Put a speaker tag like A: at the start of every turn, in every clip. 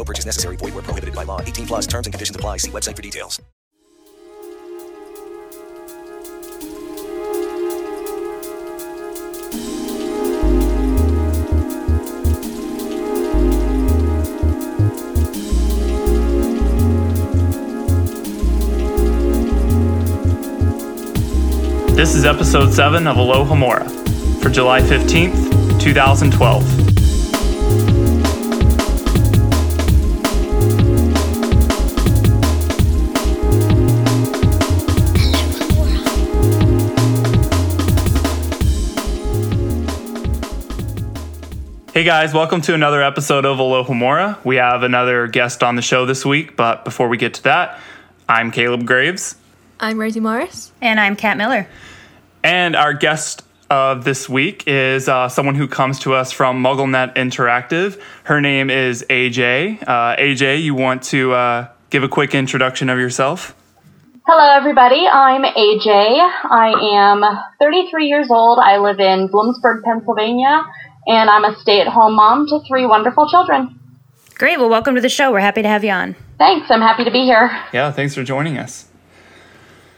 A: No purchase necessary. Void where prohibited by law. 18 plus terms and conditions apply. See website for details.
B: This is episode 7 of Alohomora for July 15th, 2012. Hey guys, welcome to another episode of Alohomora. We have another guest on the show this week, but before we get to that, I'm Caleb Graves.
C: I'm Rosie Morris.
D: And I'm Kat Miller.
B: And our guest of this week is uh, someone who comes to us from MuggleNet Interactive. Her name is AJ. Uh, AJ, you want to uh, give a quick introduction of yourself?
E: Hello, everybody. I'm AJ. I am 33 years old. I live in Bloomsburg, Pennsylvania, and I'm a stay at home mom to three wonderful children.
D: Great. Well, welcome to the show. We're happy to have you on.
E: Thanks. I'm happy to be here.
B: Yeah, thanks for joining us.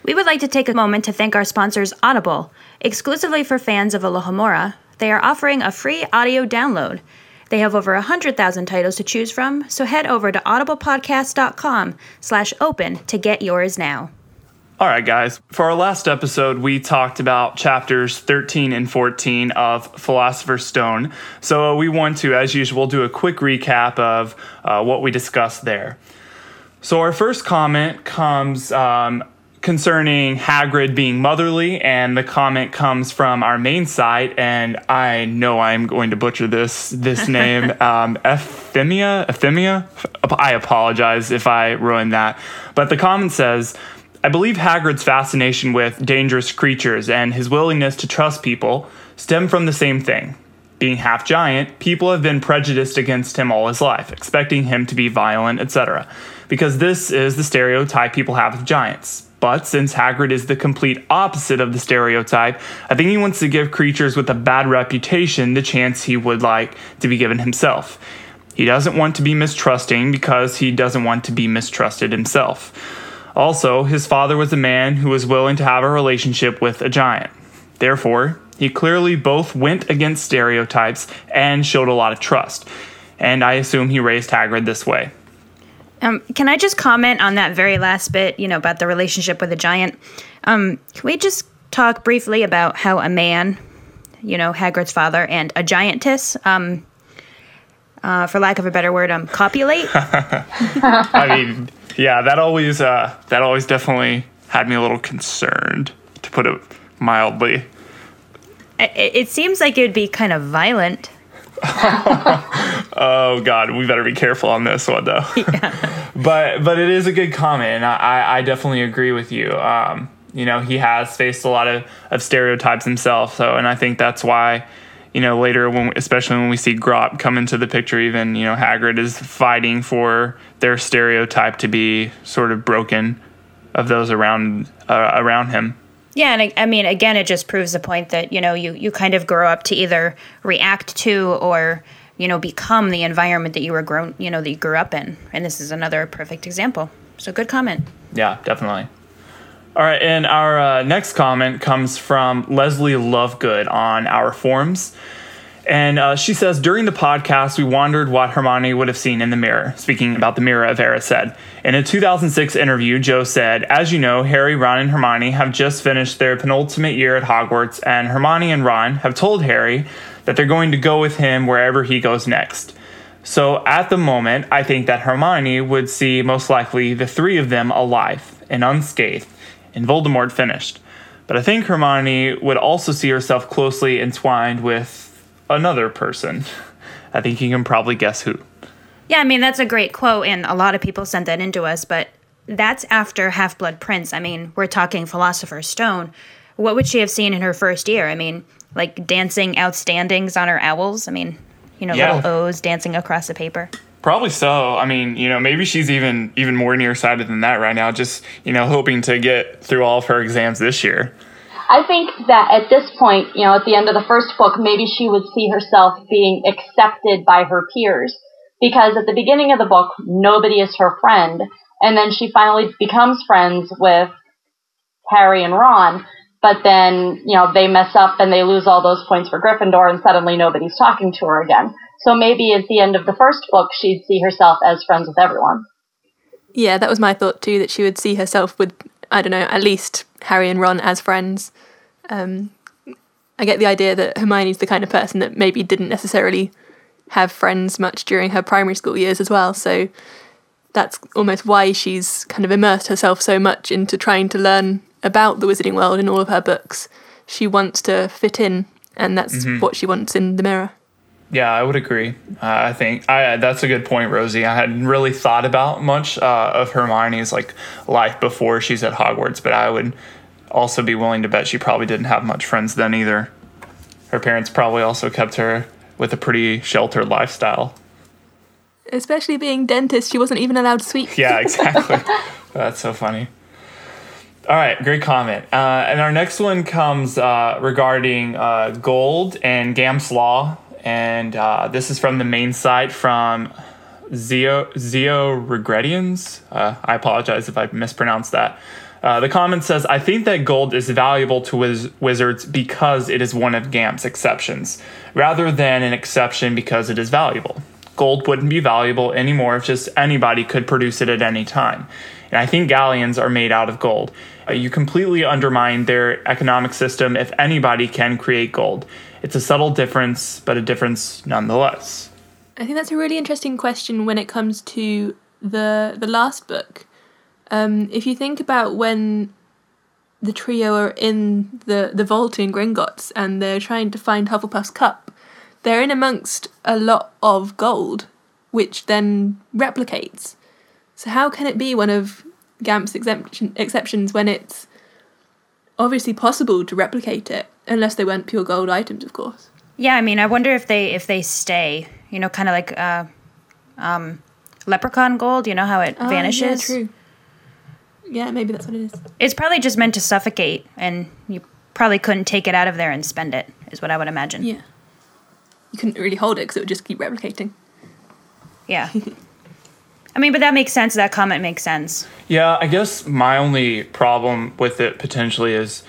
D: We would like to take a moment to thank our sponsors, Audible. Exclusively for fans of Alohomora, they are offering a free audio download. They have over 100,000 titles to choose from, so head over to audiblepodcast.com slash open to get yours now.
B: All right, guys. For our last episode, we talked about chapters 13 and 14 of Philosopher's Stone. So we want to, as usual, do a quick recap of uh, what we discussed there. So our first comment comes um, concerning Hagrid being motherly, and the comment comes from our main site, and I know I'm going to butcher this this name, um, Euphemia. Euphemia. I apologize if I ruined that, but the comment says. I believe Hagrid's fascination with dangerous creatures and his willingness to trust people stem from the same thing. Being half giant, people have been prejudiced against him all his life, expecting him to be violent, etc., because this is the stereotype people have of giants. But since Hagrid is the complete opposite of the stereotype, I think he wants to give creatures with a bad reputation the chance he would like to be given himself. He doesn't want to be mistrusting because he doesn't want to be mistrusted himself. Also, his father was a man who was willing to have a relationship with a giant. Therefore, he clearly both went against stereotypes and showed a lot of trust. And I assume he raised Hagrid this way.
D: Um, can I just comment on that very last bit, you know, about the relationship with a giant? Um, can we just talk briefly about how a man, you know, Hagrid's father, and a giantess, um, uh, for lack of a better word, um, copulate?
B: I mean, yeah, that always uh, that always definitely had me a little concerned, to put it mildly.
D: it, it seems like it would be kind of violent.
B: oh God, we better be careful on this one though. Yeah. but but it is a good comment, and I, I definitely agree with you. Um, you know, he has faced a lot of, of stereotypes himself, so and I think that's why, you know, later when especially when we see Grawp come into the picture, even you know Hagrid is fighting for their stereotype to be sort of broken of those around uh, around him.
D: Yeah, and I, I, mean, again, it just proves the point that you know you you kind of grow up to either react to or you know become the environment that you were grown you know that you grew up in, and this is another perfect example. So good comment.
B: Yeah, definitely. All right, and our uh, next comment comes from Leslie Lovegood on our forums. And uh, she says, during the podcast, we wondered what Hermione would have seen in the mirror. Speaking about the mirror, Avera said. In a 2006 interview, Joe said, As you know, Harry, Ron, and Hermione have just finished their penultimate year at Hogwarts, and Hermione and Ron have told Harry that they're going to go with him wherever he goes next. So at the moment, I think that Hermione would see most likely the three of them alive and unscathed, and Voldemort finished. But I think Hermione would also see herself closely entwined with another person. I think you can probably guess who.
D: Yeah, I mean, that's a great quote, and a lot of people sent that into us, but that's after Half Blood Prince. I mean, we're talking Philosopher's Stone. What would she have seen in her first year? I mean, like dancing outstandings on her owls? I mean, you know,
B: Yeah.
D: little O's dancing across the paper.
B: Probably so. I mean, you know, maybe she's even even more nearsighted than that right now. Just you know, hoping to get through all of her exams this year.
E: I think that at this point, you know, at the end of the first book, maybe she would see herself being accepted by her peers. Because at the beginning of the book, nobody is her friend. And then she finally becomes friends with Harry and Ron. But then, you know, they mess up and they lose all those points for Gryffindor and suddenly nobody's talking to her again. So maybe at the end of the first book, she'd see herself as friends with everyone.
F: Yeah, that was my thought too, that she would see herself with, I don't know, at least Harry and Ron as friends. Um, I get the idea that Hermione's the kind of person that maybe didn't necessarily have friends much during her primary school years as well, so that's almost why she's kind of immersed herself so much into trying to learn about the wizarding world in all of her books. She wants to fit in, and that's
B: Mhm.
F: what she wants in the mirror.
B: Yeah, I would agree. Uh, I think I, that's a good point, Rosie. I hadn't really thought about much uh, of Hermione's like life before she's at Hogwarts, but I would also be willing to bet she probably didn't have much friends then either. Her parents probably also kept her with a pretty sheltered lifestyle.
F: Especially being dentist, she wasn't even allowed sweets.
B: Yeah, exactly. That's so funny. All right, great comment. Uh, and our next one comes uh, regarding uh, gold and Gamp's Law. And uh, this is from the main site from Zio, Zio Regredians. Uh, I apologize if I mispronounced that. Uh, the comment says, I think that gold is valuable to wiz- wizards because it is one of GAMP's exceptions, rather than an exception because it is valuable. Gold wouldn't be valuable anymore if just anybody could produce it at any time. And I think galleons are made out of gold. Uh, you completely undermine their economic system if anybody can create gold. It's a subtle difference, but a difference nonetheless.
F: I think that's a really interesting question when it comes to the the last book. Um, if you think about when the trio are in the the vault in Gringotts and they're trying to find Hufflepuff's cup, they're in amongst a lot of gold, which then replicates. So how can it be one of Gamp's exemption, exceptions when it's obviously possible to replicate it, unless they weren't pure gold items, of course.
D: Yeah, I mean, I wonder if they if they stay, you know, kind of like uh, um, leprechaun gold. You know how it
F: Ah,
D: vanishes.
F: yeah, true. Yeah, maybe that's what it is.
D: It's probably just meant to suffocate, and you probably couldn't take it out of there and spend it. Is what I would imagine.
F: Yeah. You couldn't really hold it because it would just keep replicating.
D: Yeah. I mean, but that makes sense. That comment makes sense.
B: Yeah, I guess my only problem with it potentially is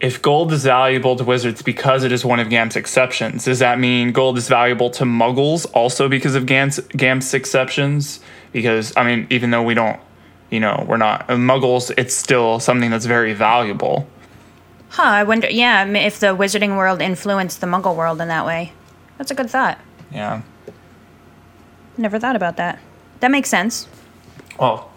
B: if gold is valuable to wizards because it is one of GAMP's exceptions, does that mean gold is valuable to muggles also because of GAMP's, GAMP's exceptions? Because, I mean, even though we don't, you know, we're not uh, muggles, it's still something that's very valuable.
D: Huh. I wonder. Yeah, if the wizarding world influenced the Muggle world in that way. That's a good thought.
B: Yeah.
D: Never thought about that. That makes sense.
B: Well,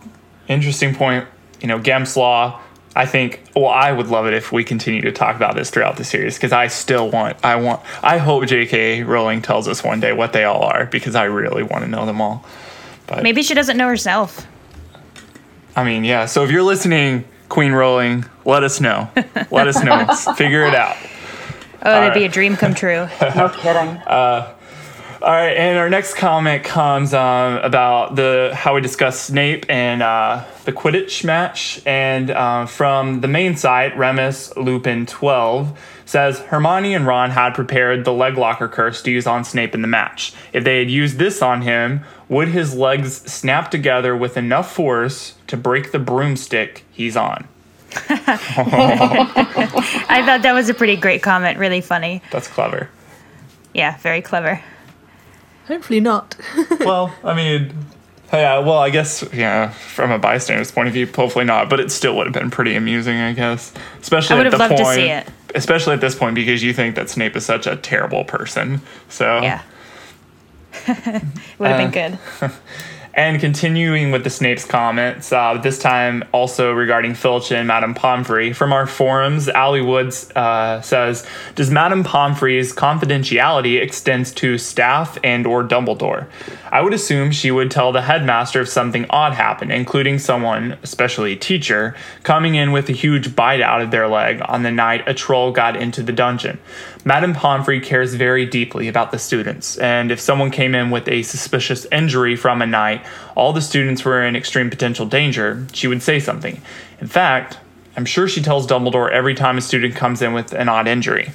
B: interesting point. You know, GAMP's law. I think. Well, I would love it if we continue to talk about this throughout the series because I still want. I want. I hope J.K. Rowling tells us one day what they all are because I really want to know them all. But
D: Maybe she doesn't know herself.
B: I mean, yeah. So if you're listening, Queen Rowling, let us know. Let us know. Figure it out.
D: Oh, that'd be a dream come true.
E: no kidding.
B: Uh, all right, and our next comment comes um, about the how we discussed Snape and uh, the Quidditch match, and uh, from the main site, Remus Lupin twelve says Hermione and Ron had prepared the leg locker curse to use on Snape in the match. If they had used this on him, would his legs snap together with enough force to break the broomstick he's on?
D: I thought that was a pretty great comment. Really funny.
B: That's clever.
D: Yeah, very clever.
C: Hopefully not.
B: well, I mean, yeah, well, I guess, yeah, from a bystander's point of view, hopefully not, but it still would have been pretty amusing, I guess. Especially
D: I would
B: at the
D: loved
B: point,
D: to see it.
B: Especially at this point because you think that Snape is such a terrible person. So,
D: Yeah. Would have
B: Uh,
D: been good.
B: And continuing with the Snape's comments, uh, this time also regarding Filch and Madame Pomfrey. From our forums, Ali Woods uh, says, "Does Madame Pomfrey's confidentiality extends to staff and or Dumbledore? I would assume she would tell the headmaster if something odd happened, including someone, especially a teacher, coming in with a huge bite out of their leg on the night a troll got into the dungeon. Madame Pomfrey cares very deeply about the students, and if someone came in with a suspicious injury from a night, all the students were in extreme potential danger, she would say something. In fact, I'm sure she tells Dumbledore every time a student comes in with an odd injury.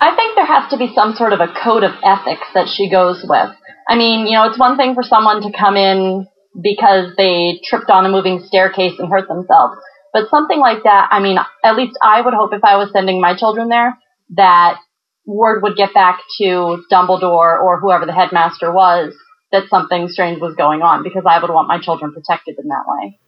E: I think there has to be some sort of a code of ethics that she goes with. I mean, you know, it's one thing for someone to come in because they tripped on a moving staircase and hurt themselves. But something like that, I mean, at least I would hope if I was sending my children there that word would get back to Dumbledore or whoever the headmaster was that something strange was going on because I would want my children protected in that way.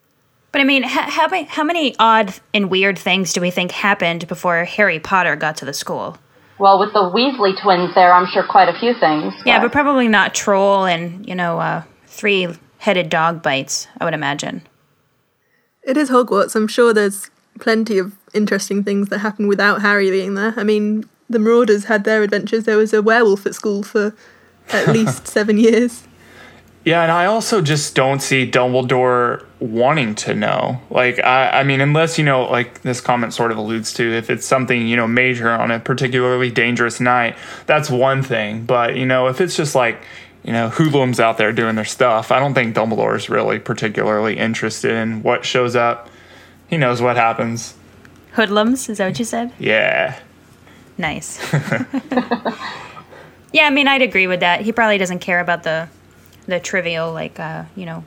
D: But I mean, ha- how, many, how many odd and weird things do we think happened before Harry Potter got to the school?
E: Well, with the Weasley twins there, I'm sure quite a few things.
D: Yeah, but probably not troll and, you know, uh, three headed dog bites, I would imagine.
C: It is Hogwarts. I'm sure there's plenty of interesting things that happen without Harry being there. I mean, the Marauders had their adventures. There was a werewolf at school for at least seven years.
B: Yeah, and I also just don't see Dumbledore wanting to know. Like, I, I mean, unless, you know, like this comment sort of alludes to, if it's something, you know, major on a particularly dangerous night, that's one thing. But, you know, if it's just like, you know, hoodlums out there doing their stuff, I don't think Dumbledore is really particularly interested in what shows up. He knows what happens.
D: Hoodlums, is that what you said?
B: Yeah.
D: Nice. yeah, I mean, I'd agree with that. He probably doesn't care about the the trivial, like, uh, you know,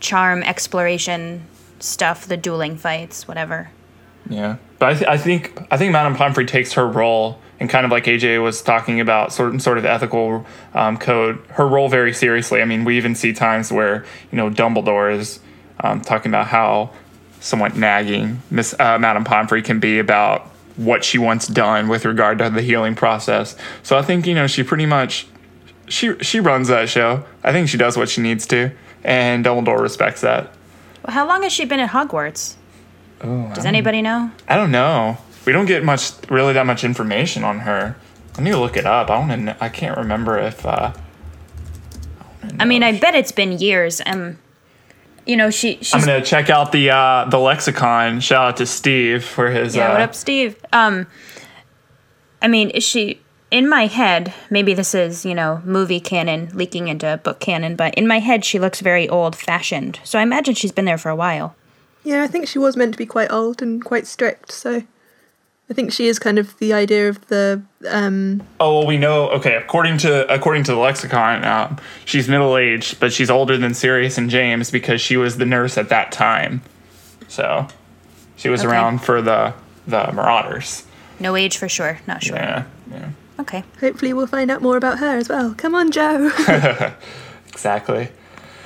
D: charm exploration stuff, the dueling fights, whatever.
B: Yeah, but I, th- I think I think Madame Pomfrey takes her role and kind of like AJ was talking about certain sort of ethical um, code, her role very seriously. I mean, we even see times where you know Dumbledore is um, talking about how somewhat nagging Miss uh, Madame Pomfrey can be about what she wants done with regard to the healing process. So I think you know she pretty much she she runs that show. I think she does what she needs to, and Dumbledore respects that.
D: Well, how long has she been at Hogwarts?
B: Oh,
D: Does anybody know?
B: I don't know. We don't get much, really, that much information on her. I need to look it up. I want to. I can't remember if. Uh,
D: I mean, I bet it's been years. Um, you know, she. She's,
B: I'm gonna check out the uh, the lexicon. Shout out to Steve for his.
D: Yeah,
B: uh,
D: what up, Steve? Um, I mean, is she in my head? Maybe this is you know movie canon leaking into book canon, but in my head, she looks very old fashioned. So I imagine she's been there for a while.
C: Yeah, I think she was meant to be quite old and quite strict, so I think she is kind of the idea of the um
B: Oh well, we know. Okay, according to according to the lexicon, uh, she's middle aged, but she's older than Sirius and James because she was the nurse at that time. So, she was
D: Okay.
B: around for the the Marauders.
D: No age for sure. Not sure.
B: Yeah, yeah,
D: Okay.
C: hopefully we'll find out more about her as well. Come on, Joe.
B: exactly.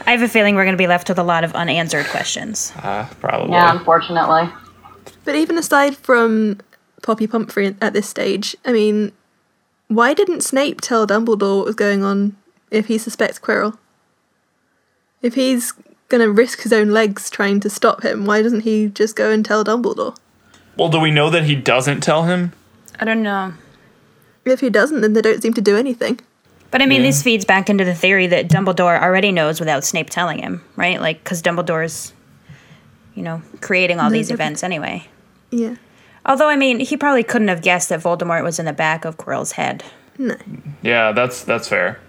D: I have a feeling we're going to be left with a lot of unanswered questions.
B: Uh, probably.
E: Yeah, unfortunately.
C: but even aside from Poppy Pomfrey at this stage, I mean, why didn't Snape tell Dumbledore what was going on if he suspects Quirrell? If he's gonna risk his own legs trying to stop him, why doesn't he just go and tell Dumbledore?
B: Well, do we know that he doesn't tell him?
D: I don't know.
C: If he doesn't, then they don't seem to do anything.
D: But I mean,
B: Yeah.
D: this feeds back into the theory that Dumbledore already knows without Snape telling him, right? Like, because Dumbledore's, you know, creating all these events anyway.
C: Yeah.
D: Although, I mean, he probably couldn't have guessed that Voldemort was in the back of Quirrell's head.
C: No.
B: Yeah, that's that's fair.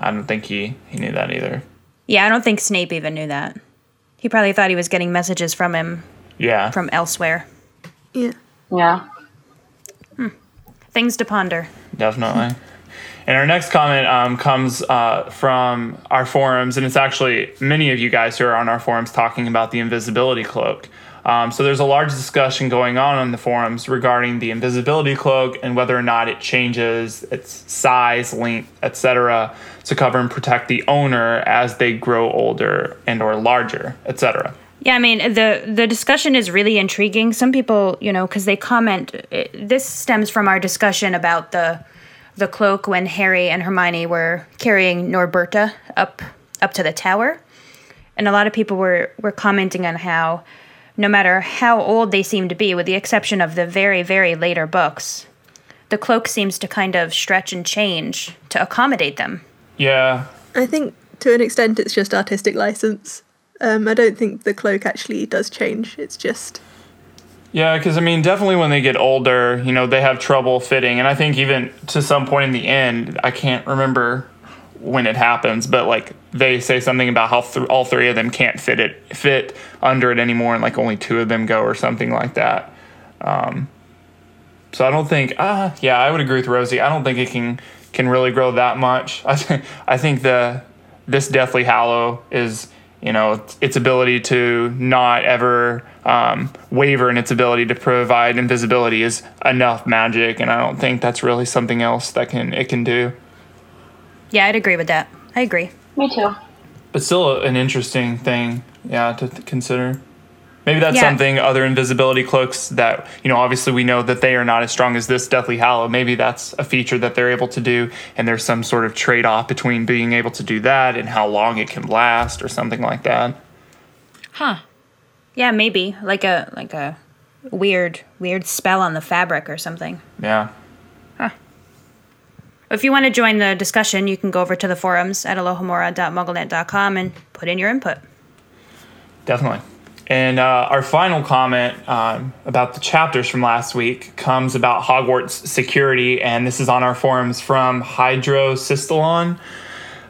B: I don't think he he knew that either.
D: Yeah, I don't think Snape even knew that. He probably thought he was getting messages from him
B: Yeah.
D: from elsewhere.
C: Yeah.
E: Yeah.
D: Things to ponder.
B: Definitely. And our next comment um, comes uh, from our forums, and it's actually many of you guys who are on our forums talking about the invisibility cloak. Um, so there's a large discussion going on on the forums regarding the invisibility cloak and whether or not it changes its size, length, etc., to cover and protect the owner as they grow older and or larger, etc.
D: Yeah, I mean the the discussion is really intriguing. Some people, you know, because they comment. It, this stems from our discussion about the the cloak when Harry and Hermione were carrying Norberta up up to the tower, and a lot of people were were commenting on how, no matter how old they seem to be, with the exception of the very very later books, the cloak seems to kind of stretch and change to accommodate them.
B: Yeah,
F: I think to an extent it's just artistic license. Um, I don't think the cloak actually does change. It's just.
B: Yeah, because I mean, definitely when they get older, you know, they have trouble fitting. And I think even to some point in the end, I can't remember when it happens, but like they say something about how th- all three of them can't fit it fit under it anymore, and like only two of them go or something like that. Um, so I don't think, uh, yeah, I would agree with Rosie. I don't think it can can really grow that much. I think I think the this Deathly Hallow is you know its ability to not ever um, waver in its ability to provide invisibility is enough magic, and I don't think that's really something else that can it can do.
D: Yeah, I'd agree with that. I agree.
E: Me too.
B: But still, an interesting thing, yeah, to th- consider. Maybe that's
D: Yeah.
B: something other invisibility cloaks that you know. Obviously, we know that they are not as strong as this Deathly Hallow. Maybe that's a feature that they're able to do, and there's some sort of trade off between being able to do that and how long it can last, or something like that.
D: Huh. Yeah, maybe like a like a weird weird spell on the fabric or something.
B: Yeah.
D: If you want to join the discussion, you can go over to the forums at alohomora.mugglenet.com and put in your input.
B: Definitely. And uh, our final comment um, about the chapters from last week comes about Hogwarts security, and this is on our forums from Hydrosystalon,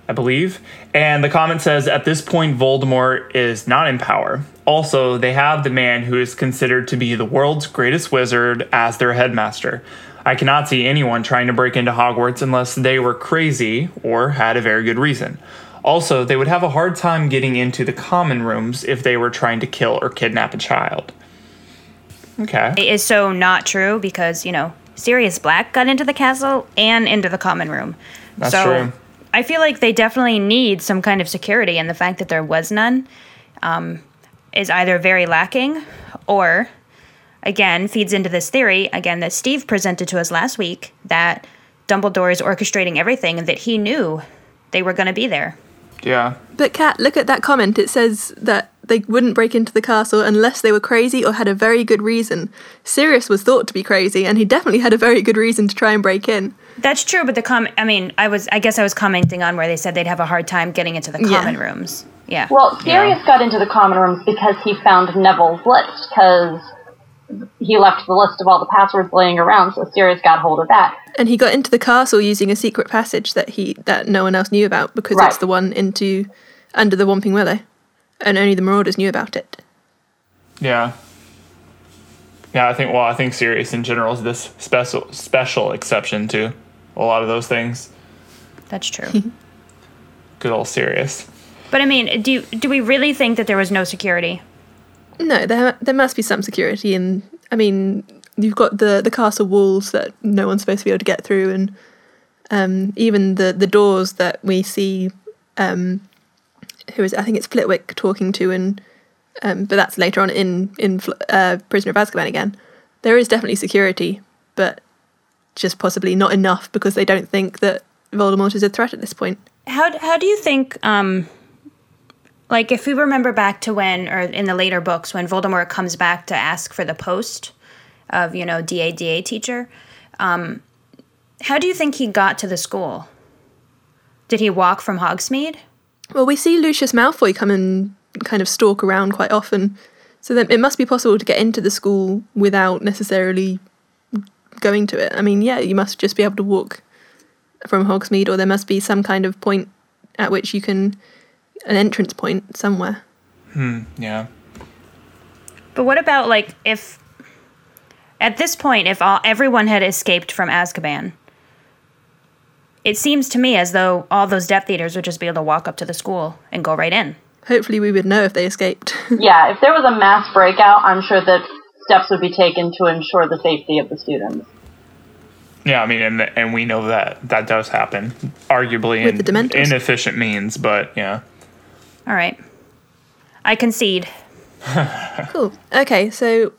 B: I believe. And the comment says At this point, Voldemort is not in power. Also, they have the man who is considered to be the world's greatest wizard as their headmaster. I cannot see anyone trying to break into Hogwarts unless they were crazy or had a very good reason. Also, they would have a hard time getting into the common rooms if they were trying to kill or kidnap a child. Okay.
D: It is so not true because, you know, Sirius Black got into the castle and into the common room.
B: That's
D: so
B: true.
D: I feel like they definitely need some kind of security, and the fact that there was none um, is either very lacking or, again, feeds into this theory, again, that Steve presented to us last week that Dumbledore is orchestrating everything and that he knew they were going to be there.
B: Yeah.
F: But Kat, look at that comment. It says that they wouldn't break into the castle unless they were crazy or had a very good reason. Sirius was thought to be crazy, and he definitely had a very good reason to try and break in.
D: That's true, but the comment, I mean, I was, I guess I was commenting on where they said they'd have a hard time getting into the
F: Yeah.
D: common rooms. Yeah.
E: Well, Sirius got into the common rooms because he found Neville's list, because he left the list of all the passwords laying around, so Sirius got hold of that.
F: And he got into the castle using a secret passage that he that no one else knew about because
E: Right.
F: it's the one into under the Whomping Willow, and only the Marauders knew about it.
B: Yeah. Yeah, I think well, I think Sirius in general is this special special exception to a lot of those things.
D: That's true.
B: Good old Sirius.
D: but I mean, do do we really think that there was no security?
F: No, there there must be some security, and I mean, you've got the the castle walls that no one's supposed to be able to get through, and um, even the the doors that we see. Um, who is? I think it's Flitwick talking to, and um, but that's later on in in uh, Prisoner of Azkaban again. There is definitely security, but just possibly not enough because they don't think that Voldemort is a threat at this point.
D: How how do you think um like if we remember back to when or in the later books when Voldemort comes back to ask for the post of, you know, DADA teacher, um how do you think he got to the school? Did he walk from Hogsmeade?
F: Well, we see Lucius Malfoy come and kind of stalk around quite often, so that it must be possible to get into the school without necessarily going to it. I mean, yeah, you must just be able to walk from Hogsmeade, or there must be some kind of point at which you can an entrance point somewhere.
B: Hmm. Yeah.
D: But what about like if at this point if all everyone had escaped from Azkaban? It seems to me as though all those Death Eaters would just be able to walk up to the school and go right in.
F: hopefully we would know if they escaped.
E: yeah, if there was a mass breakout, I'm sure that steps would be taken to ensure the safety of the students.
B: Yeah, I mean, and and we know that that does happen, arguably
F: With
B: in
F: the Dementors.
B: inefficient means, but yeah.
D: All right. I concede.
F: Cool. Okay, so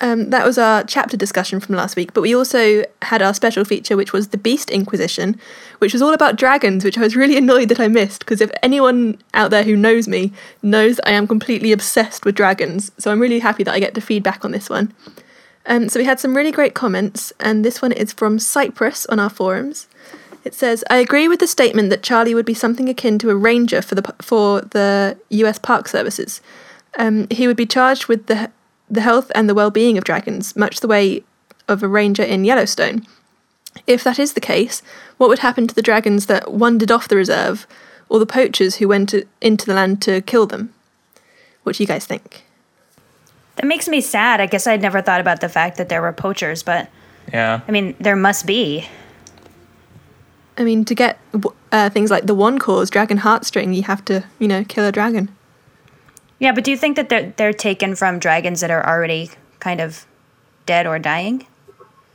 F: um, that was our chapter discussion from last week, but we also had our special feature, which was the Beast Inquisition, which was all about dragons, which I was really annoyed that I missed, because if anyone out there who knows me knows I am completely obsessed with dragons, so I'm really happy that I get to feedback on this one. Um, so we had some really great comments, and this one is from Cyprus on our forums. It says, "I agree with the statement that Charlie would be something akin to a ranger for the for the U.S. Park Services. Um, he would be charged with the the health and the well-being of dragons, much the way of a ranger in Yellowstone. If that is the case, what would happen to the dragons that wandered off the reserve, or the poachers who went to, into the land to kill them? What do you guys think?"
D: That makes me sad. I guess I'd never thought about the fact that there were poachers, but
B: Yeah.
D: I mean, there must be.
F: I mean, to get uh, things like the wand cores dragon heartstring, you have to, you know, kill a dragon.
D: Yeah, but do you think that they're they're taken from dragons that are already kind of dead or dying?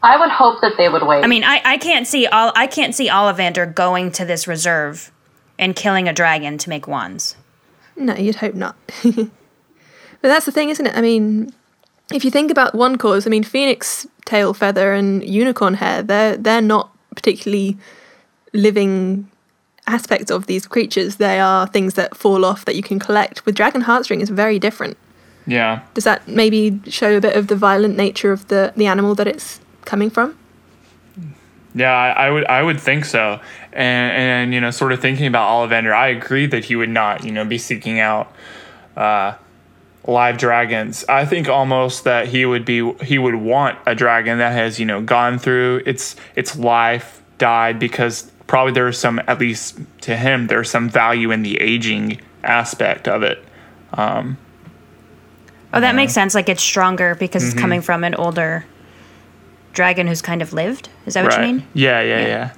E: I would hope that they would wait.
D: I mean, I, I can't see all I can't see Ollivander going to this reserve and killing a dragon to make wands.
F: No, you'd hope not. but that's the thing, isn't it? I mean, if you think about wand cores, I mean, phoenix tail feather and unicorn hair, they're they're not particularly living aspects of these creatures. They are things that fall off that you can collect. With dragon heartstring, it's very different.
B: Yeah.
F: Does that maybe show a bit of the violent nature of the the animal that it's coming from?
B: Yeah, I, I would I would think so. And and you know, sort of thinking about Ollivander, I agree that he would not, you know, be seeking out uh live dragons. I think almost that he would be he would want a dragon that has, you know, gone through its its life, died because probably there's some at least to him there's some value in the aging aspect of it. Um
D: Oh, that makes sense. Like it's stronger because
B: Mhm.
D: it's coming from an older dragon who's kind of lived. Is that what
B: right.
D: you mean?
B: Yeah, yeah, yeah.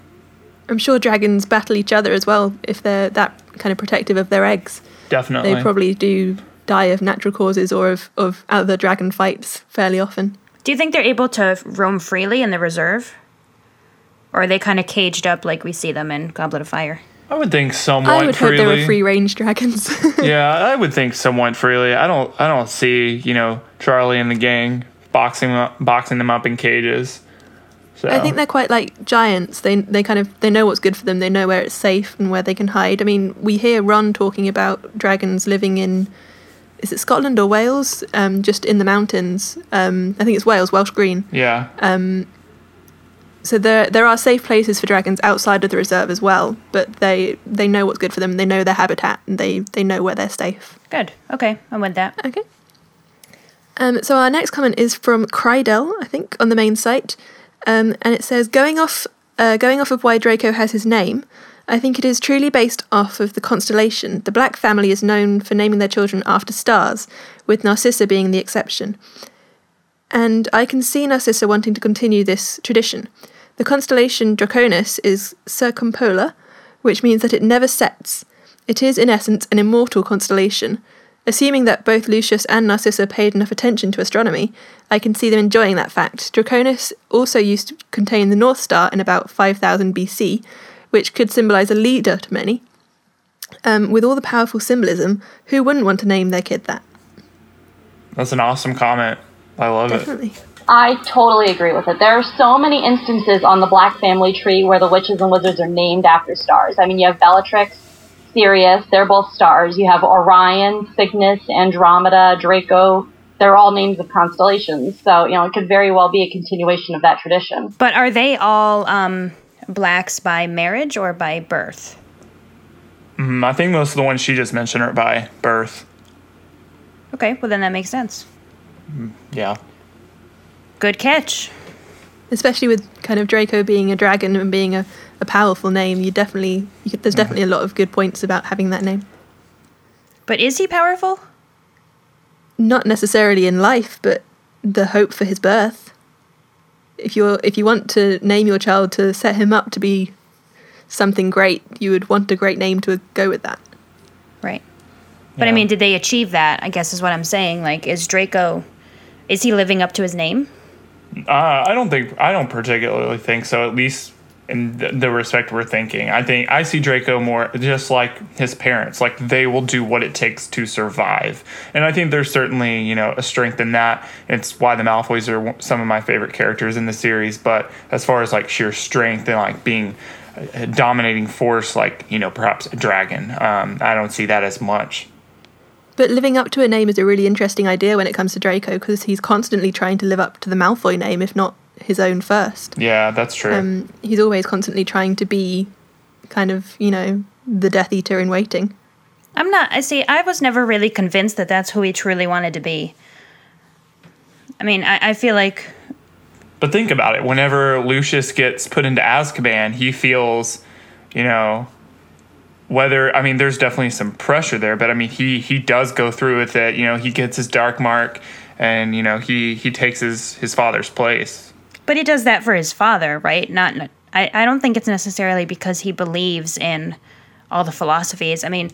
F: I'm sure dragons battle each other as well if they're that kind of protective of their eggs.
B: Definitely.
F: They probably do die of natural causes or of, of other dragon fights fairly often.
D: Do you think they're able to roam freely in the reserve? Or are they kind of caged up like we see them in Goblet of Fire?
B: I would think somewhat
F: I would
B: freely.
F: hope they were free range dragons.
B: yeah, I would think somewhat freely. I don't I don't see, you know, Charlie and the gang boxing them up, boxing them up in cages. So
F: I think they're quite like giants. They they kind of they know what's good for them. They know where it's safe and where they can hide. I mean, we hear Ron talking about dragons living in is it Scotland or Wales? Um, just in the mountains. Um, I think it's Wales, Welsh Green.
B: yeah.
F: Um, so there there are safe places for dragons outside of the reserve as well, but they they know what's good for them. They know their habitat and they they know where they're safe.
D: Good. Okay, I'm with that.
F: Okay. Um, so our next comment is from Crydell, I think, on the main site, um, and it says going off uh, going off of why Draco has his name. I think it is truly based off of the constellation. The Black family is known for naming their children after stars, with Narcissa being the exception. And I can see Narcissa wanting to continue this tradition. The constellation Draconis is circumpolar, which means that it never sets. It is, in essence, an immortal constellation. Assuming that both Lucius and Narcissa paid enough attention to astronomy, I can see them enjoying that fact. Draconis also used to contain the North Star in about 5000 BC, which could symbolize a leader to many. Um, with all the powerful symbolism, who wouldn't want to name their kid that?
B: That's an awesome comment. I love it.
F: Definitely.
E: I totally agree with it. There are so many instances on the Black family tree where the witches and wizards are named after stars. I mean, you have Bellatrix, Sirius, they're both stars. You have Orion, Cygnus, Andromeda, Draco. They're all names of constellations. So, you know, it could very well be a continuation of that tradition.
D: But are they all um, blacks by marriage or by birth?
B: Mm, I think most of the ones she just mentioned are by birth.
D: Okay, well then that makes sense.
B: Yeah.
D: Good catch.
F: Especially with kind of Draco being a dragon and being a, a powerful name, you definitely you could, there's definitely a lot of good points about having that name.
D: But is he powerful?
F: Not necessarily in life, but the hope for his birth. If you're if you want to name your child to set him up to be something great, you would want a great name to go with that.
D: Right. But I mean, did they achieve that? I guess is what I'm saying. Like, is Draco, is he living up to his name?
B: Uh, I don't think I don't particularly think so. At least in the, respect we're thinking, I think I see Draco more just like his parents. Like they will do what it takes to survive, and I think there's certainly you know a strength in that. It's why the Malfoys are some of my favorite characters in the series. But as far as like sheer strength and like being a dominating force, like you know perhaps a dragon, um, I don't see that as much.
F: But living up to a name is a really interesting idea when it comes to Draco because he's constantly trying to live up to the Malfoy name, if not his own first.
B: Yeah, that's true.
F: Um, he's always constantly trying to be kind of, you know, the Death Eater in waiting.
D: I'm not. I see. I was never really convinced that that's who he truly wanted to be. I mean, I, I feel like
B: But think about it. Whenever Lucius gets put into Azkaban, he feels, you know, whether I mean, there's definitely some pressure there, but I mean, he he does go through with it. You know, he gets his dark mark, and you know, he he takes his his father's place.
D: But he does that for his father, right? Not. I. I don't think it's necessarily because he believes in all the philosophies. I mean,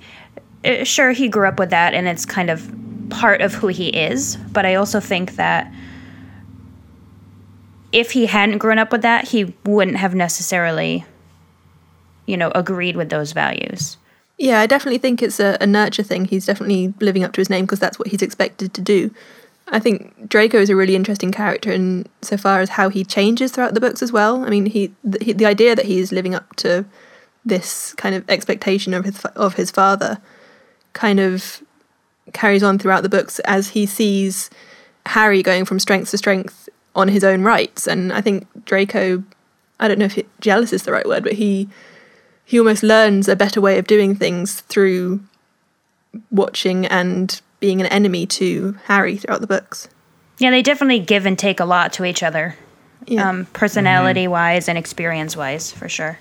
D: uh, sure, he grew up with that, and it's kind of part of who he is. But I also think that if he hadn't grown up with that, he wouldn't have necessarily, you know, agreed with those values.
F: Yeah, I definitely think it's a, a nurture thing. He's definitely living up to his name because that's what he's expected to do. I think Draco is a really interesting character in so far as how he changes throughout the books as well. I mean, he the, he, the idea that he is living up to this kind of expectation of his of his father kind of carries on throughout the books as he sees Harry going from strength to strength on his own rights. And I think Draco, I don't know if it, jealous is the right word, but he he almost learns a better way of doing things through watching and being an enemy to Harry throughout the books.
D: Yeah, they definitely give and take a lot to each other,
F: Yeah.
D: um, personality wise and experience wise, for sure.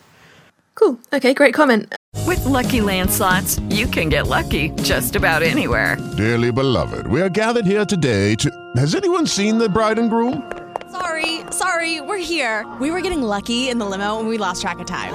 F: Cool. Okay, great comment.
G: With Lucky landslots, you can get lucky just about anywhere.
H: Dearly beloved, we are gathered here today to. Has anyone seen the bride and groom?
I: Sorry, sorry, we're here. We were getting lucky in the limo and we lost track of time.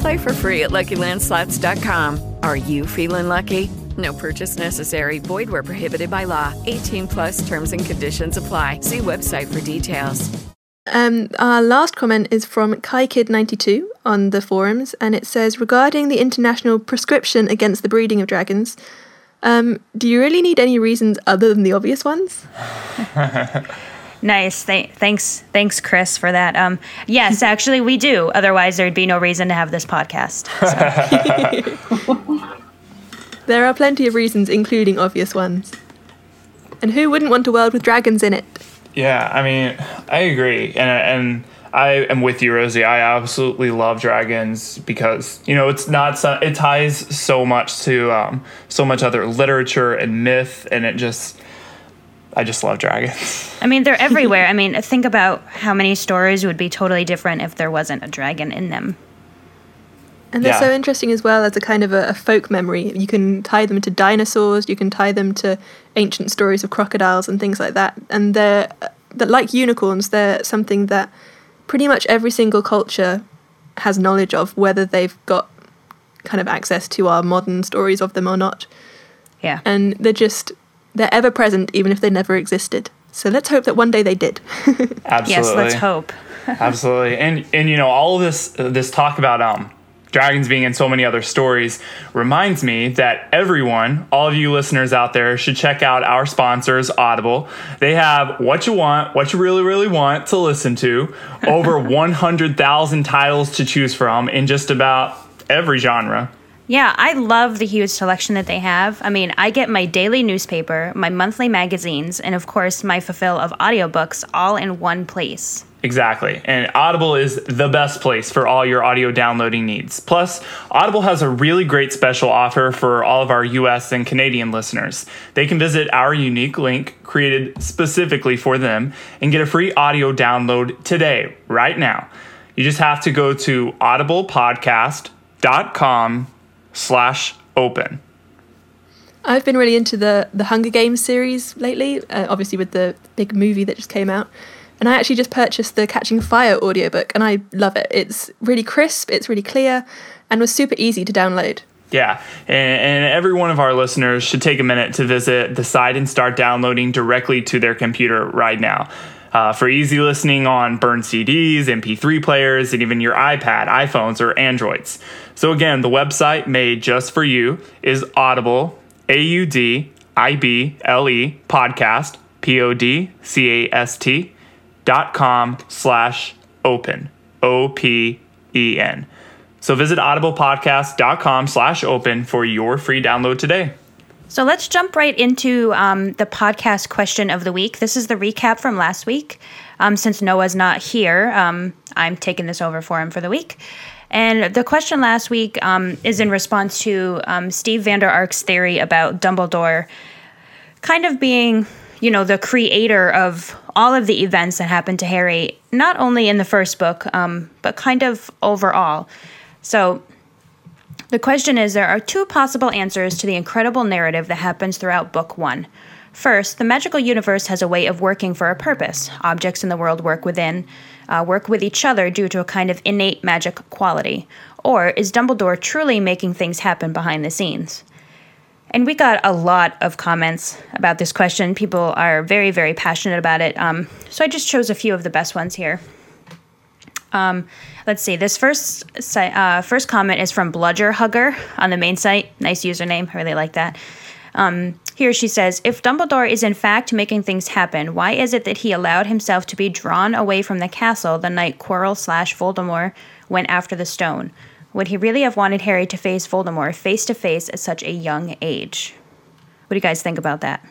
G: Play for free at LuckyLandSlots.com. Are you feeling lucky? No purchase necessary. Void where prohibited by law. 18 plus terms and conditions apply. See website for details.
F: Um, our last comment is from KaiKid92 on the forums, and it says regarding the international prescription against the breeding of dragons. Um, do you really need any reasons other than the obvious ones?
D: Nice. Th- thanks, thanks, Chris, for that. Um, yes, actually, we do. Otherwise, there'd be no reason to have this podcast.
F: There are plenty of reasons, including obvious ones. And who wouldn't want a world with dragons in it?
B: Yeah, I mean, I agree, and and I am with you, Rosie. I absolutely love dragons because you know it's not so, it ties so much to um, so much other literature and myth, and it just I just love dragons.
D: I mean, they're everywhere. I mean, think about how many stories would be totally different if there wasn't a dragon in them.
F: And they're
B: Yeah.
F: so interesting as well as a kind of a, a folk memory. You can tie them to dinosaurs, you can tie them to ancient stories of crocodiles and things like that. And they're, uh, that like unicorns, they're something that pretty much every single culture has knowledge of, whether they've got kind of access to our modern stories of them or not.
D: Yeah.
F: And they're just, they're ever present even if they never existed. So let's hope that one day they did.
B: Absolutely.
D: Yes, let's hope.
B: Absolutely, and and you know all of this uh, this talk about um dragons being in so many other stories reminds me that everyone, all of you listeners out there, should check out our sponsors, Audible. They have what you want, what you really, really want to listen to, over 100,000 titles to choose from in just about every genre.
D: Yeah, I love the huge selection that they have. I mean, I get my daily newspaper, my monthly magazines, and of course, my fulfill of audiobooks all in one place.
B: Exactly. And Audible is the best place for all your audio downloading needs. Plus, Audible has a really great special offer for all of our US and Canadian listeners. They can visit our unique link created specifically for them and get a free audio download today, right now. You just have to go to audiblepodcast.com slash open.
F: I've been really into the the Hunger Games series lately, uh, obviously with the big movie that just came out. And I actually just purchased the Catching Fire audiobook and I love it. It's really crisp, it's really clear, and was super easy to download.
B: Yeah, and, and, every one of our listeners should take a minute to visit the site and start downloading directly to their computer right now. Uh, for easy listening on burned CDs, MP3 players, and even your iPad, iPhones, or Androids. So, again, the website made just for you is Audible, A U D I B L E, podcast, P O D C A S T dot com slash open o-p-e-n so visit audiblepodcast.com slash open for your free download today
D: so let's jump right into um, the podcast question of the week. This is the recap from last week. Um, since noah's not here um, i'm taking this over for him for the week. And the question last week um, is in response to um, steve vander ark's theory about dumbledore kind of being you know, the creator of all of the events that happened to Harry, not only in the first book, um, but kind of overall. So the question is there are two possible answers to the incredible narrative that happens throughout book one. First, the magical universe has a way of working for a purpose. Objects in the world work within, uh, work with each other due to a kind of innate magic quality. Or is Dumbledore truly making things happen behind the scenes? And we got a lot of comments about this question. People are very, very passionate about it. Um, so I just chose a few of the best ones here. Um, let's see. This first uh, first comment is from Bludger Hugger on the main site. Nice username. I really like that. Um, here she says, if Dumbledore is in fact making things happen, why is it that he allowed himself to be drawn away from the castle the night Quirrell slash Voldemort went after the stone? Would he really have wanted Harry to face Voldemort face to face at such a young age? What do you guys think about that?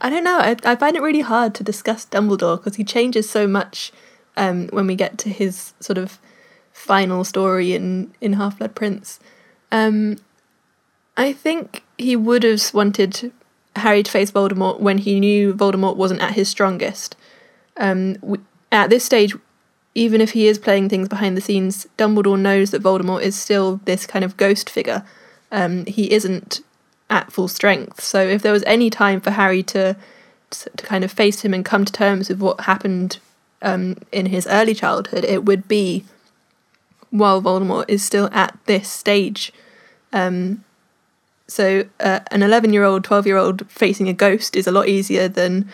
F: I don't know. I, I find it really hard to discuss Dumbledore because he changes so much um, when we get to his sort of final story in, in Half Blood Prince. Um, I think he would have wanted Harry to face Voldemort when he knew Voldemort wasn't at his strongest. Um, we, at this stage, even if he is playing things behind the scenes, Dumbledore knows that Voldemort is still this kind of ghost figure. Um, he isn't at full strength. So if there was any time for Harry to to kind of face him and come to terms with what happened um, in his early childhood, it would be while Voldemort is still at this stage. Um, so uh, an 11 year old, 12 year old facing a ghost is a lot easier than,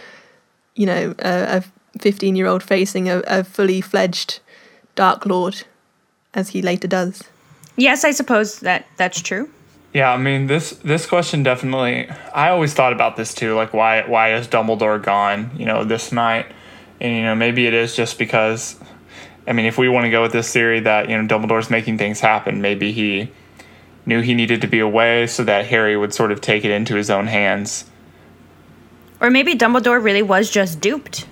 F: you know, a, a 15 year old facing a, a fully fledged Dark Lord, as he later does.
D: Yes, I suppose that that's true.
B: Yeah, I mean this this question definitely. I always thought about this too, like why why is Dumbledore gone? You know, this night, and you know maybe it is just because. I mean, if we want to go with this theory that you know Dumbledore's making things happen, maybe he knew he needed to be away so that Harry would sort of take it into his own hands.
D: Or maybe Dumbledore really was just duped.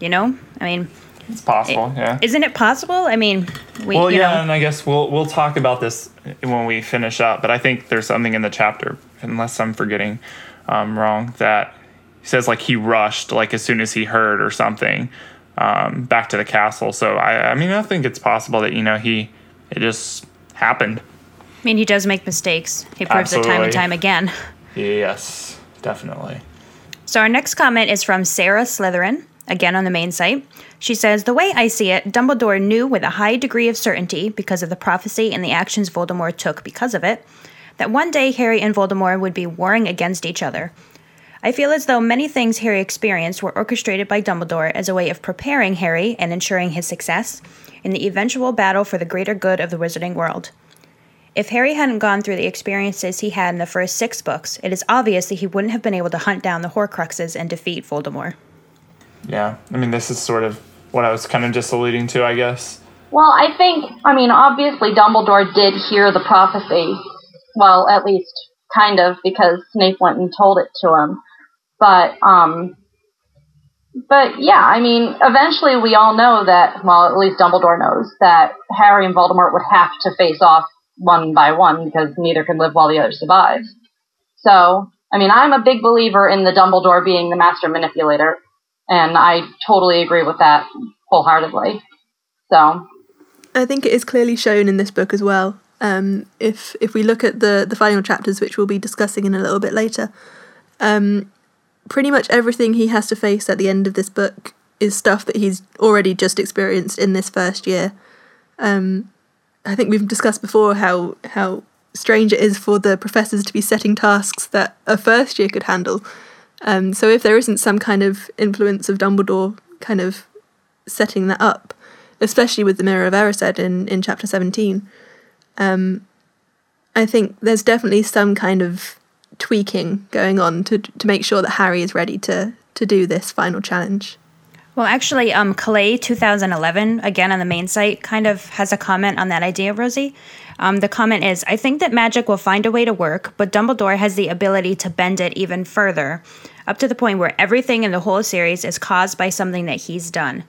D: You know, I mean,
B: it's possible. It, yeah.
D: Isn't it possible? I mean,
B: we. Well, yeah, know. and I guess we'll we'll talk about this when we finish up. But I think there's something in the chapter, unless I'm forgetting um, wrong, that he says like he rushed like as soon as he heard or something um, back to the castle. So I, I mean, I think it's possible that you know he it just happened.
D: I mean, he does make mistakes. He proves Absolutely. it time and time again.
B: Yes, definitely.
D: So our next comment is from Sarah Slytherin again on the main site. She says, The way I see it, Dumbledore knew with a high degree of certainty, because of the prophecy and the actions Voldemort took because of it, that one day Harry and Voldemort would be warring against each other. I feel as though many things Harry experienced were orchestrated by Dumbledore as a way of preparing Harry and ensuring his success in the eventual battle for the greater good of the wizarding world. If Harry hadn't gone through the experiences he had in the first six books, it is obvious that he wouldn't have been able to hunt down the Horcruxes and defeat Voldemort.
B: Yeah, I mean, this is sort of what I was kind of just alluding to, I guess.
E: Well, I think, I mean, obviously Dumbledore did hear the prophecy. Well, at least kind of, because Snape went and told it to him. But, um, but yeah, I mean, eventually we all know that, well, at least Dumbledore knows that Harry and Voldemort would have to face off one by one because neither can live while the other survives. So, I mean, I'm a big believer in the Dumbledore being the master manipulator, and I totally agree with that wholeheartedly. So,
C: I think it is clearly shown in this book as well. Um, if if we look at the the final chapters, which we'll be discussing in a little bit later, um, pretty much everything he has to face at the end of this book is stuff that he's already just experienced in this first year. Um, I think we've discussed before how how strange it is for the professors to be setting tasks that a first year could handle. Um, so if there isn't some kind of influence of Dumbledore kind of setting that up, especially with the Mirror of Erised in, in chapter 17, um, I think there's definitely some kind of tweaking going on to to make sure that Harry is ready to to do this final challenge.
D: Well, actually, um, Calais 2011, again on the main site, kind of has a comment on that idea, Rosie. Um, the comment is I think that magic will find a way to work, but Dumbledore has the ability to bend it even further, up to the point where everything in the whole series is caused by something that he's done.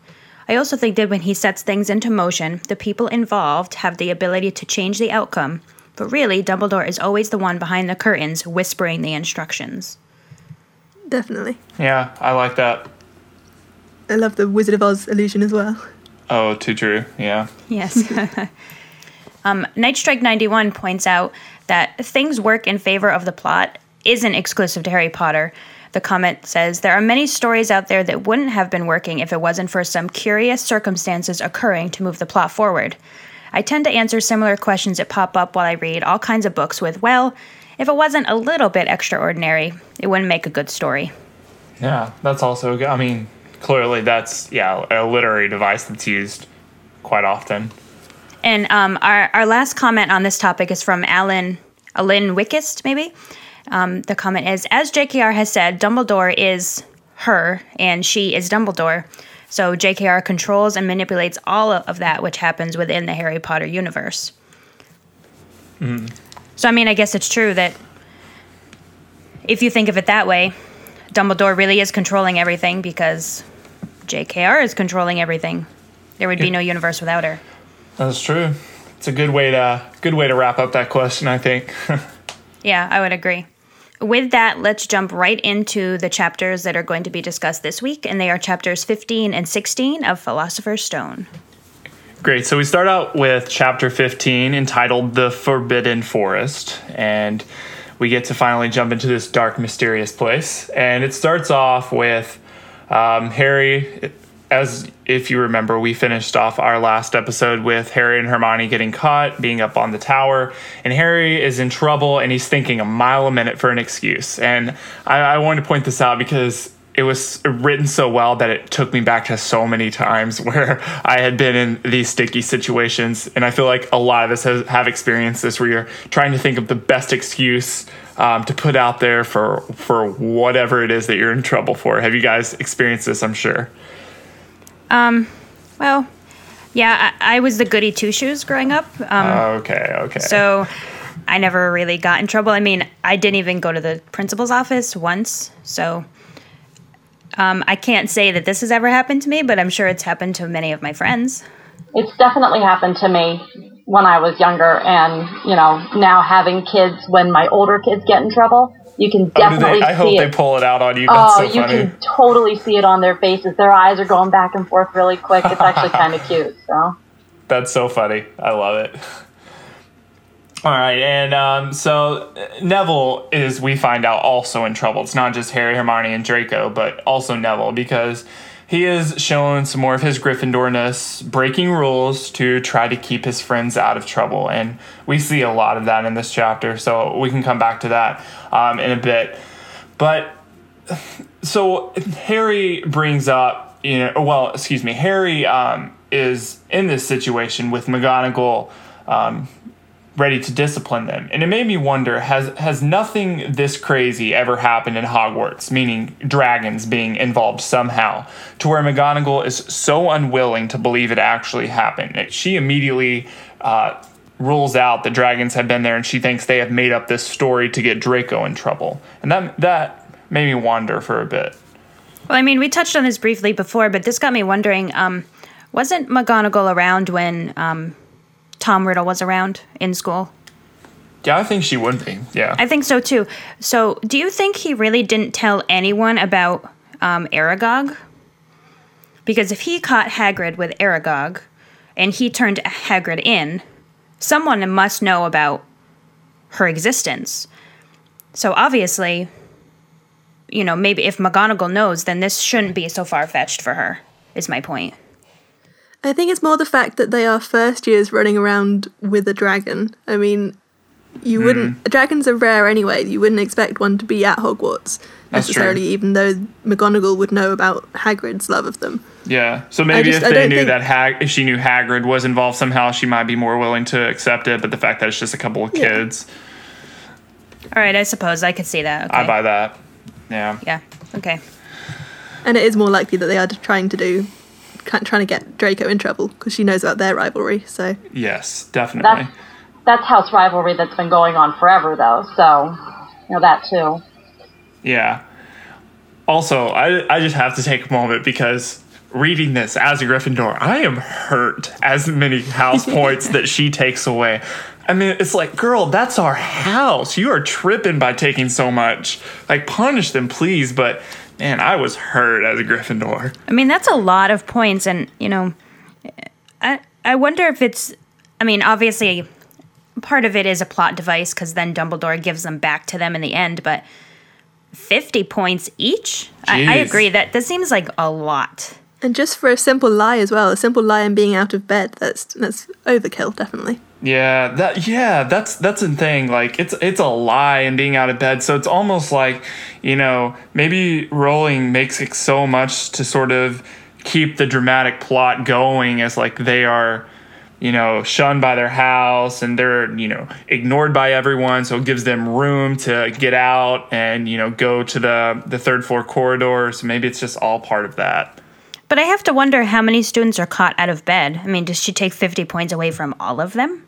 D: I also think that when he sets things into motion, the people involved have the ability to change the outcome, but really, Dumbledore is always the one behind the curtains whispering the instructions.
C: Definitely.
B: Yeah, I like that.
C: I love the Wizard of Oz illusion as well.
B: Oh, too true. Yeah.
D: Yes. um, Night Strike 91 points out that things work in favor of the plot isn't exclusive to Harry Potter. The comment says there are many stories out there that wouldn't have been working if it wasn't for some curious circumstances occurring to move the plot forward. I tend to answer similar questions that pop up while I read all kinds of books with, well, if it wasn't a little bit extraordinary, it wouldn't make a good story.
B: Yeah, that's also good. I mean, clearly that's, yeah, a literary device that's used quite often.
D: And um, our, our last comment on this topic is from Alan, Alan Wickist, maybe. Um, the comment is As JKR has said, Dumbledore is her and she is Dumbledore. So JKR controls and manipulates all of that which happens within the Harry Potter universe.
B: Mm.
D: So, I mean, I guess it's true that if you think of it that way, Dumbledore really is controlling everything because JKR is controlling everything. There would be no universe without her.
B: That's true. It's a good way to good way to wrap up that question, I think.
D: yeah, I would agree. With that, let's jump right into the chapters that are going to be discussed this week, and they are chapters 15 and 16 of Philosopher's Stone.
B: Great. So we start out with chapter 15 entitled The Forbidden Forest. And we get to finally jump into this dark, mysterious place. And it starts off with um, Harry, as if you remember, we finished off our last episode with Harry and Hermione getting caught, being up on the tower. And Harry is in trouble and he's thinking a mile a minute for an excuse. And I, I wanted to point this out because it was written so well that it took me back to so many times where I had been in these sticky situations. And I feel like a lot of us have experienced this where you're trying to think of the best excuse um, to put out there for, for whatever it is that you're in trouble for. Have you guys experienced this? I'm sure.
D: Um, well, yeah, I, I was the goody two shoes growing up. Um,
B: okay, okay.
D: So I never really got in trouble. I mean, I didn't even go to the principal's office once. So um, I can't say that this has ever happened to me, but I'm sure it's happened to many of my friends.
E: It's definitely happened to me when I was younger, and you know, now having kids when my older kids get in trouble, you can definitely.
B: Oh, they, I hope
E: see
B: they pull it out on you. That's
E: oh,
B: so
E: you
B: funny.
E: can totally see it on their faces. Their eyes are going back and forth really quick. It's actually kind of cute. So.
B: That's so funny. I love it. All right, and um, so Neville is, we find out, also in trouble. It's not just Harry, Hermione, and Draco, but also Neville because he is showing some more of his Gryffindorness, breaking rules to try to keep his friends out of trouble. And we see a lot of that in this chapter, so we can come back to that um, in a bit. But so Harry brings up, you know, well, excuse me, Harry um, is in this situation with McGonagall um, ready to discipline them, and it made me wonder: has has nothing this crazy ever happened in Hogwarts? Meaning dragons being involved somehow, to where McGonagall is so unwilling to believe it actually happened. She immediately. Uh, rules out that dragons have been there and she thinks they have made up this story to get Draco in trouble. And that that made me wonder for a bit.
D: Well, I mean, we touched on this briefly before, but this got me wondering um, wasn't McGonagall around when um, Tom Riddle was around in school?
B: Yeah, I think she would be. Yeah.
D: I think so too. So, do you think he really didn't tell anyone about um, Aragog? Because if he caught Hagrid with Aragog and he turned Hagrid in, someone must know about her existence. So obviously, you know, maybe if McGonagall knows, then this shouldn't be so far fetched for her, is my point.
F: I think it's more the fact that they are first years running around with a dragon. I mean, you wouldn't. Hmm. Dragons are rare anyway. You wouldn't expect one to be at Hogwarts
B: That's
F: necessarily,
B: true.
F: even though McGonagall would know about Hagrid's love of them.
B: Yeah. So maybe
F: just-
B: if they knew
F: think-
B: that Hag- if she knew Hagrid was involved somehow, she might be more willing to accept it. But the fact that it's just a couple of
F: Yeah.
B: kids,
D: All right, I suppose I could see that. Okay.
B: I buy that. Yeah.
D: Yeah. Okay.
F: And it is more likely that they are trying to do, trying to get Draco in trouble because she knows about their rivalry. So
B: Yes, definitely.
E: That's that's house rivalry that's been going on forever, though. So, you know that too.
B: Yeah. Also, I I just have to take a moment because reading this as a Gryffindor, I am hurt as many house points that she takes away. I mean, it's like, girl, that's our house. You are tripping by taking so much. Like, punish them, please. But man, I was hurt as a Gryffindor.
D: I mean, that's a lot of points, and you know, I I wonder if it's. I mean, obviously, part of it is a plot device because then Dumbledore gives them back to them in the end. But fifty points each, I, I agree that that seems like a lot.
F: and just for a simple lie as well, a simple lie and being out of bed. That's that's overkill, definitely.
B: Yeah, that yeah, that's that's the thing. Like it's it's a lie and being out of bed. So it's almost like, you know, maybe Rowling makes it so much to sort of keep the dramatic plot going as like they are, you know, shunned by their house and they're, you know, ignored by everyone, so it gives them room to get out and, you know, go to the the third floor corridor. So maybe it's just all part of that.
D: But I have to wonder how many students are caught out of bed. I mean, does she take fifty points away from all of them?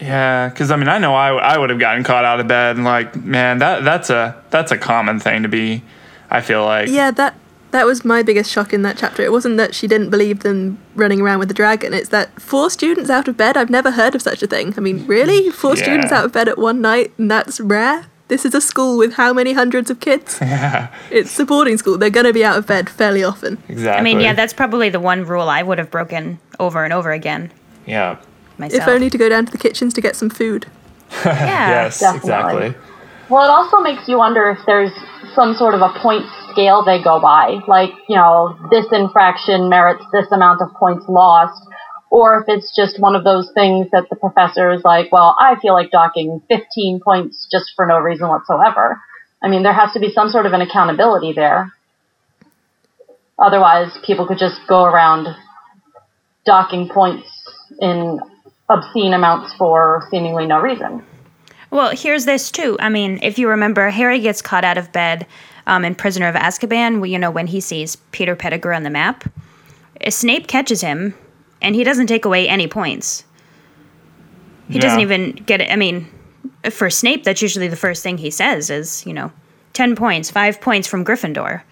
B: Yeah, because I mean, I know I, I would have gotten caught out of bed, and like, man, that that's a that's a common thing to be. I feel like.
F: Yeah, that that was my biggest shock in that chapter. It wasn't that she didn't believe them running around with the dragon. It's that four students out of bed. I've never heard of such a thing. I mean, really, four
B: Yeah.
F: students out of bed at one night, and that's rare. This is a school with how many hundreds of kids?
B: Yeah,
F: It's a boarding school. They're going to be out of bed fairly often.
B: exactly.
D: I mean, yeah, that's probably the one rule I would have broken over and over again
B: yeah.
D: myself.
F: If only to go down to the kitchens to get some food.
B: yes,
E: definitely.
B: exactly.
E: Well, it also makes you wonder if there's some sort of a point scale they go by, like you know, this infraction merits this amount of points lost, or if it's just one of those things that the professor is like, well, I feel like docking 15 points just for no reason whatsoever. I mean, there has to be some sort of an accountability there. Otherwise, people could just go around docking points in obscene amounts for seemingly no reason.
D: Well, here's this too. I mean, if you remember, Harry gets caught out of bed um, in Prisoner of Azkaban. You know, when he sees Peter Pettigrew on the map, Snape catches him, and he doesn't take away any points. He doesn't even get it. I mean, for Snape, that's usually the first thing he says is, you know, ten points, five points from Gryffindor.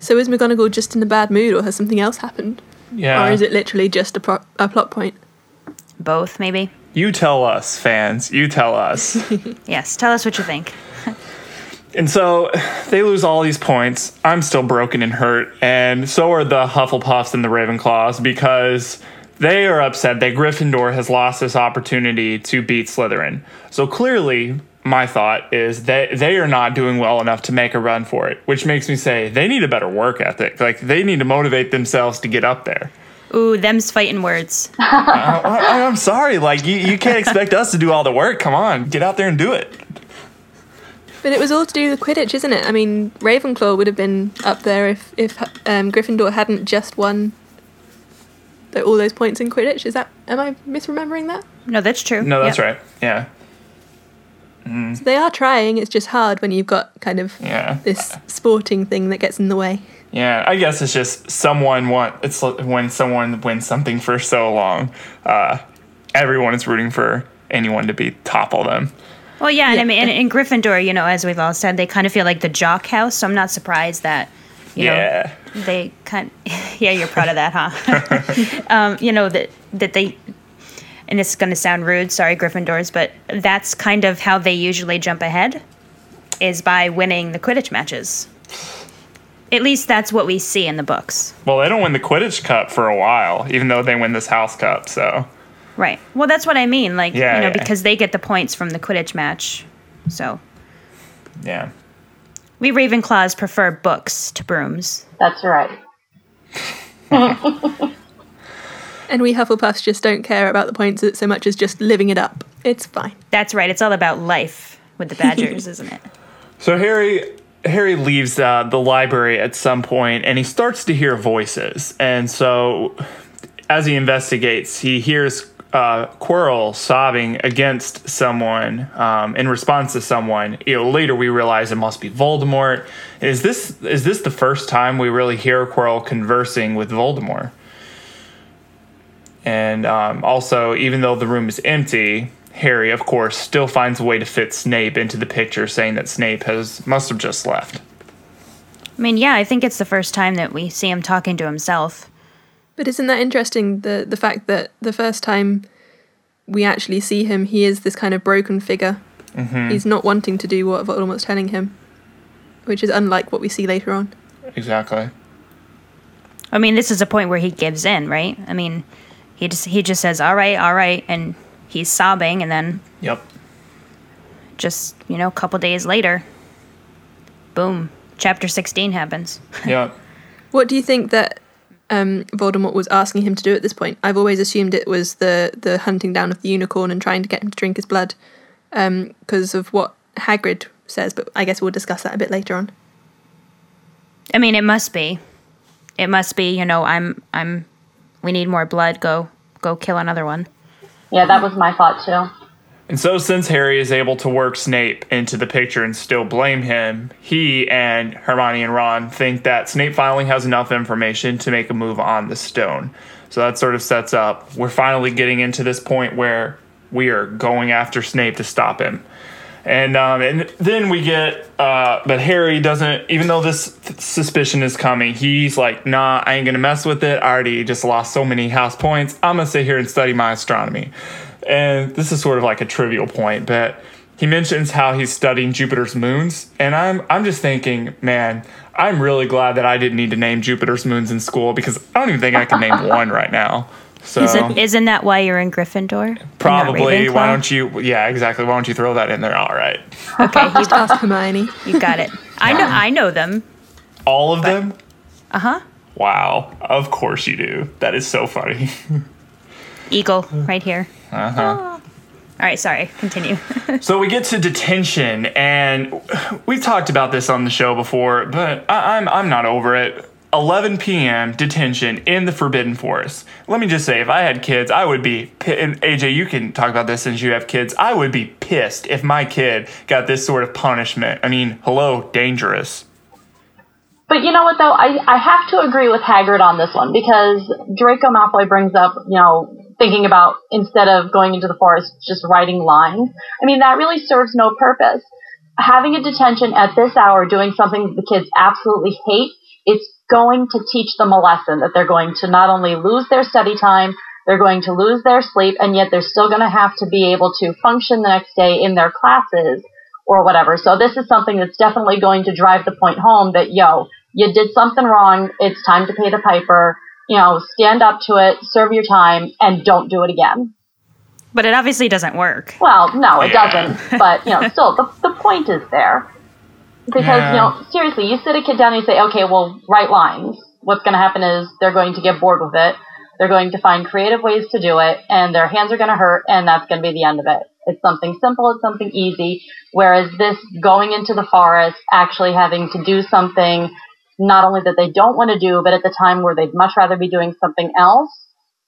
F: So is McGonagall just in a bad mood, or has something else happened?
B: Yeah.
F: Or is it literally just a, pro- a plot point?
D: Both, maybe.
B: You tell us, fans. You tell us.
D: Yes, tell us what you think.
B: And so they lose all these points. I'm still broken and hurt, and so are the Hufflepuffs and the Ravenclaws because they are upset that Gryffindor has lost this opportunity to beat Slytherin. So clearly, my thought is that they are not doing well enough to make a run for it, which makes me say they need a better work ethic. Like they need to motivate themselves to get up there.
D: Ooh, them's fighting words.
B: Uh, I, I'm sorry, like you, you can't expect us to do all the work. Come on, get out there and do it.
C: But it was all to do with Quidditch, isn't it? I mean, Ravenclaw would have been up there if if um, Gryffindor hadn't just won the, all those points in Quidditch. Is that am I misremembering that?
D: No, that's true.
B: No, that's right. Yeah.
C: So they are trying. It's just hard when you've got kind of
B: Yeah.
C: this sporting thing that gets in the way.
B: Yeah, I guess it's just someone want it's when someone wins something for so long, uh, everyone is rooting for anyone to be topple them.
D: Well, yeah, and I mean, in, in Gryffindor, you know, as we've all said, they kind of feel like the jock house. So I'm not surprised that, you
B: Yeah.
D: know, they kind. yeah, you're proud of that, huh? um, you know that that they, and it's going to sound rude. Sorry, Gryffindors, but that's kind of how they usually jump ahead, is by winning the Quidditch matches. At least that's what we see in the books.
B: Well, they don't win the Quidditch Cup for a while, even though they win this House Cup. So
D: Right. Well, that's what I mean. Like,
B: Yeah,
D: you know,
B: yeah.
D: because they get the points from the Quidditch match. So
B: yeah,
D: we Ravenclaws prefer books to brooms.
E: That's right.
C: And we Hufflepuffs just don't care about the points so much as just living it up. It's fine.
D: That's right. It's all about life with the Badgers, isn't it?
B: So Harry Harry leaves uh, the library at some point, and he starts to hear voices. And so, as he investigates, he hears uh, Quirrell sobbing against someone um, in response to someone. You know, later we realize it must be Voldemort. Is this is this the first time we really hear Quirrell conversing with Voldemort? And um, also, even though the room is empty, Harry, of course, still finds a way to fit Snape into the picture, saying that Snape has must have just left.
D: I mean, yeah, I think it's the first time that we see him talking to himself.
C: But isn't that interesting? The the fact that the first time we actually see him, he is this kind of broken figure.
B: Mhm.
C: He's not wanting to do what Voldemort's telling him, which is unlike what we see later on.
B: Exactly.
D: I mean, this is a point where he gives in, right? I mean, he just he just says, "All right, all right," and he's sobbing, and then
B: Yep.
D: just you know, a couple days later, boom, chapter sixteen happens.
B: Yep.
C: What do you think that um, Voldemort was asking him to do at this point? I've always assumed it was the the hunting down of the unicorn and trying to get him to drink his blood, because of what Hagrid says. But I guess we'll discuss that a bit later on.
D: I mean, it must be, it must be. You know, I'm I'm. We need more blood. Go go kill another one.
E: Yeah, that was my thought too.
B: And so, since Harry is able to work Snape into the picture and still blame him, he and Hermione and Ron think that Snape finally has enough information to make a move on the stone. So that sort of sets up. We're finally getting into this point where we are going after Snape to stop him. And um, and then we get, uh, but Harry doesn't. Even though this th- suspicion is coming, he's like, "Nah, I ain't gonna mess with it. I already just lost so many house points. I'm gonna sit here and study my astronomy." And this is sort of like a trivial point, but he mentions how he's studying Jupiter's moons, and I'm I'm just thinking, man, I'm really glad that I didn't need to name Jupiter's moons in school because I don't even think I can name one right now. So
D: Isn't isn't that why you're in Gryffindor? and not
B: probably, why don't you? Yeah, exactly. Why don't you throw that in there? All right.
D: Okay, you
C: ask Hermione.
D: You got it. I know. I know them.
B: All of them?
D: Uh huh.
B: Wow. Of course you do. That is so funny.
D: Eagle, right here.
B: Uh huh.
D: All right. Sorry. Continue.
B: so we get to detention, and we've talked about this on the show before, but I, I'm I'm not over it. 11 p.m. detention in the Forbidden Forest. Let me just say, if I had kids, I would be. And AJ, you can talk about this since you have kids. I would be pissed if my kid got this sort of punishment. I mean, hello, dangerous.
E: But you know what though, I, I have to agree with Hagrid on this one because Draco Malfoy brings up, you know, thinking about instead of going into the forest, just writing lines. I mean, that really serves no purpose. Having a detention at this hour doing something the kids absolutely hate, it's going to teach them a lesson that they're going to not only lose their study time, they're going to lose their sleep, and yet they're still going to have to be able to function the next day in their classes or whatever. So this is something that's definitely going to drive the point home that, yo, you did something wrong. It's time to pay the piper. You know, stand up to it, serve your time, and don't do it again.
D: but it obviously doesn't work.
E: Well, no, it
D: Yeah.
E: doesn't. But, you know, still, the, the point is there. Because,
D: Yeah.
E: you know, seriously, you sit a kid down and you say, okay, well, write lines. What's going to happen is they're going to get bored with it. They're going to find creative ways to do it, and their hands are going to hurt, and that's going to be the end of it. It's something simple, it's something easy. Whereas this going into the forest, actually having to do something not only that they don't want to do, but at the time where they'd much rather be doing something else,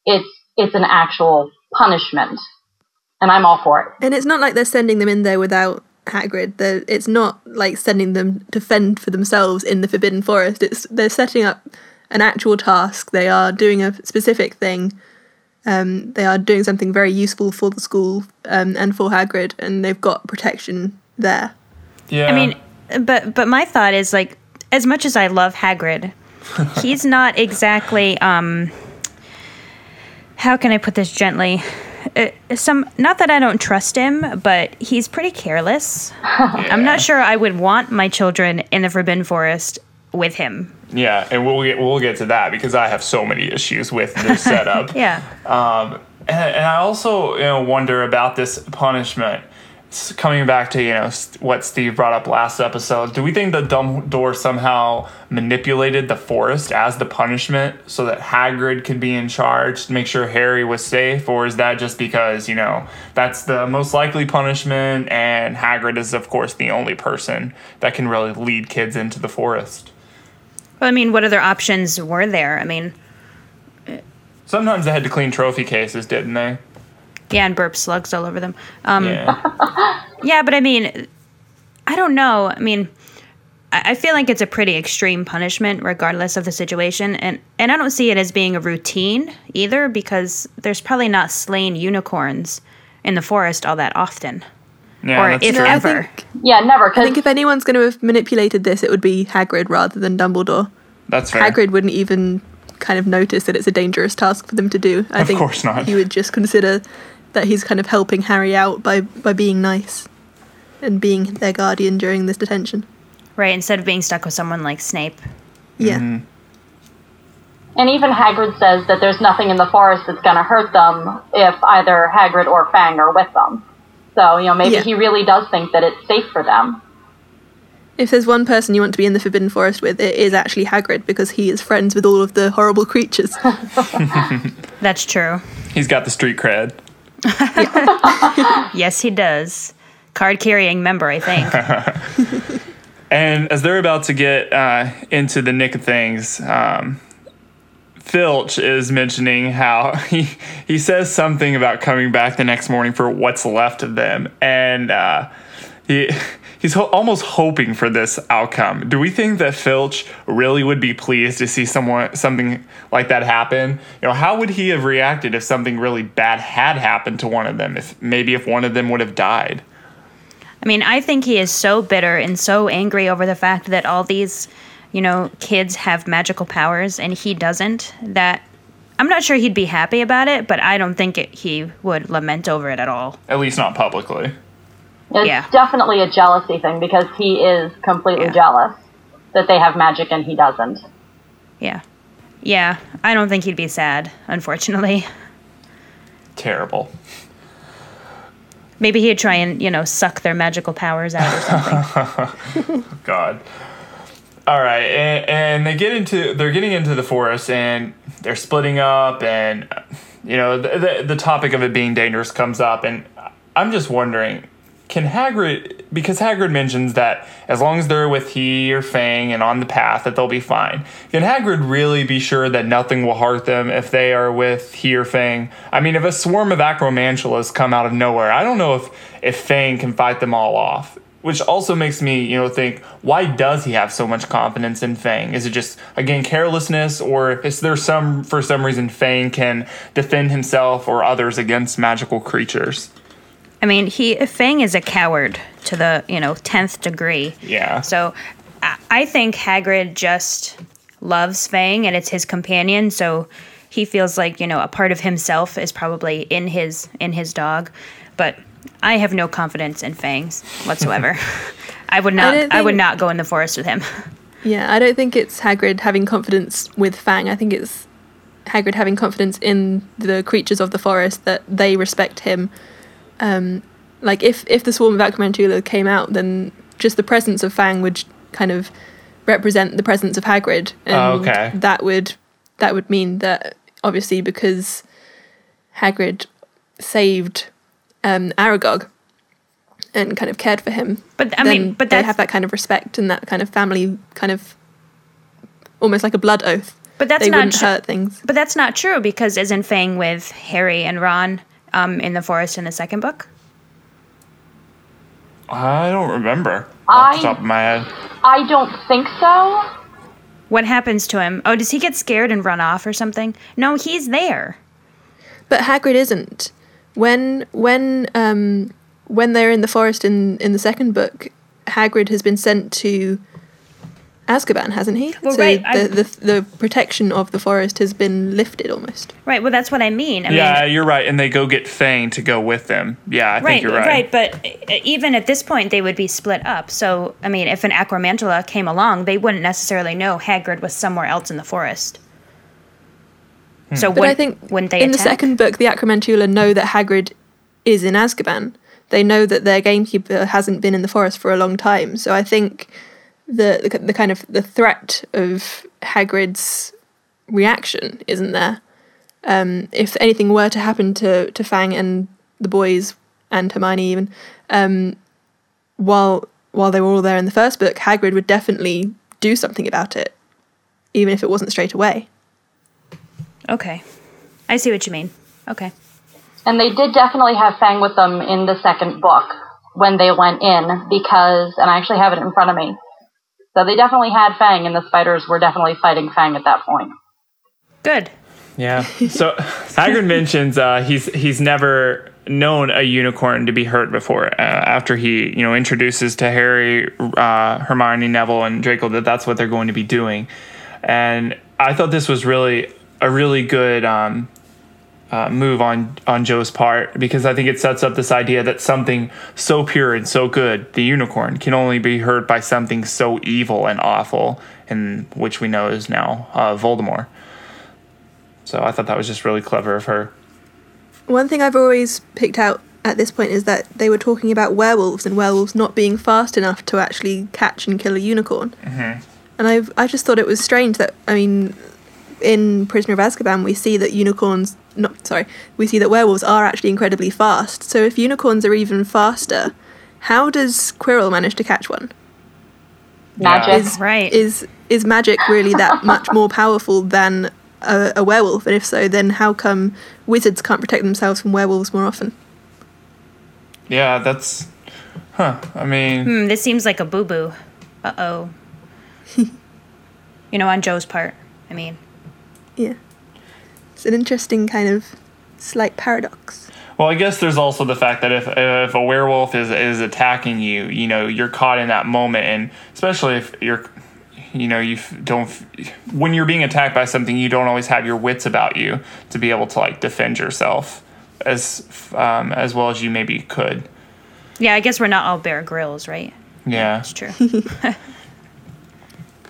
E: it's it's an actual punishment. And I'm all for it.
F: And it's not like they're sending them in there without Hagrid. They're, it's not like sending them to fend for themselves in the Forbidden Forest. It's they're setting up an actual task. They are doing a specific thing. Um, they are doing something very useful for the school um, and for Hagrid, and they've got protection there.
B: Yeah.
D: I mean, but but my thought is like, as much as I love Hagrid, he's not exactly. Um, how can I put this gently? Uh, some not that I don't trust him, but he's pretty careless. I'm not sure I would want my children in the Forbidden Forest with him.
B: Yeah, and we'll get we'll get to that because I have so many issues with this setup.
D: Yeah.
B: Um, and, and I also you know wonder about this punishment. Coming back to you know what Steve brought up last episode, do we think that Dumbledore somehow manipulated the forest as the punishment so that Hagrid could be in charge to make sure Harry was safe, or is that just because you know that's the most likely punishment, and Hagrid is of course the only person that can really lead kids into the forest?
D: Well, I mean, what other options were there? I mean,
B: Sometimes they had to clean trophy cases, didn't they?
D: Yeah, and burp slugs all over them. Um,
B: Yeah.
D: Yeah, but I mean, I don't know. I mean, I I feel like it's a pretty extreme punishment, regardless of the situation, and and I don't see it as being a routine either, because there's probably not slain unicorns in the forest all that often, or if
F: No, I
D: ever.
F: think-
E: Yeah, never.
F: I think if anyone's going to have manipulated this, it would be Hagrid rather than Dumbledore.
B: That's fair.
F: Hagrid wouldn't even kind of notice that it's a dangerous task for them to do. I
B: Of
F: think
B: course not.
F: he would just consider that he's kind of helping Harry out by by being nice and being their guardian during this detention.
D: right? Instead of being stuck with someone like Snape.
F: Yeah. Mm-hmm.
E: And even Hagrid says that there's nothing in the forest that's going to hurt them if either Hagrid or Fang are with them. So, you know, maybe
F: Yeah.
E: he really does think that it's safe for them.
F: If there's one person you want to be in the Forbidden Forest with, it is actually Hagrid because he is friends with all of the horrible creatures.
D: That's true.
B: He's got the street cred.
D: Yes, he does. Card carrying member, I think.
B: And as they're about to get uh, into the nick of things, um, Filch is mentioning how he he says something about coming back the next morning for what's left of them, and uh, he he's ho- almost hoping for this outcome. Do we think that Filch really would be pleased to see someone something like that happen? You know, how would he have reacted if something really bad had happened to one of them? If maybe if one of them would have died.
D: I mean, I think he is so bitter and so angry over the fact that all these, you know, kids have magical powers and he doesn't that I'm not sure he'd be happy about it, but I don't think it, he would lament over it at all.
B: At least not publicly.
E: It's
D: Yeah.
E: definitely a jealousy thing because he is completely jealous that they have magic and he doesn't.
D: Yeah. Yeah, I don't think he'd be sad, unfortunately.
B: Terrible.
D: Maybe he'd try and, you know, suck their magical powers out or something.
B: God. All right, and, and they get into they're getting into the forest and they're splitting up, and you know the, the the topic of it being dangerous comes up, and I'm just wondering, can Hagrid because Hagrid mentions that as long as they're with he or Fang and on the path that they'll be fine. Can Hagrid really be sure that nothing will hurt them if they are with he or Fang? I mean, if a swarm of acromantulas come out of nowhere, I don't know if if Fang can fight them all off. Which also makes me, you know, think why does he have so much confidence in Fang? Is it just again carelessness, or is there some for some reason Fang can defend himself or others against magical creatures?
D: I mean, he Fang is a coward to the, you know, 10th degree.
B: Yeah.
D: So I- I think Hagrid just loves Fang and it's his companion, so he feels like, you know, a part of himself is probably in his in his dog. But I have no confidence in Fangs whatsoever. I would not
F: don't
D: I, would not go in the forest with him.
F: Yeah, I don't think it's Hagrid having confidence with Fang. I think it's Hagrid having confidence in the creatures of the forest that they respect him. Um, like if if the swarm of Acromantula came out, then just the presence of Fang would kind of represent the presence of Hagrid, and
B: Oh, okay.
F: that would that would mean that obviously because Hagrid saved um, Aragog and kind of cared for him.
D: But, I mean, but
F: they
D: that's-
F: have that kind of respect and that kind of family kind of almost like a blood oath.
D: But that's
F: they
D: not
F: wouldn't
D: tr-
F: hurt things.
D: But that's not true because isn't Fang with Harry and Ron um, in the forest in the second book?
B: I don't remember
E: I-
B: off the top of my head.
E: I don't think so.
D: What happens to him? Oh, does he get scared and run off or something? No, he's there.
F: But Hagrid isn't. When when um when they're in the forest in in the second book, Hagrid has been sent to Azkaban, hasn't he?
D: Well,
F: so
D: right,
F: the, the the protection of the forest has been lifted almost.
D: Right. Well, that's what I mean. I
B: yeah,
D: mean,
B: you're right. And they go get Fang to go with them. Yeah, I
D: right,
B: think you're right. Right.
D: But uh, even at this point, they would be split up. So, I mean, if an Acromantula came along, they wouldn't necessarily know Hagrid was somewhere else in the forest. So,
F: but
D: would,
F: I think
D: wouldn't they
F: in the second book, the Acromantula know that Hagrid is in Azkaban. They know that their gamekeeper hasn't been in the forest for a long time. So I think the the, the kind of the threat of Hagrid's reaction isn't there. Um, if anything were to happen to to Fang and the boys and Hermione even, um, while while they were all there in the first book, Hagrid would definitely do something about it, even if it wasn't straight away.
D: Okay. I see what you mean. Okay.
E: And they did definitely have Fang with them in the second book when they went in because, and I actually have it in front of me. So they definitely had Fang, and the spiders were definitely fighting Fang at that point.
D: Good.
B: Yeah. So Hagrid mentions uh, he's he's never known a unicorn to be hurt before. Uh, after he you know introduces to Harry, uh, Hermione, Neville, and Draco that that's what they're going to be doing, and I thought this was really a really good um, uh, move on on Jo's part because I think it sets up this idea that something so pure and so good, the unicorn, can only be hurt by something so evil and awful, and which we know is now uh, Voldemort. So I thought that was just really clever of her.
F: One thing I've always picked out at this point is that they were talking about werewolves and werewolves not being fast enough to actually catch and kill a unicorn.
B: Mm-hmm.
F: And I've I just thought it was strange that I mean, in Prisoner of Azkaban we see that unicorns not sorry we see that werewolves are actually incredibly fast. So if unicorns are even faster, how does Quirrell manage to catch one?
E: Magic.
F: Is,
D: right.
F: Is is magic really that much more powerful than a, a werewolf? And if so, then how come wizards can't protect themselves from werewolves more often?
B: Yeah, that's. Huh. I mean,
D: Hmm, this seems like a boo boo. Uh oh. you know, on Jo's part. I mean,
F: Yeah. It's an interesting kind of slight paradox.
B: well, I guess there's also the fact that if if a werewolf is is attacking you, you know, you're caught in that moment, and especially if you're, you know, you don't when you're being attacked by something, you don't always have your wits about you to be able to like defend yourself as um, as well as you maybe could.
D: yeah, I guess we're not all Bear Grylls, right?
B: Yeah.
D: It's true.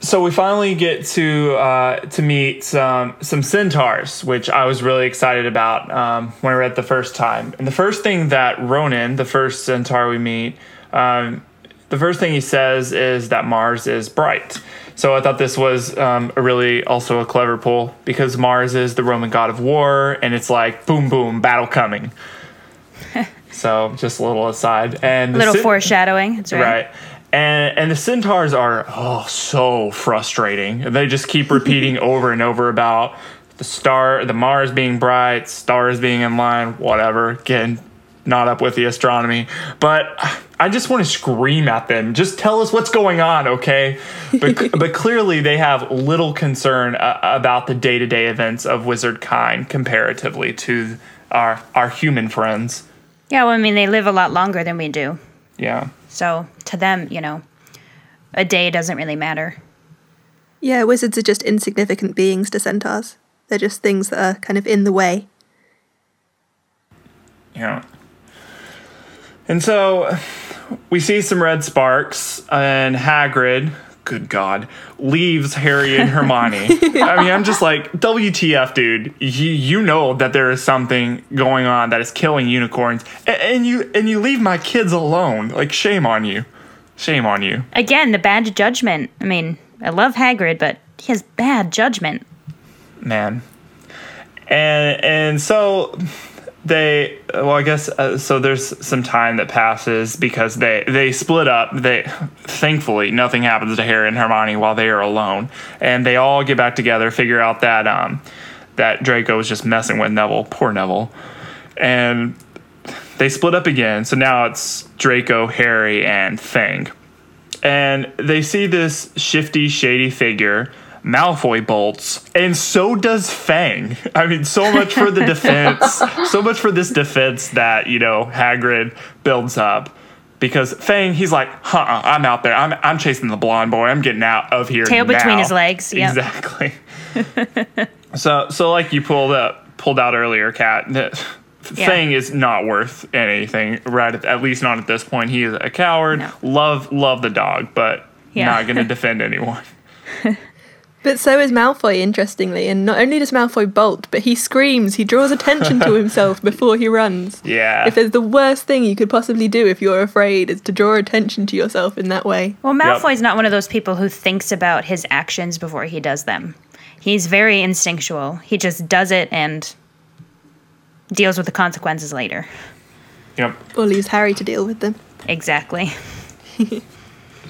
B: So we finally get to uh, to meet some some centaurs, which I was really excited about um, when I read the first time. And the first thing that Ronan, the first centaur we meet, um, the first thing he says is that Mars is bright. So I thought this was um, a really also a clever pull because Mars is the Roman god of war, and it's like boom boom battle coming. so just a little aside and
D: A little foreshadowing. That's right.
B: Right. And and the centaurs are oh so frustrating. They just keep repeating over and over about the star, the Mars being bright, stars being in line, whatever. Again, not up with the astronomy, but I just want to scream at them. Just tell us what's going on, okay? But but clearly they have little concern uh, about the day to day events of wizard kind comparatively to our our human friends.
D: Yeah, well, I mean, they live a lot longer than we do.
B: Yeah.
D: So to them, you know, a day doesn't really matter.
F: Yeah, wizards are just insignificant beings to centaurs. They're just things that are kind of in the way.
B: Yeah. And so we see some red sparks, and Hagrid, good God, leaves Harry and Hermione. I mean, I'm just like, WTF, dude. You, you know that there is something going on that is killing unicorns, and, and you and you leave my kids alone. Like, shame on you. Shame on you.
D: Again, the bad judgment. I mean, I love Hagrid, but he has bad judgment.
B: man. and and so they well i guess uh, so there's some time that passes because they they split up. They thankfully nothing happens to harry and hermione while they are alone. And they all get back together figure out that um that draco was just messing with neville. Poor neville. And they split up again. So now it's draco harry and fang. And they see this shifty shady figure Malfoy bolts, and so does Fang. I mean, so much for the defense, so much for this defense that you know Hagrid builds up. Because Fang, he's like, huh, I'm out there. I'm, I'm chasing the blonde boy. I'm getting out of here.
D: Tail between his legs. Yep.
B: Exactly. so, so like you pulled up, pulled out earlier, Kat. that
D: Yeah.
B: Fang is not worth anything, right? At, at least not at this point. He is a coward. Love, love the dog, but
C: Yeah.
B: not going to defend anyone.
C: But so is Malfoy, interestingly, and not only does Malfoy bolt, but he screams, he draws attention to himself before he runs.
B: Yeah.
C: If there's the worst thing you could possibly do if you're afraid is to draw attention to yourself in that way.
D: Well, Malfoy's not one of those people who thinks about his actions before he does them. He's very instinctual. He just does it and deals with the consequences later.
B: Yep.
C: Or leaves Harry to deal with them.
D: Exactly.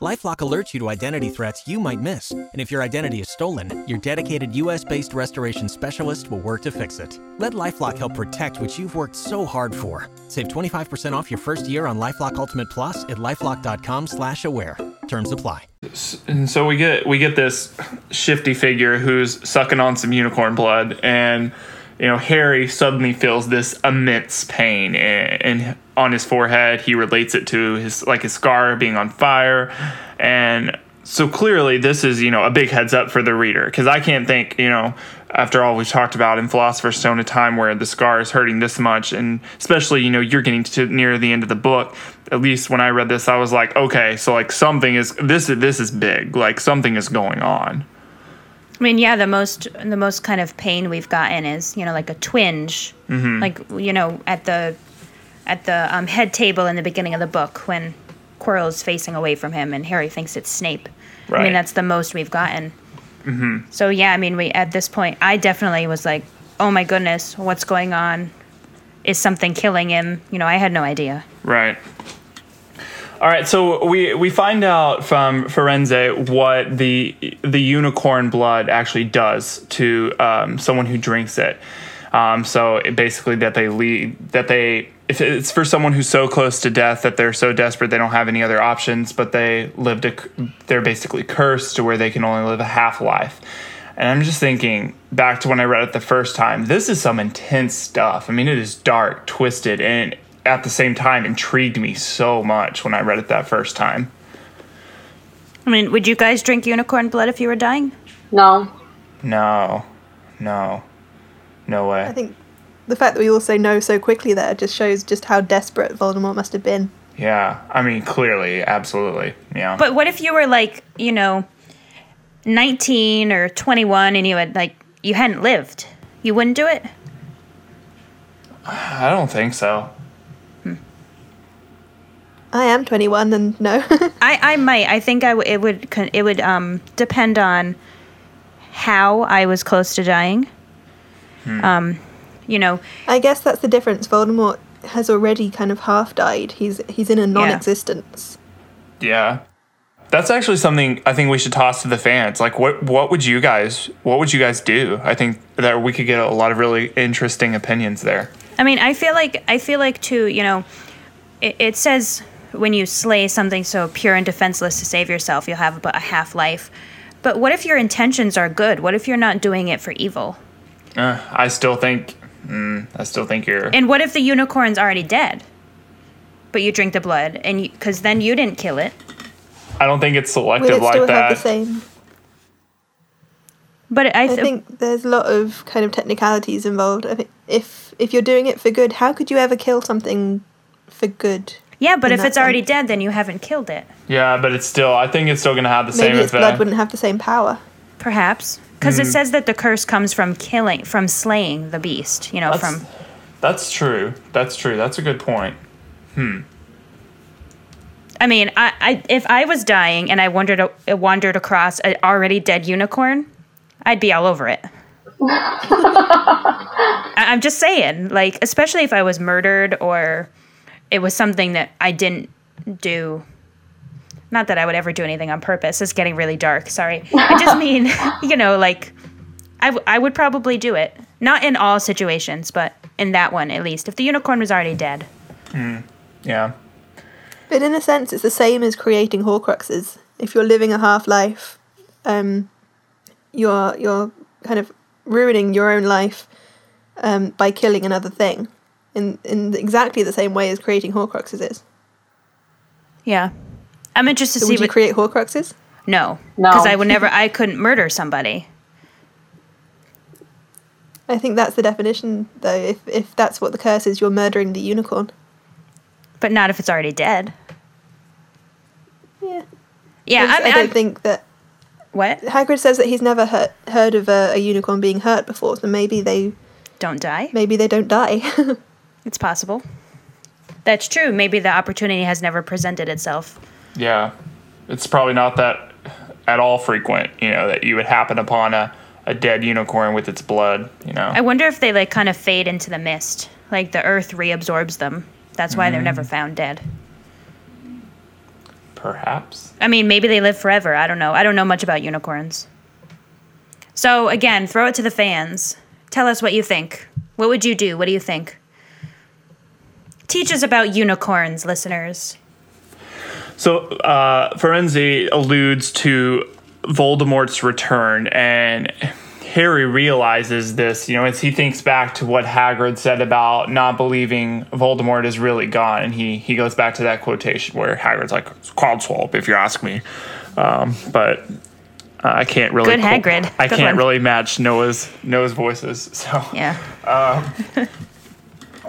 J: Lifelock alerts you to identity threats you might miss. And if your identity is stolen, your dedicated US based restoration specialist will work to fix it. Let Lifelock help protect what you've worked so hard for. Save 25% off your first year on Lifelock Ultimate Plus at lifelock.com slash aware. Terms apply.
B: and so we get we get this shifty figure who's sucking on some unicorn blood and you know harry suddenly feels this immense pain in, in on his forehead he relates it to his like his scar being on fire. And so clearly this is you know a big heads up for the reader because i can't think you know after all we've talked about in philosopher's stone a time where the scar is hurting this much. And especially you know you're getting to near the end of the book. At least when i read this i was like okay so like something is this is this is big. Like something is going on.
D: I mean, yeah, the most the most kind of pain we've gotten is you know like a twinge,
B: Mhm.
D: like you know at the at the um, head table in the beginning of the book when Quirrell is facing away from him and Harry thinks it's Snape.
B: Right.
D: I mean, that's the most we've gotten.
B: mm-hmm.
D: So yeah, I mean, we at this point, I definitely was like, oh my goodness, what's going on? Is something killing him? You know, I had no idea.
B: Right. All right, so we we find out from Firenze what the the unicorn blood actually does to um, someone who drinks it. Um, so it basically, that they lead that they if it's for someone who's so close to death that they're so desperate they don't have any other options, but they lived a they're basically cursed to where they can only live a half life. And I'm just thinking back to when I read it the first time. This is some intense stuff. I mean, it is dark, twisted, and at the same time intrigued me so much when I read it that first time.
D: I mean, would you guys drink unicorn blood if you were dying?
E: No.
B: No, no, no way.
C: I think the fact that we all say no so quickly there just shows just how desperate Voldemort must have been.
B: Yeah, I mean, clearly, absolutely. Yeah.
D: But what if you were like, you know, 19 or 21 and you had like you hadn't lived? You wouldn't do it?
B: I don't think so.
C: I am 21 and no.
D: I I might. I think I w- it would it would um depend on how I was close to dying.
B: Hmm.
D: Um you know,
C: I guess that's the difference. Voldemort has already kind of half died. He's he's in a non-existence.
B: Yeah. That's actually something I think we should toss to the fans. Like what what would you guys what would you guys do? I think that we could get a lot of really interesting opinions there.
D: I mean, I feel like I feel like too, you know, it, it says when you slay something so pure and defenseless to save yourself, you'll have about a half life. But what if your intentions are good? What if you're not doing it for evil?
B: Uh, I still think mm, I still think you're
D: And what if the unicorn's already dead? But you drink the blood, and because then you didn't kill it.
B: I don't think it's
C: Will
B: selective
C: it
B: like
C: still have the
B: that.
C: same?
D: But I,
C: I think there's a lot of kind of technicalities involved. I think if if you're doing it for good, how could you ever kill something for good?
D: Yeah, but if
C: that
D: it's already dead, then you haven't killed it.
B: Yeah, but it's still I think it's still going to have the same
C: Maybe its
B: effect.
C: blood wouldn't have the same power.
D: Perhaps. Because it
B: Mm.
D: says that the curse comes from killing, from slaying the beast. You know,
B: That's-
D: from
B: That's true. That's true. That's a good point. Hmm.
D: I mean, I, I if I was dying and I wandered a- wandered across an already dead unicorn, I'd be all over it. I'm just saying, like, especially if I was murdered or it was something that I didn't do. Not that I would ever do anything on purpose. It's getting really dark. Sorry. I just mean, you know, like, I, w- I would probably do it. Not in all situations, but in that one at least. If the unicorn was already dead.
B: Hmm. Yeah.
F: But in a sense, it's the same as creating Horcruxes. If you're living a half life, um, you're you're kind of ruining your own life um, by killing another thing, in in exactly the same way as creating Horcruxes is.
D: Yeah. I'm interested to
F: So
D: see
F: would you
D: what
F: create Horcruxes?
D: No,
F: No.
D: because I would never. I couldn't murder somebody.
F: I think that's the definition, though. If if that's what the curse is, you're murdering the unicorn.
D: But not if it's already dead.
F: Yeah.
D: Yeah,
F: I,
D: I'm-
F: I don't
D: I'm-
F: think that.
D: What
F: Hagrid says that he's never heard heard of a, a unicorn being hurt before, so maybe they
D: don't die.
F: Maybe they don't die.
D: It's possible. That's true. Maybe the opportunity has never presented itself.
B: Yeah. It's probably not that at all frequent, you know, that you would happen upon a, a dead unicorn with its blood, you know.
D: I wonder if they like kind of fade into the mist, like the earth reabsorbs them. That's why they're
B: Mm.
D: never found dead.
B: Perhaps.
D: I mean, maybe they live forever. I don't know. I don't know much about unicorns. So again, throw it to the fans. Tell us what you think. What would you do? What do you think? Teach us about unicorns, listeners.
B: So, uh, Firenze alludes to Voldemort's return, and Harry realizes this, you know, as he thinks back to what Hagrid said about not believing Voldemort is really gone, and he he goes back to that quotation where Hagrid's like, "It's "Codswallop," if you ask me," um, but. Uh, I can't really.
D: Good Hagrid.
B: I
D: Good
B: can't
D: one.
B: really match Noah's Noah's voices. So
D: Yeah.
B: um,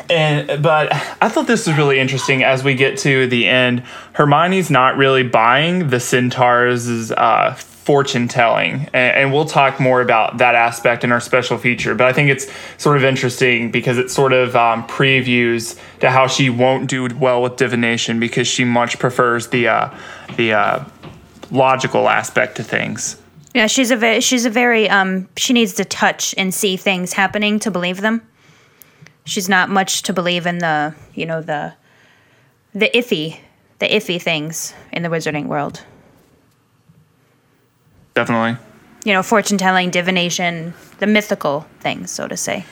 B: and but I thought this was really interesting as we get to the end. Hermione's not really buying the centaurs' uh, fortune telling, and, and we'll talk more about that aspect in our special feature. But I think it's sort of interesting because it sort of um, previews to how she won't do well with divination because she much prefers the uh, the uh, logical aspect to things.
D: Yeah, she's a very, she's a very um she needs to touch and see things happening to believe them. She's not much to believe in the, you know, the the iffy, the iffy things in the wizarding world.
B: Definitely.
D: You know, fortune telling, divination, the mythical things, so to say.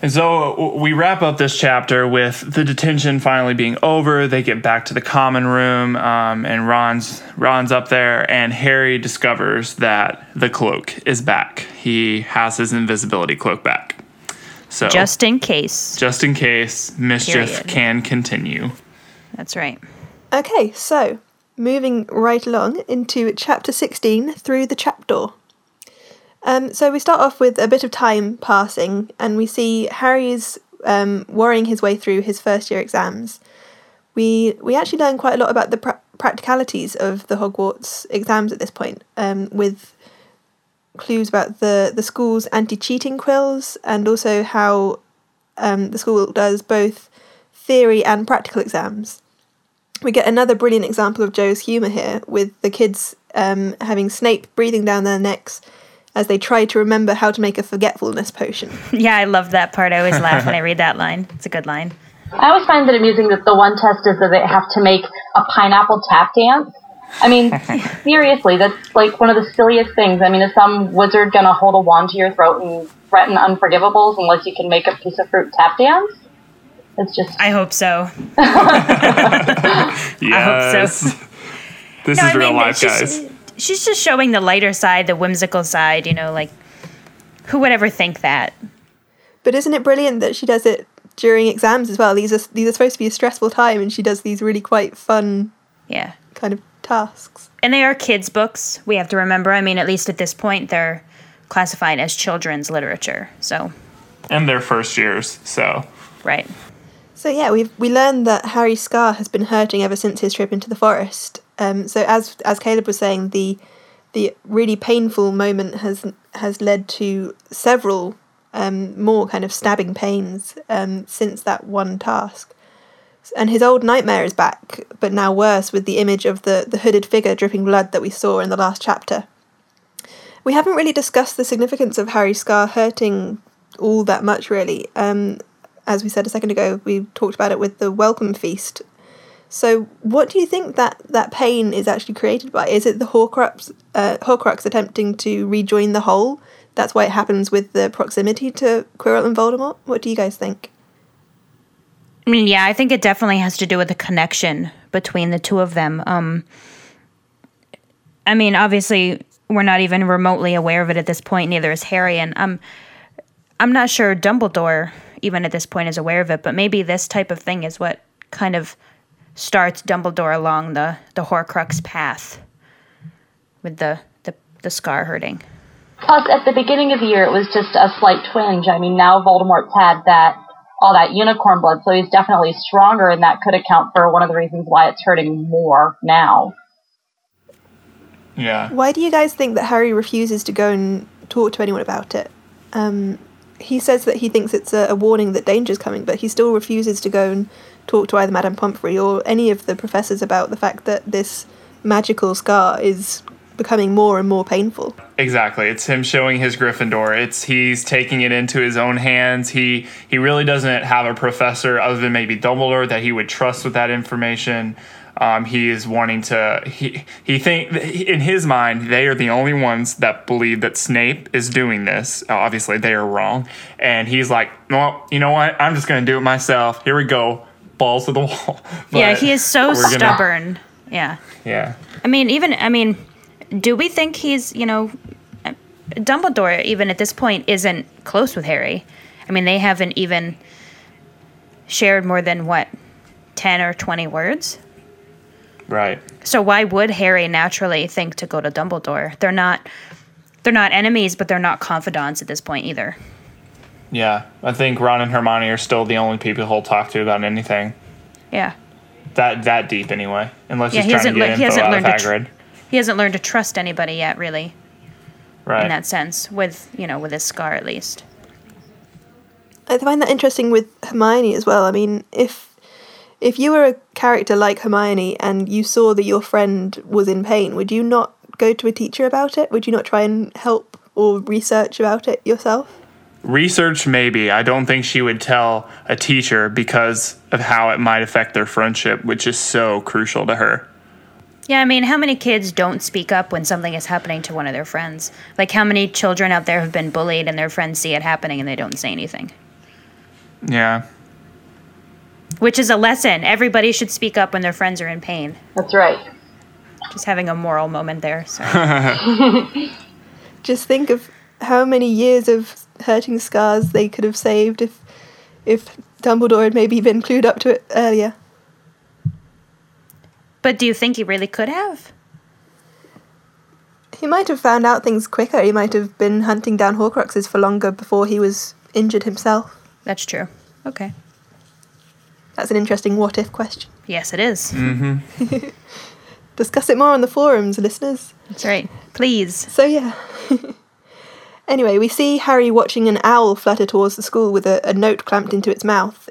B: And so we wrap up this chapter with the detention finally being over. They get back to the common room, um, and Ron's Ron's up there, and Harry discovers that the cloak is back. He has his invisibility cloak back. So
D: Just in case.
B: just in case mischief
F: Period.
B: can continue.
D: That's right.
F: Okay, so moving right along into chapter 16 through the trapdoor. Um, so we start off with a bit of time passing, and we see Harry's um, worrying his way through his first year exams. We we actually learn quite a lot about the pra- practicalities of the Hogwarts exams at this point, um, with clues about the the school's anti cheating quills, and also how um, the school does both theory and practical exams we get another brilliant example of Jo's humour here, with the kids um, having Snape breathing down their necks as they try to remember how to make a forgetfulness potion.
D: Yeah, I love that part. I always laugh when I read that line. It's a good line.
E: I always find it amusing that the one test is that they have to make a pineapple tap dance. I mean, seriously, that's like one of the silliest things. I mean, is some wizard gonna hold a wand to your throat and threaten unforgivables unless you can make a piece of fruit tap dance? It's just.
D: I hope so.
B: Yes. this
D: No,
B: is
D: I
B: real
D: mean,
B: life,
D: she's-
B: guys.
D: She's just showing the lighter side, the whimsical side, you know, like who would ever think that?
F: But isn't it brilliant that she does it during exams as well? These are these are supposed to be a stressful time, and she does these really quite fun,
D: Yeah.
F: kind of tasks.
D: And they are kids' books. We have to remember. I mean, at least at this point, they're classified as children's literature. So,
B: And their first years, so
D: right.
F: So yeah, we we learned that Harry's scar has been hurting ever since his trip into the forest. Um, so as as Caleb was saying, the the really painful moment has has led to several um, more kind of stabbing pains um, since that one task. And his old nightmare is back, but now worse with the image of the, the hooded figure dripping blood that we saw in the last chapter. We haven't really discussed the significance of Harry's scar hurting all that much, really. Um, as we said a second ago, we talked about it with the welcome feast. So, what do you think that that pain is actually created by? Is it the Horcrux, uh, Horcrux attempting to rejoin the whole? That's why it happens with the proximity to Quirrell and Voldemort. What do you guys think?
D: I mean, yeah, I think it definitely has to do with the connection between the two of them. Um, I mean, obviously, we're not even remotely aware of it at this point. Neither is Harry, and I'm, I'm not sure Dumbledore even at this point is aware of it. But maybe this type of thing is what kind of starts Dumbledore along the the Horcrux path with the the, the scar hurting.
E: Plus, at the beginning of the year, it was just a slight twinge. I mean, now Voldemort's had that all that unicorn blood, so he's definitely stronger, and that could account for one of the reasons why it's hurting more now.
B: Yeah.
F: Why do you guys think that Harry refuses to go and talk to anyone about it? Um, he says that he thinks it's a, a warning that danger's coming, but he still refuses to go and talk to either Madame Pomfrey or any of the professors about the fact that this magical scar is becoming more and more painful.
B: Exactly. It's him showing his Gryffindor. It's he's taking it into his own hands. He he really doesn't have a professor other than maybe Dumbledore that he would trust with that information. Um, he is wanting to. He he think in his mind they are the only ones that believe that Snape is doing this. Uh, obviously, they are wrong, and he's like, well, you know what? I'm just going to do it myself. Here we go, balls to the wall.
D: yeah, he is so
B: we're gonna-
D: stubborn. Yeah.
B: yeah.
D: I mean, even I mean, do we think he's you know, Dumbledore even at this point isn't close with Harry? I mean, they haven't even shared more than what, ten or twenty words.
B: Right.
D: So why would Harry naturally think to go to Dumbledore? They're not, they're not enemies, but they're not confidants at this point either.
B: Yeah. I think Ron and Hermione are still the only people he'll talk to about anything.
D: Yeah.
B: That that deep anyway. Unless
D: yeah,
B: he's
D: he
B: trying to get
D: le-
B: info
D: he hasn't
B: out of
D: learned to. Tr- he hasn't learned to trust anybody yet, really.
B: Right.
D: In that sense, with you know, with his scar at least.
F: I find that interesting with Hermione as well. I mean, if if you were a character like Hermione and you saw that your friend was in pain, would you not go to a teacher about it? Would you not try and help or research about it yourself?
B: Research, maybe. I don't think she would tell a teacher because of how it might affect their friendship, which is so crucial to her.
D: Yeah, I mean, how many kids don't speak up when something is happening to one of their friends? Like, how many children out there have been bullied and their friends see it happening and they don't say anything?
B: Yeah.
D: Which is a lesson. Everybody should speak up when their friends are in pain.
E: That's right.
D: Just having a moral moment there. Sorry.
F: Just think of how many years of hurting scars they could have saved if if Dumbledore had maybe been clued up to it earlier.
D: But do you think he really could have?
F: He might have found out things quicker. He might have been hunting down Horcruxes for longer before he was injured himself.
D: That's true. Okay.
F: That's an interesting what if question.
D: Yes, it is.
B: Mm-hmm.
F: Discuss it more on the forums, listeners.
D: That's right. Please.
F: So, yeah. anyway, we see Harry watching an owl flutter towards the school with a, a note clamped into its mouth,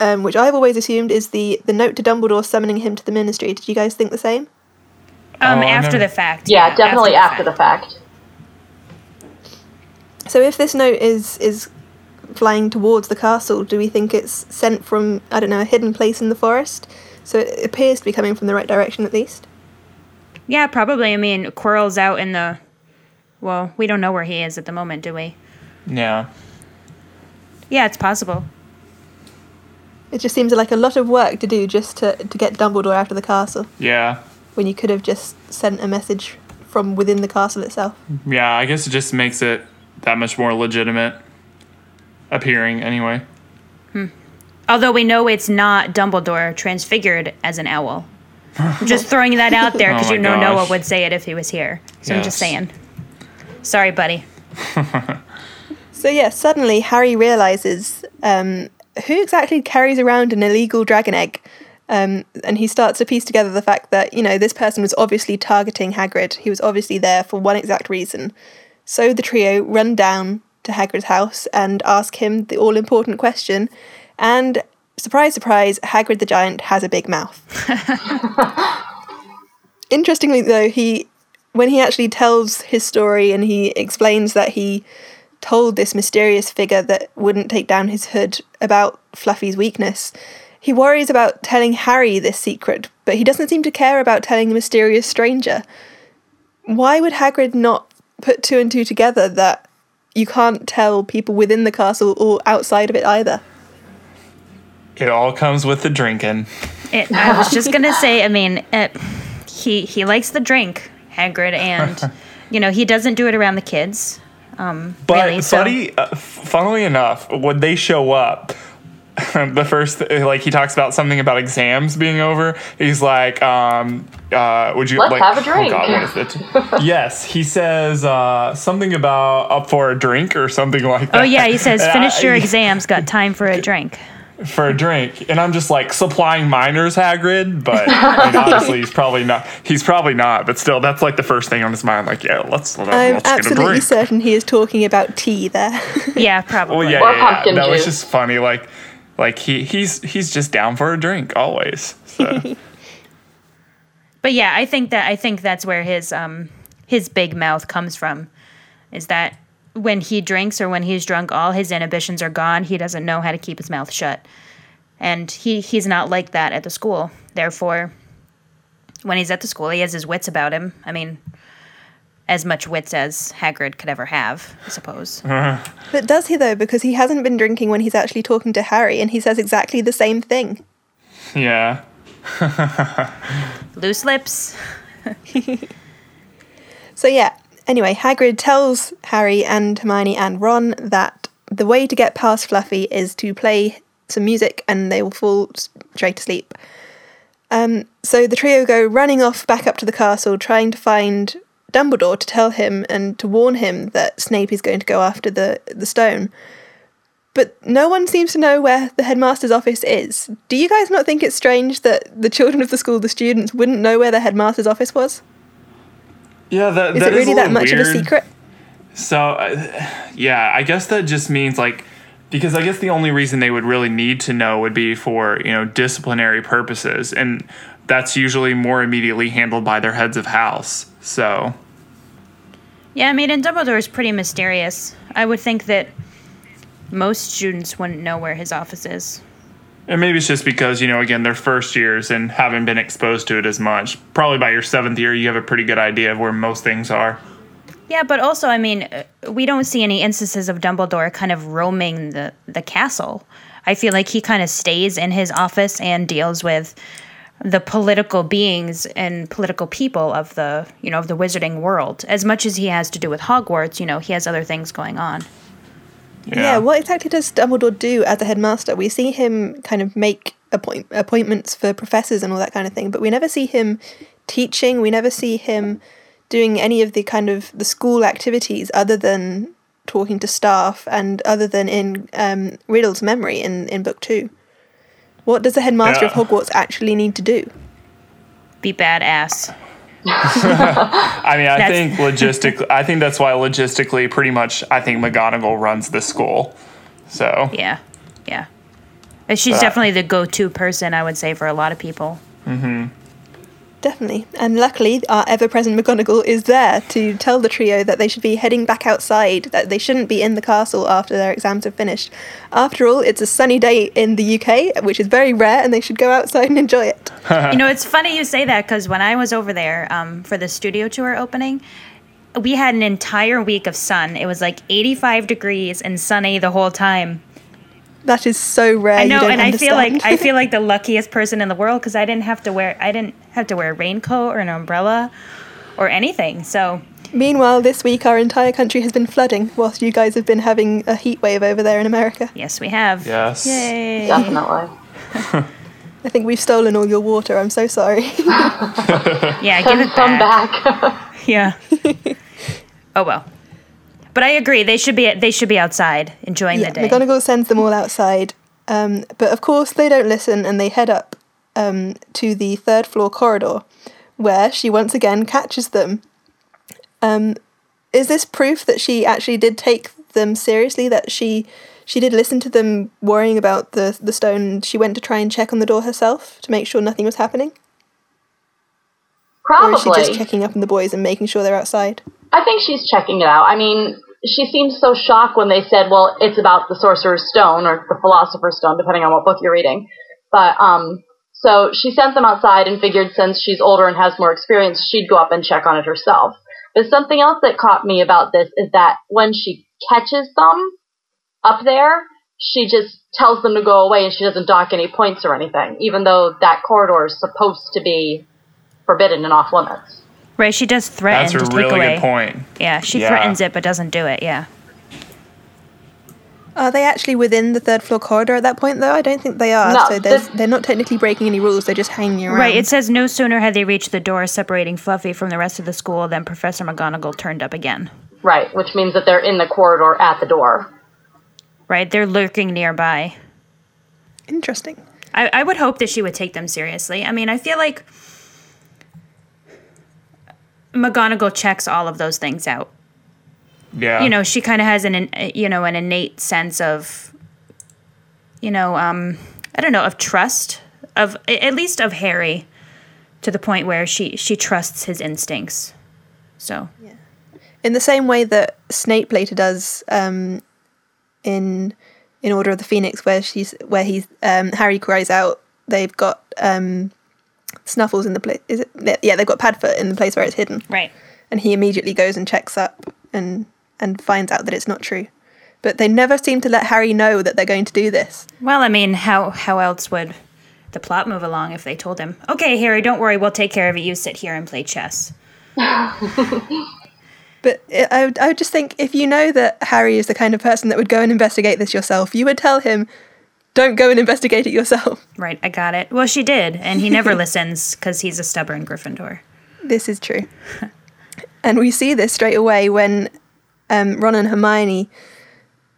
F: um, which I've always assumed is the, the note to Dumbledore summoning him to the ministry. Did you guys think the same?
D: Um,
B: Oh,
D: after the fact.
E: Yeah, definitely after the fact.
F: So, if this note is is flying towards the castle, do we think it's sent from I don't know a hidden place in the forest? So it appears to be coming from the right direction, at least.
D: Yeah, probably. I mean, Quirrell's out in the. Well, we don't know where he is at the moment, do we?
B: Yeah.
D: Yeah, it's possible.
F: It just seems like a lot of work to do just to to get Dumbledore out of the castle
B: Yeah.
F: when you could have just sent a message from within the castle itself.
B: Yeah, I guess it just makes it that much more legitimate appearing anyway.
D: Although we know it's not Dumbledore transfigured as an owl. I'm just throwing that out there because
B: Oh
D: you
B: my
D: know Noah would say it if he was here. So I'm just saying. Sorry, buddy.
F: So yeah, suddenly Harry realizes um, who exactly carries around an illegal dragon egg. Um, and he starts to piece together the fact that, you know, this person was obviously targeting Hagrid. He was obviously there for one exact reason. So the trio run down to Hagrid's house and ask him the all important question. And surprise, surprise, Hagrid the giant has a big mouth. Interestingly, though, he when he actually tells his story and he explains that he told this mysterious figure that wouldn't take down his hood about Fluffy's weakness, he worries about telling Harry this secret, but he doesn't seem to care about telling the mysterious stranger. Why would Hagrid not put two and two together that you can't tell people within the castle or outside of it either?
B: It all comes with the drinking.
D: It, I was just gonna say. I mean, it, he he likes the drink, Hagrid, and you know he doesn't do it around the kids. Um,
B: But
D: really, so
B: funny, uh, funnily enough, when they show up, the first like he talks about something about exams being over. He's like, um, uh, "Would you
E: Let's
B: like?"
E: have a drink.
B: Oh God, what is it? yes, he says uh, something about up for a drink or something like that.
D: oh yeah, he says
B: And
D: finish your exams, got time for a drink.
B: For a drink, and I'm just like supplying minors, Hagrid. But I mean, honestly, he's probably not. He's probably not. But still, that's like the first thing on his mind. Like, yeah, let's let's
F: I'm
B: get a
F: absolutely
B: drink.
F: certain he is talking about tea there.
D: Yeah, probably.
B: Well, yeah,
E: Or
B: yeah, yeah.
E: pumpkin
B: That was
E: juice.
B: just funny. Like, like he he's he's just down for a drink always. So.
D: But yeah, I think that I think that's where his um his big mouth comes from, is that when he drinks or when he's drunk, all his inhibitions are gone. He doesn't know how to keep his mouth shut, and he he's not like that at the school. Therefore, when he's at the school, he has his wits about him. I mean, as much wits as Hagrid could ever have, I suppose. Uh-huh.
F: But does he though? Because he hasn't been drinking when he's actually talking to Harry, and he says exactly the same thing.
B: yeah.
D: Loose lips.
F: So yeah. Anyway, Hagrid tells Harry and Hermione and Ron that the way to get past Fluffy is to play some music, and they will fall straight asleep. Um, so the trio go running off back up to the castle, trying to find Dumbledore to tell him and to warn him that Snape is going to go after the the stone. But no one seems to know where the headmaster's office is. Do you guys not think it's strange that the children of the school, the students, wouldn't know where the headmaster's office was?
B: Yeah, that,
F: Is
B: that
F: it really
B: a
F: that much of a secret?
B: So, uh, yeah, I guess that just means like because I guess the only reason they would really need to know would be for you know disciplinary purposes, and that's usually more immediately handled by their heads of house. So,
D: Yeah, I mean, and Dumbledore is pretty mysterious. I would think that most students wouldn't know where his office is.
B: And maybe it's just because you know again they're first years and haven't been exposed to it as much. Probably by your seventh year, you have a pretty good idea of where most things are.
D: Yeah, but also, I mean, uh, we don't see any instances of Dumbledore kind of roaming the, the castle. I feel like he kind of stays in his office and deals with the political beings and political people of the, you know, of the wizarding world. As much as he has to do with Hogwarts, you know, he has other things going on.
F: Yeah. what exactly does Dumbledore do as a headmaster? We see him kind of make appoint- appointments for professors and all that kind of thing, but we never see him teaching. We never see him doing any of the kind of the school activities other than talking to staff and other than in um, Riddle's memory in, in book two. What does the headmaster
B: Yeah.
F: of Hogwarts actually need to do?
D: Be badass.
B: I mean, I
D: That's-
B: think logistically, I think that's why logistically, pretty much, I think McGonagall runs the school. So
D: Yeah, yeah. Uh, She's
B: But-
D: definitely the go-to person, I would say, for a lot of people.
B: hmm
F: Definitely. And luckily, our ever present McGonagall is there to tell the trio that they should be heading back outside, that they shouldn't be in the castle after their exams have finished. After all, it's a sunny day in the UK, which is very rare, and they should go outside and enjoy it.
D: you know, it's funny you say that because when I was over there um, for the studio tour opening, we had an entire week of sun. It was like 85 degrees and sunny the whole time.
F: That is so rare.
D: I
F: you
D: know,
F: don't
D: and I feel like. I feel like the luckiest person in the world because I didn't have to wear I didn't have to wear a raincoat or an umbrella or anything. So
F: Meanwhile, this week our entire country has been flooding, whilst you guys have been having a heat wave over there in America.
D: yes, we have.
B: Yes.
D: Yay!
E: Definitely.
F: I think we've stolen all your water. I'm so sorry.
D: Yeah, give it
E: Come
D: back.
E: back.
D: Yeah. oh well. But I agree. They should be they should be outside enjoying
F: yeah,
D: the day.
F: McGonagall sends them all outside, um, but of course they don't listen and they head up um, to the third floor corridor, where she once again catches them. Um, is this proof that she actually did take them seriously? That she she did listen to them worrying about the the stone. She went to try and check on the door herself to make sure nothing was happening. Or is she
E: Probably.
F: just checking up on the boys and making sure they're outside?
E: I think she's checking it out. I mean, she seemed so shocked when they said, "Well, it's about the Sorcerer's Stone or the Philosopher's Stone, depending on what book you're reading." But um, so she sent them outside and figured since she's older and has more experience, she'd go up and check on it herself. But something else that caught me about this is that when she catches them up there, she just tells them to go away and she doesn't dock any points or anything, even though that corridor is supposed to be forbidden and off limits.
D: Right, she does threaten
B: That's a
D: to take
B: really
D: away.
B: good point.
D: Yeah, she
B: Yeah.
D: threatens it but doesn't do it. Yeah.
F: Are they actually within the third floor corridor at that point, though? I don't think they are.
E: No,
F: so there's, they're not technically breaking any rules. They're just hanging around.
D: Right, it says no sooner had they reached the door separating Fluffy from the rest of the school than Professor McGonagall turned up again.
E: Right, which means that they're in the corridor at the door.
D: Right, they're lurking nearby.
F: Interesting.
D: I, I would hope that she would take them seriously. I mean, I feel like McGonagall checks all of those things out.
B: Yeah.
D: You know, she kind of has an, in- you know, an innate sense of, you know, um, I don't know, of trust of at least of Harry, to the point where she she trusts his instincts. So yeah,
F: in the same way that Snape later does um, in in Order of the Phoenix, where she's where he's um, Harry cries out. They've got um, Snuffles in the place. Is it? Yeah, they've got Padfoot in the place where it's hidden.
D: Right.
F: And he immediately goes and checks up and and finds out that it's not true. But they never seem to let Harry know that they're going to do this.
D: Well, I mean, how how else would the plot move along if they told him, "Okay, Harry, don't worry, we'll take care of it. You sit here and play chess."
F: But I I would, I would just think if you know that Harry is the kind of person that would go and investigate this yourself, you would tell him, "Don't go and investigate it yourself."
D: Right, I got it. Well, she did, and he never listens because he's a stubborn Gryffindor.
F: This is true. and we see this straight away when um, Ron and Hermione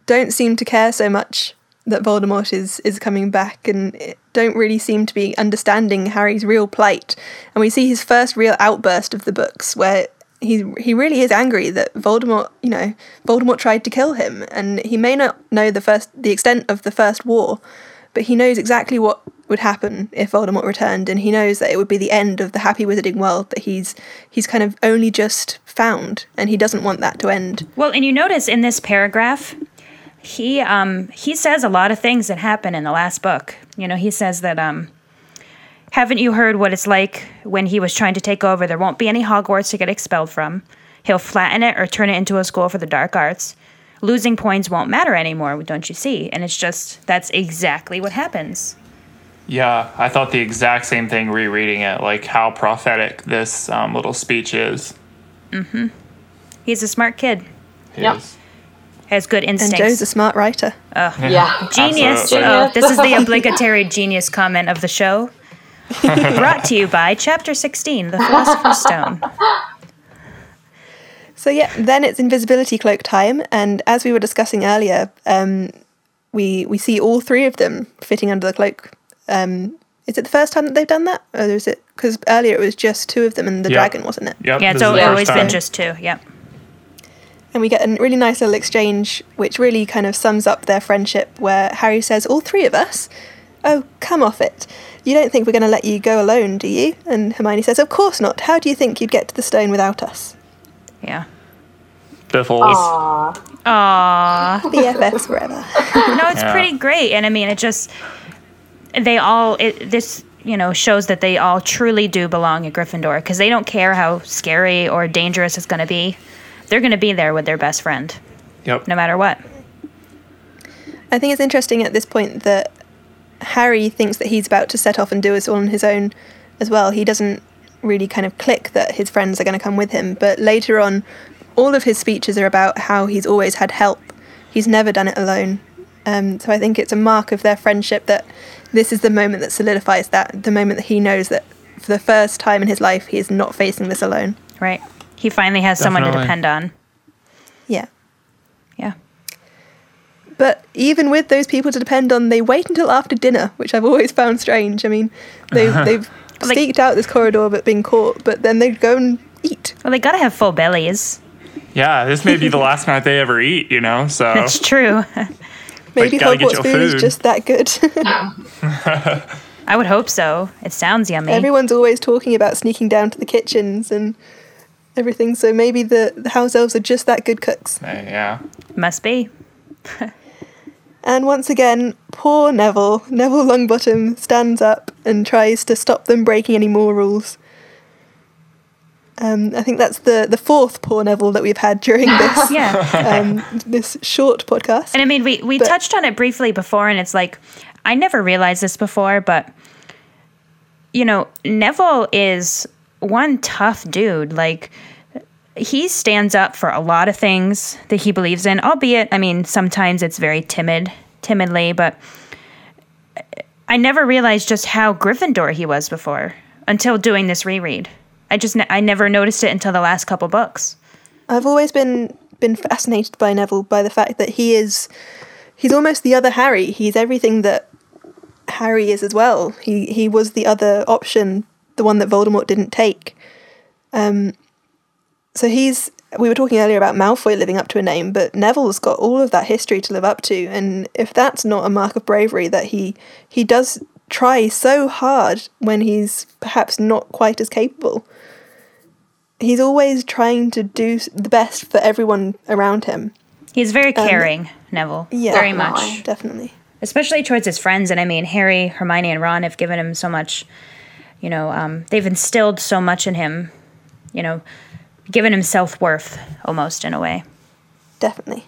F: don't seem to care so much that Voldemort is, is coming back and don't really seem to be understanding Harry's real plight. And we see his first real outburst of the books where he he really is angry that Voldemort, you know, Voldemort tried to kill him and he may not know the first the extent of the first war, but he knows exactly what would happen if Voldemort returned, and he knows that it would be the end of the happy wizarding world that he's he's kind of only just found, and he doesn't want that to end.
D: Well, and you notice in this paragraph, he um he says a lot of things that happen in the last book. You know, he says that um haven't you heard what it's like when he was trying to take over? There won't be any Hogwarts to get expelled from. He'll flatten it or turn it into a school for the dark arts. Losing points won't matter anymore, don't you see? And it's just that's exactly what happens.
B: Yeah, I thought the exact same thing rereading it, like how prophetic this um, little speech is.
D: Mm-hmm. He's a smart kid.
B: He
E: Yep.
B: is.
D: Has good instincts.
F: And Jo's a smart writer.
D: Ugh.
E: Yeah.
D: Genius.
E: Absolutely.
D: Oh, this is the obligatory genius comment of the show. Brought to you by Chapter 16, The Philosopher's Stone.
F: So yeah, then it's invisibility cloak time, and as we were discussing earlier, um, we we see all three of them fitting under the cloak. Um, is it the first time that they've done that, or is it because earlier it was just two of them and the
B: Yep.
F: dragon, wasn't it?
B: Yep,
D: yeah, it's
B: this is the
D: al-
B: first
D: always been just two. Yep.
F: And we get a really nice little exchange, which really kind of sums up their friendship, where Harry says, "All three of us? Oh, come off it! You don't think we're going to let you go alone, do you?" And Hermione says, "Of course not. How do you think you'd get to the stone without us?"
D: Yeah.
B: Biffles.
E: Aww.
D: Aww.
F: BFFs forever.
D: no, it's
B: Yeah.
D: pretty great, and I mean, it just they all it, this you know shows that they all truly do belong at Gryffindor because they don't care how scary or dangerous it's going to be. They're going to be there with their best friend,
B: Yep.
D: no matter what.
F: I think it's interesting at this point that Harry thinks that he's about to set off and do it all on his own as well. He doesn't really kind of click that his friends are going to come with him, but later on, all of his speeches are about how he's always had help. He's never done it alone. Um, so I think it's a mark of their friendship that this is the moment that solidifies that, the moment that he knows that for the first time in his life, he is not facing this alone.
D: Right. He finally has someone to depend on.
F: Yeah.
D: Yeah.
F: But even with those people to depend on, they wait until after dinner, which I've always found strange. I mean, they've, they've
D: Like-
F: sneaked out this corridor but been caught, but then they go and eat.
D: Well, they got to have full bellies.
B: Yeah, this may be the last night they ever eat, you know. So
D: That's true.
F: Maybe
B: gotta
F: Hogwarts
B: your
F: food is just that good.
D: I would hope so. It sounds yummy.
F: Everyone's always talking about sneaking down to the kitchens and everything, so maybe the, the house elves are just that good cooks.
B: yeah.
D: Must be.
F: And once again, poor Neville, Neville Longbottom stands up and tries to stop them breaking any more rules. Um, I think that's the, the fourth poor Neville that we've had during this
D: Yeah.
F: um, this short podcast.
D: And I mean, we, we
F: But-
D: touched on it briefly before, and it's like, I never realized this before, but, you know, Neville is one tough dude. Like, he stands up for a lot of things that he believes in, albeit, I mean, sometimes it's very timid, timidly, but I never realized just how Gryffindor he was before until doing this reread. I just, ne- I never noticed it until the last couple books.
F: I've always been been fascinated by Neville by the fact that he is he's almost the other Harry. He's everything that Harry is as well. He he was the other option, the one that Voldemort didn't take. Um so he's we were talking earlier about Malfoy living up to a name, but Neville's got all of that history to live up to and if that's not a mark of bravery that he he does try so hard when he's perhaps not quite as capable he's always trying to do the best for everyone around him.
D: He's very
F: Um,
D: caring, Neville.
F: Yeah,
D: very much.
F: definitely.
D: Especially towards his friends. And I mean, Harry, Hermione, and Ron have given him so much, you know, um, they've instilled so much in him, you know, given him self worth almost in a way.
F: Definitely.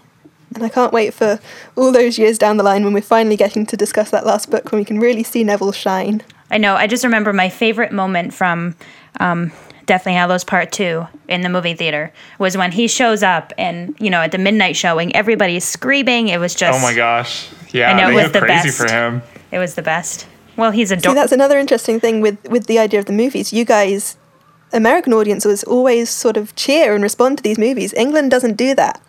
F: And I can't wait for all those years down the line when we're finally getting to discuss that last book when we can really see Neville shine.
D: I know. I just remember my favorite moment from um, Deathly Hallows Part 2 in the movie theater was when he shows up and, you know, at the midnight showing, everybody's screaming. It was just.
B: oh my gosh. Yeah,
D: I know, it was the
B: crazy
D: best.
B: for him.
D: It was the best. Well, he's a
F: See, that's another interesting thing with, with the idea of the movies. You guys, American audiences, always sort of cheer and respond to these movies. England doesn't do that.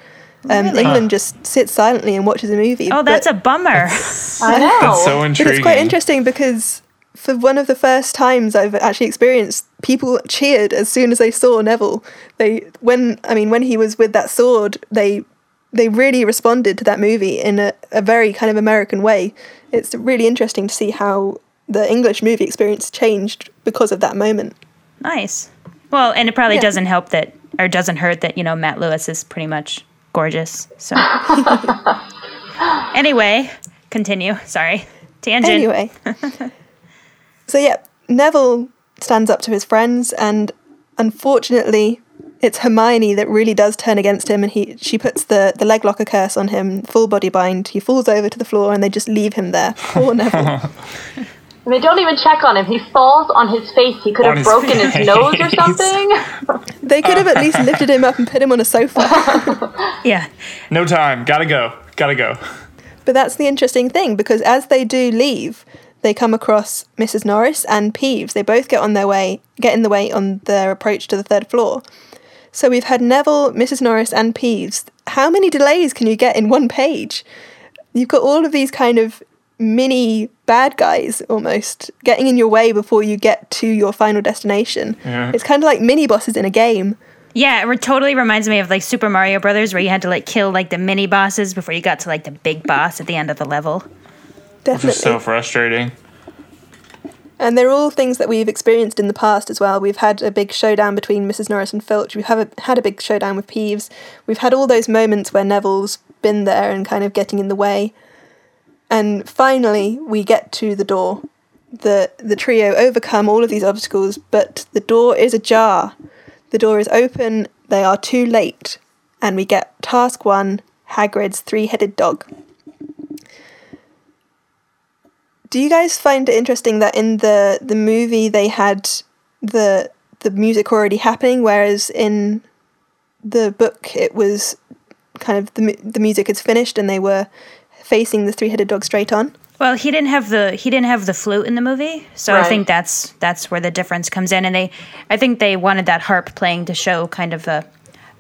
F: Um,
D: Really?
F: England
D: Huh.
F: just sits silently and watches a movie.
D: Oh, that's a bummer.
F: I know.
B: That's so
F: But it's quite interesting because for one of the first times I've actually experienced, people cheered as soon as they saw Neville. They when I mean when he was with that sword, they they really responded to that movie in a, a very kind of American way. It's really interesting to see how the English movie experience changed because of that moment.
D: Nice. Well, and it probably
F: Yeah.
D: doesn't help that, or doesn't hurt that, you know, Matt Lewis is pretty much gorgeous. So. anyway, continue. Sorry. Tangent.
F: Anyway. so yeah, Neville stands up to his friends and unfortunately it's Hermione that really does turn against him and he she puts the, the leg locker curse on him, full body bind. He falls over to the floor and they just leave him there. Poor Neville.
E: And they don't even check on him. He falls on his face. He could
F: On
E: have
F: his
E: broken his nose or something.
F: they could have at least lifted him up and put him on a sofa.
D: yeah.
B: No time. Gotta go. Gotta go.
F: But that's the interesting thing because as they do leave, they come across Mrs. Norris and Peeves. They both get on their way, get in the way on their approach to the third floor. So we've had Neville, Mrs. Norris, and Peeves. How many delays can you get in one page? You've got all of these kind of mini bad guys almost getting in your way before you get to your final destination.
D: Yeah.
F: It's kind of like mini bosses in a game.
D: Yeah, it re- totally reminds me of like Super Mario Brothers, where you had to like kill like the mini bosses before you got to like the big boss at the end of the level.
F: Definitely.
B: Just so frustrating.
F: And they're all things that we've experienced in the past as well. We've had a big showdown between Mrs. Norris and Filch. We've have a, had a big showdown with Peeves. We've had all those moments where Neville's been there and kind of getting in the way. And finally, we get to the door. The the trio overcome all of these obstacles, but the door is ajar. The door is open. They are too late, and we get task one: Hagrid's three-headed dog. Do you guys find it interesting that in the the movie they had the the music already happening, whereas in the book it was kind of the the music is finished and they were facing the three-headed dog straight on?
D: Well, he didn't have the he didn't have the flute in the movie, so I think that's that's where the difference comes in. And they, I think they wanted that harp playing to show kind of the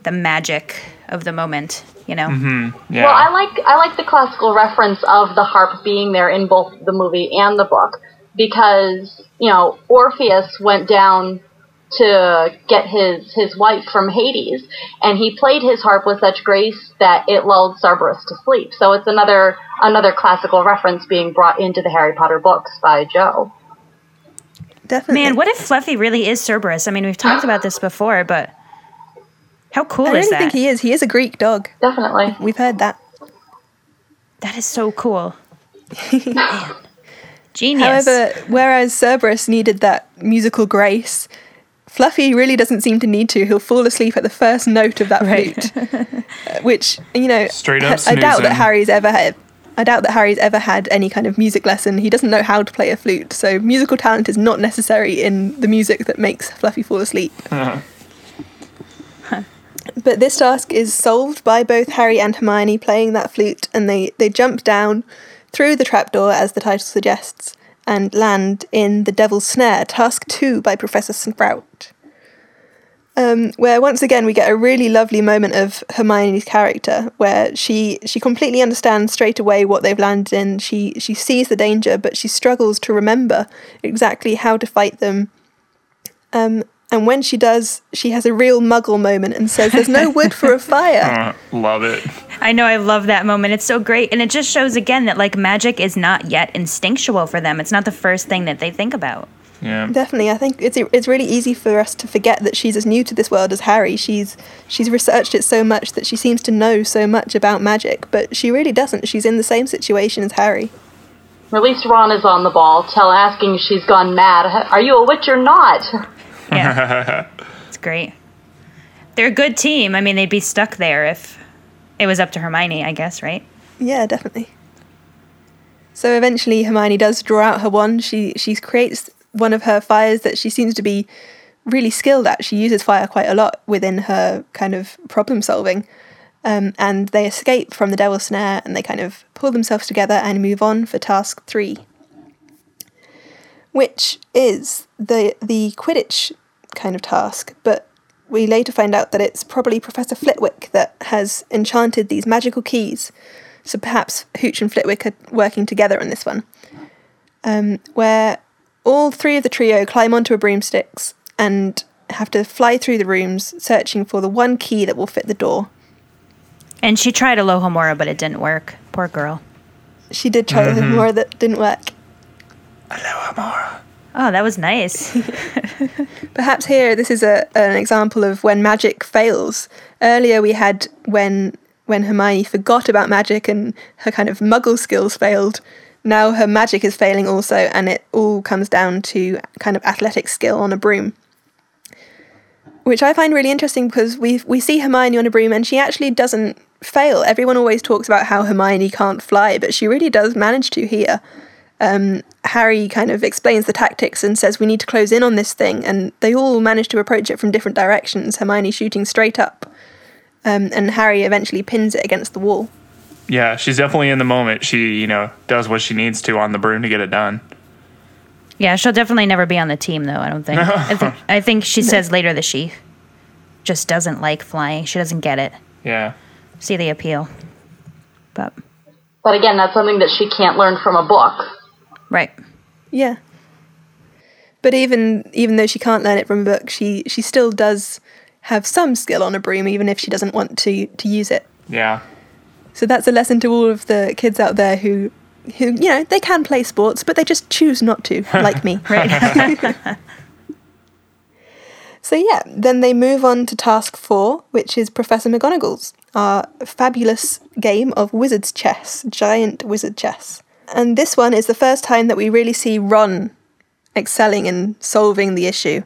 D: the magic of the moment, you know.
B: Mm-hmm.
E: Well, I like I like the classical reference of the harp being there in both the movie and the book because you know Orpheus went down to get his his wife from Hades, and he played his harp with such grace that it lulled Cerberus to sleep. So it's another another classical reference being brought into the Harry Potter books by Jo.
F: Definitely.
D: Man, what if Fluffy really is Cerberus? I mean, we've talked about this before, but how cool is it?
F: I
D: is
F: really
D: that?
F: think he is. He is a Greek dog.
E: Definitely.
F: We've heard that.
D: that is so cool. Genius.
F: However, whereas Cerberus needed that musical grace, Fluffy really doesn't seem to need to. He'll fall asleep at the first note of that flute, which you know,
B: Straight up
F: I doubt that. Harry's ever had. I doubt that Harry's ever had any kind of music lesson. He doesn't know how to play a flute, so musical talent is not necessary in the music that makes Fluffy fall asleep. But this task is solved by both Harry and Hermione playing that flute, and they, they jump down through the trapdoor, as the title suggests, and land in The Devil's Snare, Task 2 by Professor Sprout. Um, where once again we get a really lovely moment of Hermione's character, where she she completely understands straight away what they've landed in. She she sees the danger, but she struggles to remember exactly how to fight them. Um, and when she does, she has a real Muggle moment and says, "There's no wood for a fire."
B: Uh, love it.
D: I know I love that moment. It's so great. And it just shows again that like magic is not yet instinctual for them. It's not the first thing that they think about.
B: Yeah.
F: Definitely, I think it's it's really easy for us to forget that she's as new to this world as Harry. She's she's researched it so much that she seems to know so much about magic, but she really doesn't. She's in the same situation as Harry.
E: At least Ron is on the ball, tell asking if she's gone mad. Are you a witch or not?
D: Yeah. it's great. They're a good team. I mean, they'd be stuck there if it was up to Hermione, I guess, right?
F: Yeah, definitely. So eventually, Hermione does draw out her wand. She she creates one of her fires that she seems to be really skilled at. She uses fire quite a lot within her kind of problem solving. Um, and they escape from the devil's snare and they kind of pull themselves together and move on for task three, which is the the Quidditch kind of task. But we later find out that it's probably Professor Flitwick that has enchanted these magical keys. So perhaps Hooch and Flitwick are working together on this one, um, where all three of the trio climb onto a broomsticks and have to fly through the rooms searching for the one key that will fit the door.
D: And she tried Alohomora, but it didn't work. Poor girl.
F: She did try
D: Mhm.
F: more that didn't work.
D: Oh, that was nice.
F: Perhaps here this is a an example of when magic fails. Earlier we had when when Hermione forgot about magic and her kind of muggle skills failed. Now her magic is failing also and it all comes down to kind of athletic skill on a broom. Which I find really interesting because we we see Hermione on a broom and she actually doesn't fail. Everyone always talks about how Hermione can't fly, but she really does manage to here um, Harry kind of explains the tactics and says we need to close in on this thing, and they all manage to approach it from different directions. Hermione shooting straight up, um, and Harry eventually pins it against the wall.
B: Yeah, she's definitely in the moment. She, you know, does what she needs to on the broom to get it done.
D: yeah, she'll definitely never be on the team, though, I don't think. I, think I think she says later that she just doesn't like flying. She doesn't get it.
B: Yeah.
D: See the appeal. But,
E: But again, that's something that she can't learn from a book.
D: Right.
F: Yeah. But even even though she can't learn it from a book, she she still does have some skill on a broom, even if she doesn't want to to use it.
B: Yeah.
F: So that's a lesson to all of the kids out there who who you know they can play sports, but they just choose not to, like me.
D: Right.
F: So yeah, then they move on to task four, which is Professor McGonagall's, our fabulous game of wizard's chess, giant wizard chess. And this one is the first time that we really see Ron excelling in solving the issue.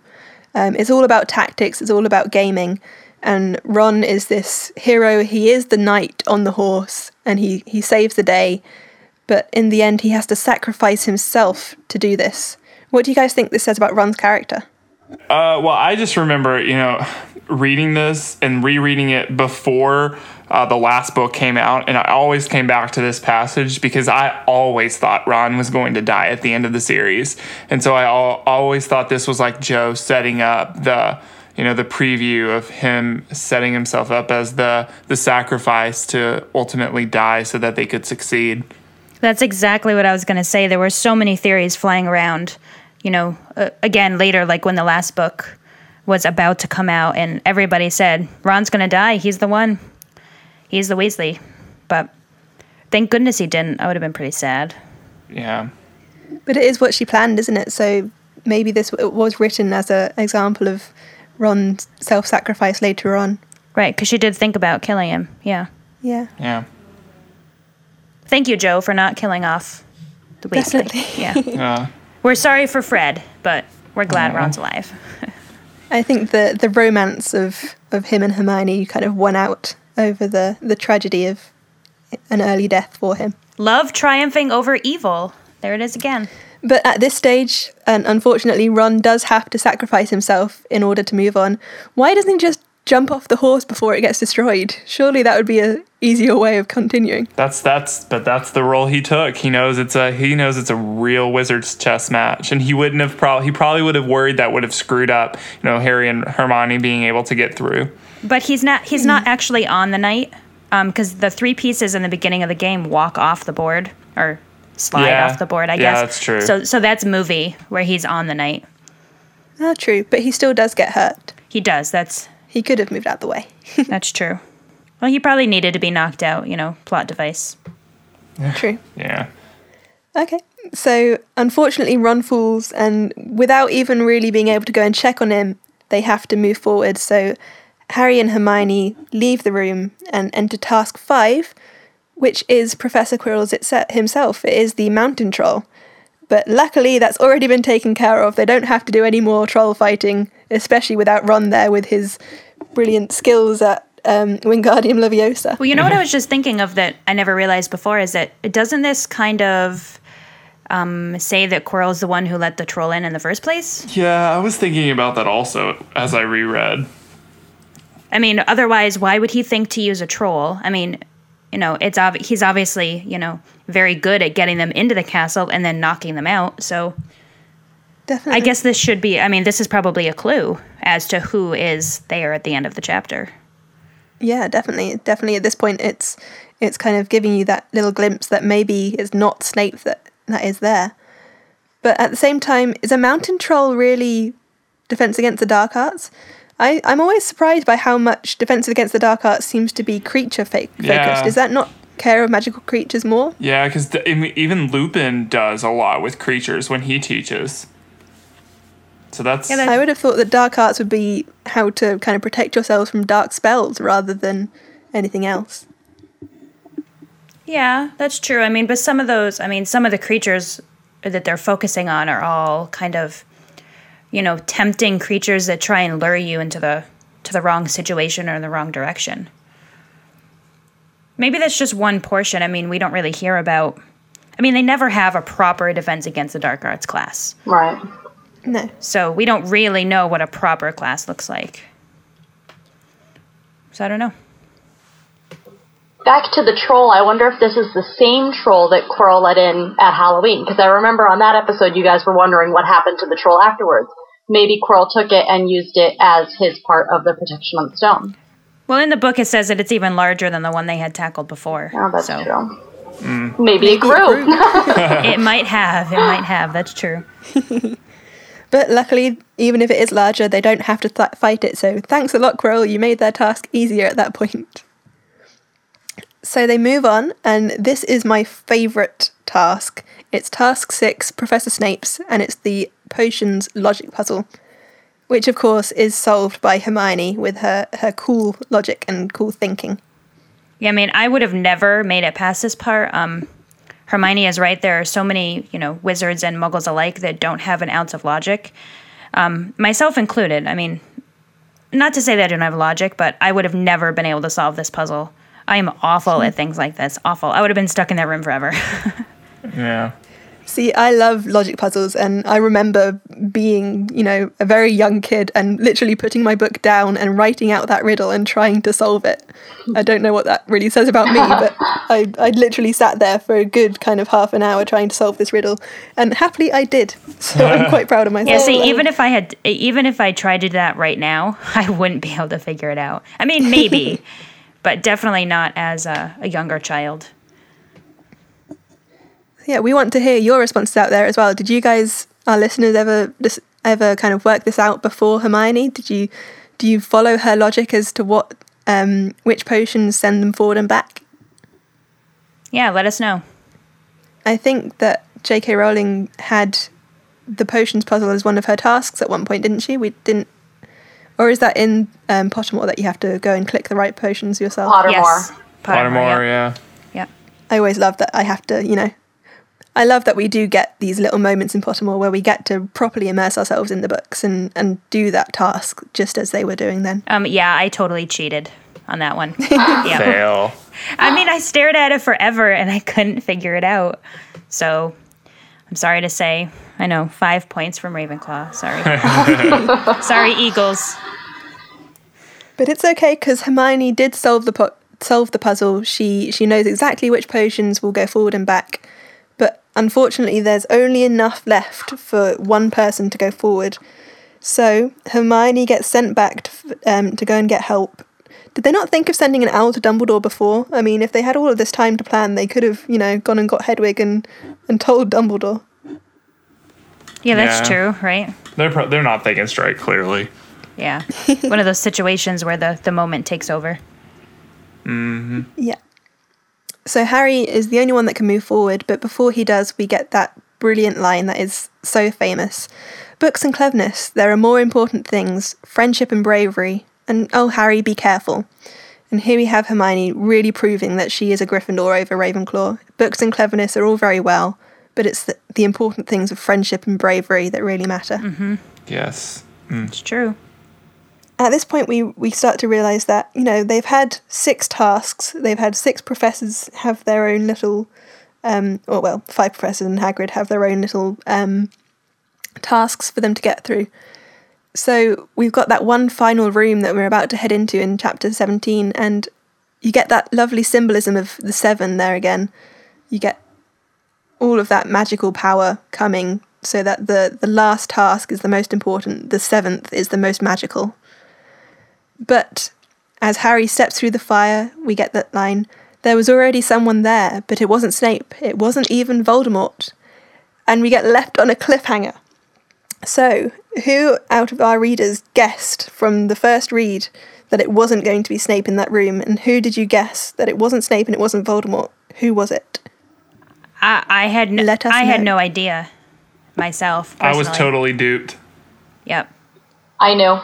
F: Um, it's all about tactics, it's all about gaming, and Ron is this hero. He is the knight on the horse, and he, he saves the day, but in the end, he has to sacrifice himself to do this. What do you guys think this says about Ron's character?
B: Uh, well, I just remember, you know, reading this and rereading it before uh, the last book came out, and I always came back to this passage because I always thought Ron was going to die at the end of the series, and so I al- always thought this was like Jo setting up the, you know, the preview of him setting himself up as the the sacrifice to ultimately die so that they could succeed.
D: That's exactly what I was going to say. There were so many theories flying around. You know, uh, again, later, like when the last book was about to come out, and everybody said Ron's gonna die. He's the one. He's the Weasley. But thank goodness he didn't. I would have been pretty sad.
B: Yeah.
F: But it is what she planned, isn't it? So maybe this w- was written as an example of Ron's self sacrifice later on.
D: Right, because she did think about killing him. Yeah.
F: Yeah.
B: Yeah.
D: Thank you, Jo, for not killing off the Weasley.
F: Definitely.
D: Yeah.
B: Yeah.
D: We're sorry for Fred, but we're glad
F: Aw.
D: Ron's alive.
F: I think the the romance of, of him and Hermione kind of won out over the, the tragedy of an early death for him.
D: Love triumphing over evil. There it is again.
F: But at this stage, and unfortunately, Ron does have to sacrifice himself in order to move on. Why doesn't he just jump off the horse before it gets destroyed? Surely that would be a easier way of continuing.
B: That's that's but that's the role he took. He knows it's a he knows it's a real wizard's chess match, and he wouldn't have probably he probably would have worried that would have screwed up you know Harry and Hermione being able to get through.
D: But he's not he's not hmm. actually on the knight because um, the three pieces in the beginning of the game walk off the board or slide
B: Yeah.
D: off the board. I
F: Yeah,
D: guess
F: that's true.
D: So so that's movie where he's on the knight.
F: Oh, ah, true. But he still does get hurt.
D: He does. That's
F: he could have moved out the way.
D: that's true. Well, he probably needed to be knocked out. You know, plot device.
F: True.
B: Yeah.
F: Okay. So unfortunately, Ron falls, and without even really being able to go and check on him, they have to move forward. So Harry and Hermione leave the room and enter task five, which is Professor Quirrell's itse- himself. It is the mountain troll. But luckily, that's already been taken care of. They don't have to do any more troll fighting, especially without Ron there with his brilliant skills at um, Wingardium Leviosa.
D: Well, you know what I was just thinking of that I never realized before is that doesn't this kind of um, say that Quirrell's the one who let the troll in in the first place?
B: Yeah, I was thinking about that also as I reread.
D: I mean, otherwise, why would he think to use a troll? I mean, you know, it's ob- he's obviously you know very good at getting them into the castle and then knocking them out. So,
F: Definitely.
D: I guess this should be. I mean, this is probably a clue as to who is there at the end of the chapter.
F: Yeah, definitely. Definitely at this point it's it's kind of giving you that little glimpse that maybe it's not Snape that that is there. But at the same time, is a mountain troll really defense against the dark arts? I, I'm always surprised by how much defense against the dark arts seems to be creature fa- focused.
B: Yeah.
F: Is that not care of magical creatures more?
B: Yeah, because even Lupin does a lot with creatures when he teaches. So that's
F: I would have thought that dark arts would be how to kind of protect yourselves from dark spells rather than anything else.
D: Yeah, that's true. I mean, but some of those, I mean, some of the creatures that they're focusing on are all kind of, you know, tempting creatures that try and lure you into the to the wrong situation or in the wrong direction. Maybe that's just one portion. I mean, we don't really hear about. I mean, they never have a proper defense against the dark arts class.
E: Right.
F: No.
D: So we don't really know what a proper class looks like. So I don't know.
E: Back to the troll, I wonder if this is the same troll that Quirrell let in at Halloween, because I remember on that episode you guys were wondering what happened to the troll afterwards. Maybe Quirrell took it and used it as his part of the protection on the stone.
D: Well, in the book, it says that it's even larger than the one they had tackled before.
E: Oh, that's
D: so.
E: true. Hmm. Maybe, it grew.
D: it might have. It might have. That's true.
F: But luckily, even if it is larger, they don't have to th- fight it. So thanks a lot, Quirrell. You made their task easier at that point. So they move on, and this is my favourite task. It's task six, Professor Snape's, and it's the potions logic puzzle, which of course is solved by Hermione with her, her cool logic and cool thinking.
D: Yeah, I mean, I would have never made it past this part. Um, Hermione is right. There are so many, you know, wizards and muggles alike that don't have an ounce of logic, um, myself included. I mean, not to say that I don't have logic, but I would have never been able to solve this puzzle. I am awful at things like this. Awful. I would have been stuck in that room forever.
B: Yeah.
F: See, I love logic puzzles, and I remember being, you know, a very young kid and literally putting my book down and writing out that riddle and trying to solve it. I don't know what that really says about me, but I, I literally sat there for a good kind of half an hour trying to solve this riddle, and happily I did. So I'm quite proud of myself.
D: yeah. See, even if I had, even if I tried to do that right now, I wouldn't be able to figure it out. I mean, maybe, but definitely not as a, a younger child.
F: Yeah, we want to hear your responses out there as well. Did you guys, our listeners, ever dis- ever kind of work this out before Hermione? Did you do you follow her logic as to what um, which potions send them forward and back?
D: Yeah, let us know.
F: I think that J.K. Rowling had the potions puzzle as one of her tasks at one point, didn't she? We didn't, or is that in um, Pottermore that you have to go and click the right potions yourself?
E: Pottermore. Yes.
B: Pottermore, yeah.
D: Yeah.
F: I always love that I have to, you know, I love that we do get these little moments in Pottermore where we get to properly immerse ourselves in the books and, and do that task just as they were doing then.
D: Um, yeah, I totally cheated on that one. yeah.
B: Fail.
D: I mean, I stared at it forever and I couldn't figure it out. So I'm sorry to say, I know five points from Ravenclaw. Sorry, sorry, Eagles.
F: But it's okay because Hermione did solve the po- solve the puzzle. She she knows exactly which potions will go forward and back. But unfortunately, there's only enough left for one person to go forward. So Hermione gets sent back to, um, to go and get help. Did they not think of sending an owl to Dumbledore before? I mean, if they had all of this time to plan, they could have, you know, gone and got Hedwig and, and told Dumbledore.
D: Yeah, that's
B: Yeah.
D: true, right?
B: They're pro- they're not thinking straight. Clearly.
D: Yeah. one of those situations where the, the moment takes over.
B: Mm-hmm.
F: Yeah. So Harry is the only one that can move forward, but before he does, we get that brilliant line that is so famous. Books and cleverness, there are more important things, friendship and bravery, and oh, Harry, be careful. And here we have Hermione really proving that she is a Gryffindor over Ravenclaw. Books and cleverness are all very well, but it's the, the important things of friendship and bravery that really matter.
D: Mm-hmm.
B: Yes. Mm.
D: It's true.
F: At this point, we, we start to realise that, you know, they've had six tasks, they've had six professors have their own little, um, or well, five professors and Hagrid have their own little um, tasks for them to get through. So we've got that one final room that we're about to head into in chapter 17, and you get that lovely symbolism of the seven there again. You get all of that magical power coming so that the, the last task is the most important, the seventh is the most magical. But as Harry steps through the fire, we get that line there was already someone there, but it wasn't Snape, it wasn't even Voldemort. And we get left on a cliffhanger. So, who out of our readers guessed from the first read that it wasn't going to be Snape in that room? And who did you guess that it wasn't Snape and it wasn't Voldemort? Who was it?
D: I, I had no,
F: Let us
D: I had no idea myself.
B: I was totally duped.
D: Yep.
E: I knew.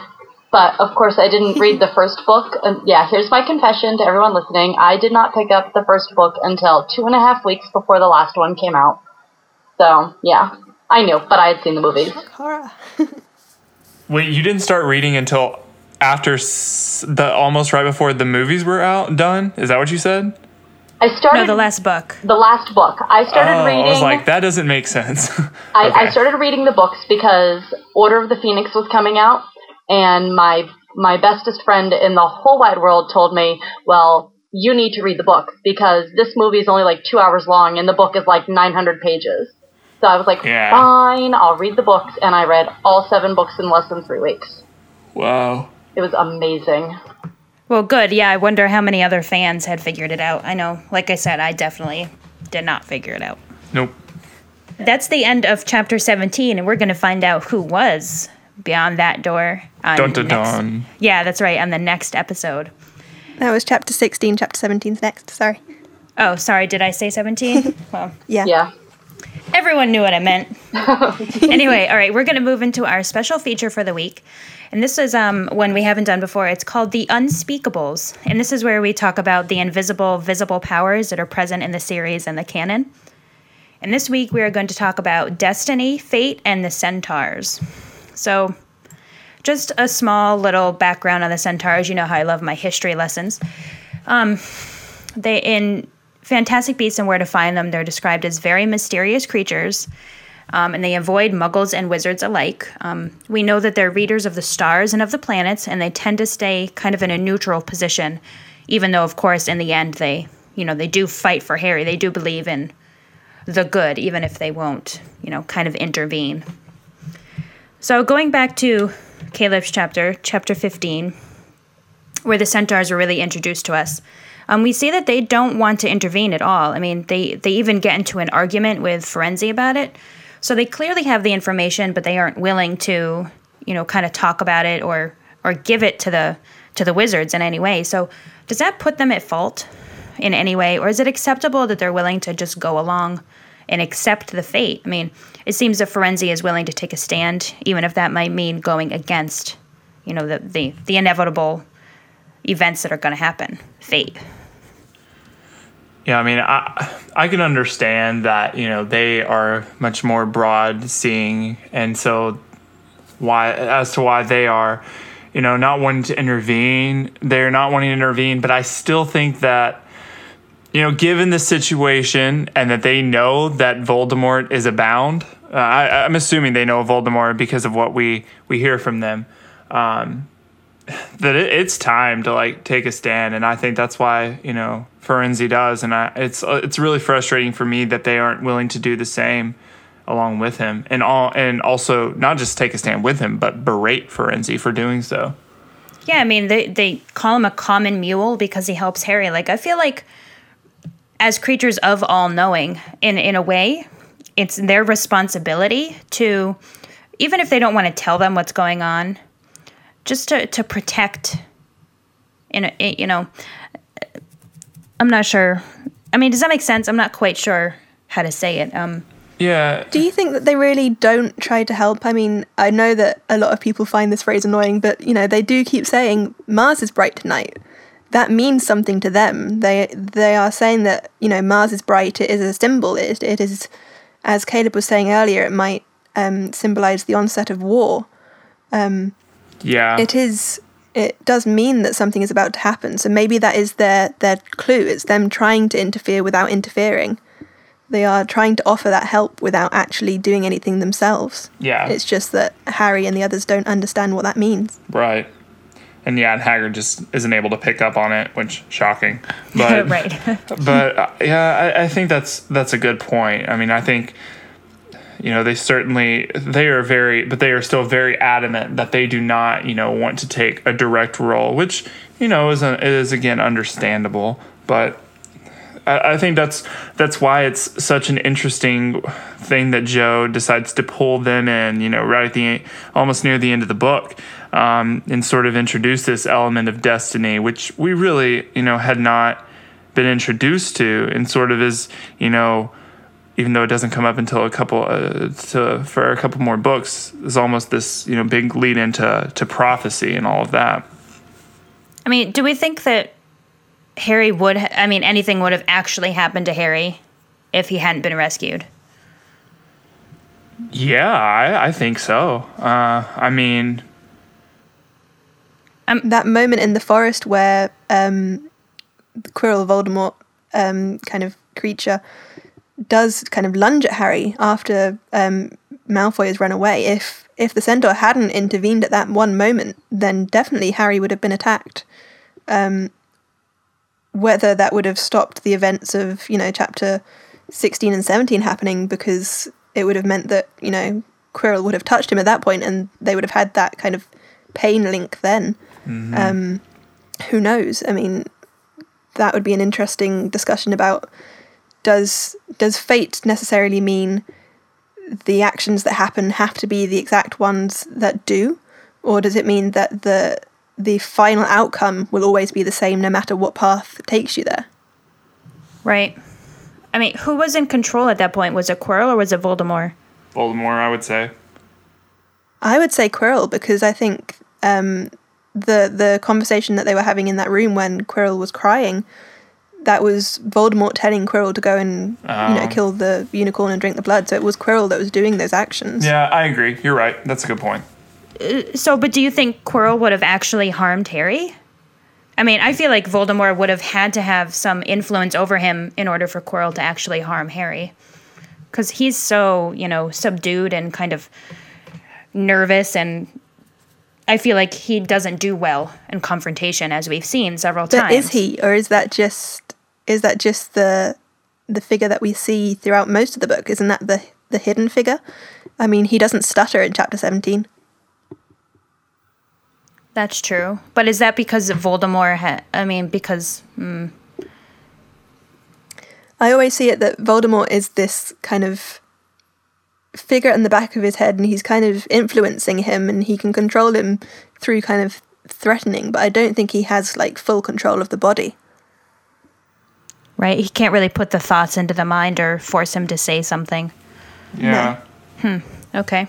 E: But of course, I didn't read the first book. And yeah, here's my confession to everyone listening. I did not pick up the first book until two and a half weeks before the last one came out. So, yeah, I knew, but I had seen the movies.
B: Wait, you didn't start reading until after s- the almost right before the movies were out done? Is that what you said?
E: I started
D: No, the last book.
E: the last book. I started
B: oh,
E: reading.
B: I was like, that doesn't make sense.
E: I, I started reading the books because Order of the Phoenix was coming out, and my my bestest friend in the whole wide world told me, "Well, you need to read the book because this movie is only like two hours long, and the book is like 900 pages." So I was like,
B: Yeah.
E: "Fine, I'll read the books," and I read all seven books in less than three weeks.
B: wow.
E: It was amazing.
D: Well, good. Yeah, I wonder how many other fans had figured it out. I know, like I said, I definitely did not figure it out.
B: Nope.
D: That's the end of chapter 17, and we're going to find out who was beyond that door. On
B: Dun dun
D: next-
B: dun.
D: Yeah, that's right, on the next episode.
F: That was chapter 16, chapter 17's next. Sorry.
D: Oh, sorry, did I say 17? well,
F: Yeah.
E: Yeah.
D: everyone knew what I meant. anyway, all right, we're going to move into our special feature for the week. And this is um, one we haven't done before. It's called The Unspeakables. And this is where we talk about the invisible, visible powers that are present in the series and the canon. And this week we are going to talk about destiny, fate, and the centaurs. So, just a small little background on the centaurs. You know how I love my history lessons. Um, they in Fantastic Beasts and Where to Find Them, they're described as very mysterious creatures, um, and they avoid muggles and wizards alike. Um, we know that they're readers of the stars and of the planets, and they tend to stay kind of in a neutral position, even though, of course, in the end, they, you know, they do fight for Harry. They do believe in the good, even if they won't, you know, kind of intervene. So going back to Caleb's chapter, chapter 15, where the centaurs are really introduced to us, um, we see that they don't want to intervene at all. I mean, they, they even get into an argument with Firenze about it, So they clearly have the information, but they aren't willing to, you know, kind of talk about it or or give it to the to the wizards in any way. So does that put them at fault in any way, or is it acceptable that they're willing to just go along and accept the fate? I mean, it seems that Firenze is willing to take a stand, even if that might mean going against, you know, the the, the inevitable events that are going to happen, fate.
B: Yeah, I mean, I I can understand that you know they are much more broad seeing, and so why as to why they are, you know, not wanting to intervene. They're not wanting to intervene, but I still think that you know, given the situation and that they know that Voldemort is abound, uh, I, I'm assuming they know Voldemort because of what we we hear from them. Um, that it, it's time to like take a stand, and I think that's why you know Firenze does, and I, it's it's really frustrating for me that they aren't willing to do the same along with him, and all and also not just take a stand with him, but berate Firenze for doing so.
D: Yeah, I mean they they call him a common mule because he helps Harry. Like I feel like as creatures of all knowing, in in a way, it's their responsibility to even if they don't want to tell them what's going on, just to to protect. In a, you know, I'm not sure. I mean, does that make sense? I'm not quite sure how to say it. Um,
B: yeah.
F: Do you think that they really don't try to help? I mean, I know that a lot of people find this phrase annoying, but you know, they do keep saying Mars is bright tonight. That means something to them. They they are saying that you know Mars is bright. It is a symbol. It it is, as Caleb was saying earlier, it might um, symbolize the onset of war. Um,
B: yeah.
F: It is. It does mean that something is about to happen. So maybe that is their their clue. It's them trying to interfere without interfering. They are trying to offer that help without actually doing anything themselves.
B: Yeah.
F: It's just that Harry and the others don't understand what that means.
B: Right. And yeah, and Hagrid just isn't able to pick up on it, which shocking. But
D: right.
B: but uh, yeah, I, I think that's that's a good point. I mean, I think you know they certainly they are very, but they are still very adamant that they do not you know want to take a direct role, which you know is a, is again understandable, but. I I think that's that's why it's such an interesting thing that Jo decides to pull them in, you know, right at the almost near the end of the book, um, and sort of introduce this element of destiny, which we really, you know, had not been introduced to, and sort of is, you know, even though it doesn't come up until a couple uh, to for a couple more books, is almost this, you know, big lead into to prophecy and all of that.
D: I mean, do we think that Harry would? Ha- I mean, anything would have actually happened to Harry if he hadn't been rescued?
B: Yeah, I, I think so. Uh, I mean,
F: that moment in the forest where um, the Quirrell Voldemort um, kind of creature does kind of lunge at Harry after um, Malfoy has run away. If if the Centaur hadn't intervened at that one moment, then definitely Harry would have been attacked. Um, whether that would have stopped the events of you know chapter sixteen and seventeen happening, because it would have meant that you know Quirrell would have touched him at that point, and they would have had that kind of pain link then.
B: Mhm.
F: Um, who knows? I mean, that would be an interesting discussion about does does fate necessarily mean the actions that happen have to be the exact ones that do, or does it mean that the the final outcome will always be the same no matter what path takes you there?
D: Right. I mean, who was in control at that point? Was it Quirrell or was it Voldemort?
B: Voldemort, I would say.
F: I would say Quirrell because I think um, the the conversation that they were having in that room when Quirrell was crying, that was Voldemort telling Quirrell to go and you know
B: Oh.
F: kill the unicorn and drink the blood. So it was Quirrell that was doing those actions.
B: Yeah, I agree. You're right. That's a good point.
D: Uh, So, but do you think Quirrell would have actually harmed Harry? I mean, I feel like Voldemort would have had to have some influence over him in order for Quirrell to actually harm Harry. Because he's so, you know, subdued and kind of nervous, and I feel like he doesn't do well in confrontation, as we've seen several
F: But
D: times.
F: is he, or is that just is that just the the figure that we see throughout most of the book? Isn't that the the hidden figure? I mean, he doesn't stutter in chapter seventeen.
D: That's true. But is that because Voldemort? Ha- I mean, because. Hmm,
F: I always see it that Voldemort is this kind of figure in the back of his head and he's kind of influencing him and he can control him through kind of threatening, but I don't think he has like full control of the body.
D: Right? He can't really put the thoughts into the mind or force him to say something.
B: Yeah.
D: Hmm. Okay.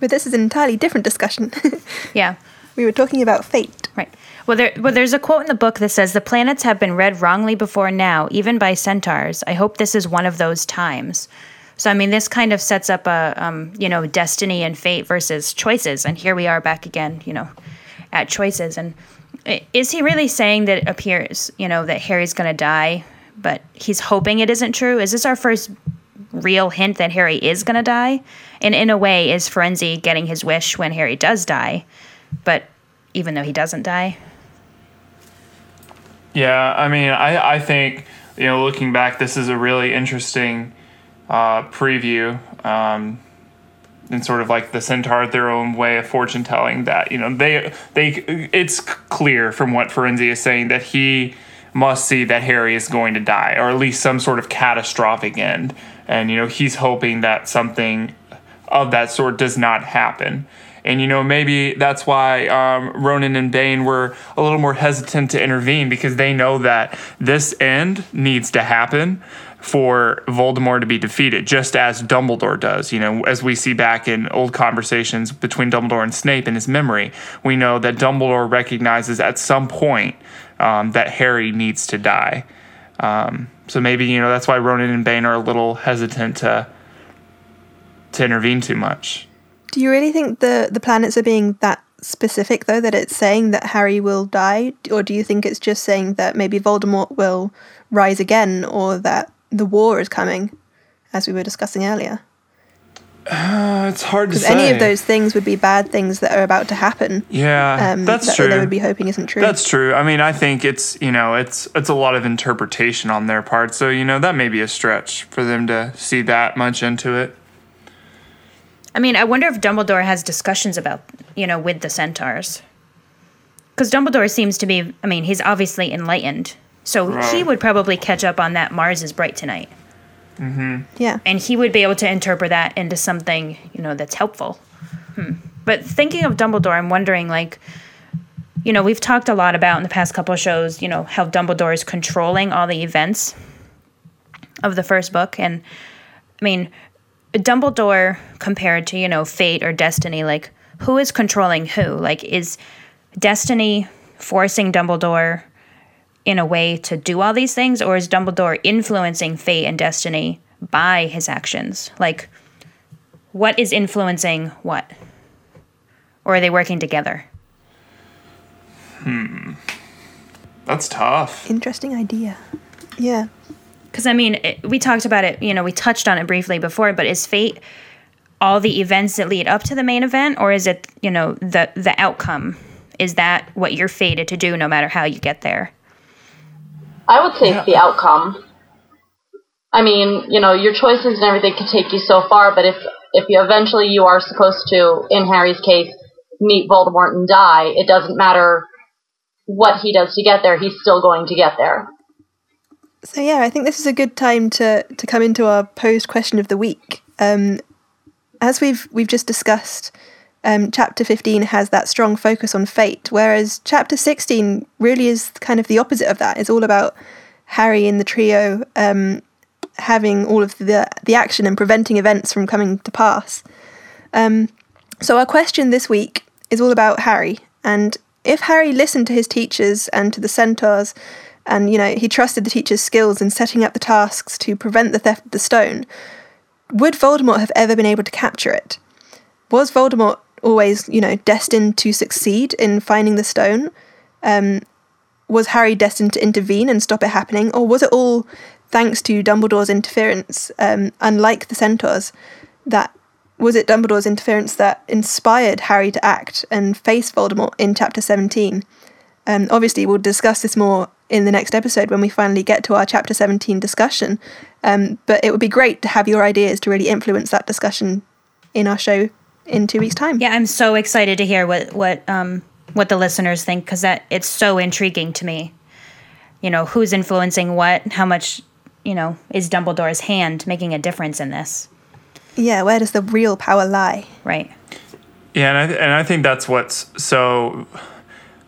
F: But this is an entirely different discussion.
D: Yeah.
F: we were talking about fate.
D: Right. Well, there, well, there's a quote in the book that says, The planets have been read wrongly before now, even by centaurs. I hope this is one of those times. So, I mean, this kind of sets up a, um, you know, destiny and fate versus choices. And here we are back again, you know, at choices. And is he really saying that it appears, you know, that Harry's going to die, but he's hoping it isn't true? Is this our first real hint that Harry is going to die? And in a way, is Firenze getting his wish when Harry does die? But even though he doesn't die?
B: Yeah, I mean, I, I think, you know, looking back, this is a really interesting uh, preview. Um, and sort of like the centaur, their own way of fortune telling that, you know, they, they, it's clear from what Firenze is saying that he must see that Harry is going to die, or at least some sort of catastrophic end. And, you know, he's hoping that something of that sort does not happen. And you know, maybe that's why um, Ronan and Bane were a little more hesitant to intervene because they know that this end needs to happen for Voldemort to be defeated, just as Dumbledore does. You know, as we see back in old conversations between Dumbledore and Snape in his memory, we know that Dumbledore recognizes at some point um, that Harry needs to die. Um, so maybe you know that's why Ronan and Bane are a little hesitant to to intervene too much.
F: Do you really think the the planets are being that specific though that it's saying that Harry will die or do you think it's just saying that maybe Voldemort will rise again or that the war is coming as we were discussing earlier?
B: Uh, it's hard to
F: Because
B: say.
F: any of those things would be bad things that are about to happen.
B: Yeah,
F: um,
B: that's
F: that
B: true.
F: They would be hoping isn't true.
B: That's true. I mean, I think it's you know it's it's a lot of interpretation on their part. So you know that may be a stretch for them to see that much into it.
D: I mean, I wonder if Dumbledore has discussions about, you know, with the centaurs. Because Dumbledore seems to be, I mean, he's obviously enlightened. So he would probably catch up on that Mars is bright tonight.
B: Mm-hmm.
F: Yeah.
D: And he would be able to interpret that into something, you know, that's helpful. Hmm. But thinking of Dumbledore, I'm wondering, like, you know, we've talked a lot about in the past couple of shows, you know, how Dumbledore is controlling all the events of the first book. And I mean, Dumbledore compared to, you know, fate or destiny, like, who is controlling who? Like, is destiny forcing Dumbledore in a way to do all these things, or is Dumbledore influencing fate and destiny by his actions? Like, what is influencing what? Or are they working together?
B: Hmm. That's tough.
F: Interesting idea. Yeah.
D: Because I mean, it, we talked about it. You know, we touched on it briefly before. But is fate all the events that lead up to the main event, or is it you know the the outcome? Is that what you're fated to do, no matter how you get there?
E: I would say it's the outcome. I mean, you know, your choices and everything can take you so far, but if if you eventually you are supposed to, in Harry's case, meet Voldemort and die, it doesn't matter what he does to get there, he's still going to get there.
F: So yeah, I think this is a good time to to come into our posed question of the week. Um, as we've we've just discussed, um, chapter fifteen has that strong focus on fate, whereas chapter sixteen really is kind of the opposite of that. It's all about Harry and the trio um, having all of the the action and preventing events from coming to pass. Um, so our question this week is all about Harry, and if Harry listened to his teachers and to the centaurs, and you know he trusted the teachers' skills in setting up the tasks to prevent the theft of the stone, would Voldemort have ever been able to capture it? Was Voldemort always, you know, destined to succeed in finding the stone? Um, was Harry destined to intervene and stop it happening, or was it all thanks to Dumbledore's interference? Um, unlike the centaurs, that was it Dumbledore's interference that inspired Harry to act and face Voldemort in chapter 17? Um, obviously, we'll discuss this more in the next episode when we finally get to our chapter 17 discussion. Um, but it would be great to have your ideas to really influence that discussion in our show in two weeks' time.
D: Yeah, I'm so excited to hear what what um what the listeners think because that it's so intriguing to me. You know, who's influencing what? How much? You know, is Dumbledore's hand making a difference in this?
F: Yeah, where does the real power lie?
D: Right.
B: Yeah, and I, and I think that's what's so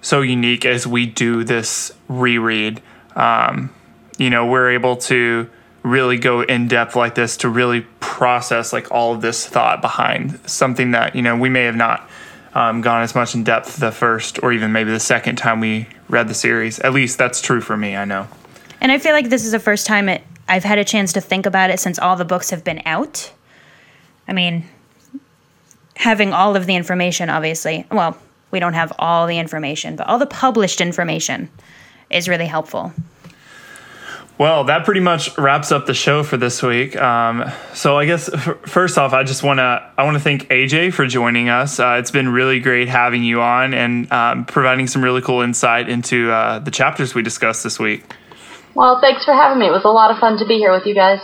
B: so unique as we do this reread. Um, you know, we're able to really go in depth like this to really process like all of this thought behind something that you know we may have not um, gone as much in depth the first or even maybe the second time we read the series. At least that's true for me. I know.
D: And I feel like this is the first time it I've had a chance to think about it since all the books have been out. I mean, having all of the information, obviously. Well, we don't have all the information, but all the published information is really helpful.
B: Well, that pretty much wraps up the show for this week. Um, so I guess f- first off, I just want to I want to thank AJ for joining us. Uh, it's been really great having you on and um, providing some really cool insight into uh, the chapters we discussed this week.
E: Well, thanks for having me. It was a lot of fun to be here with you guys.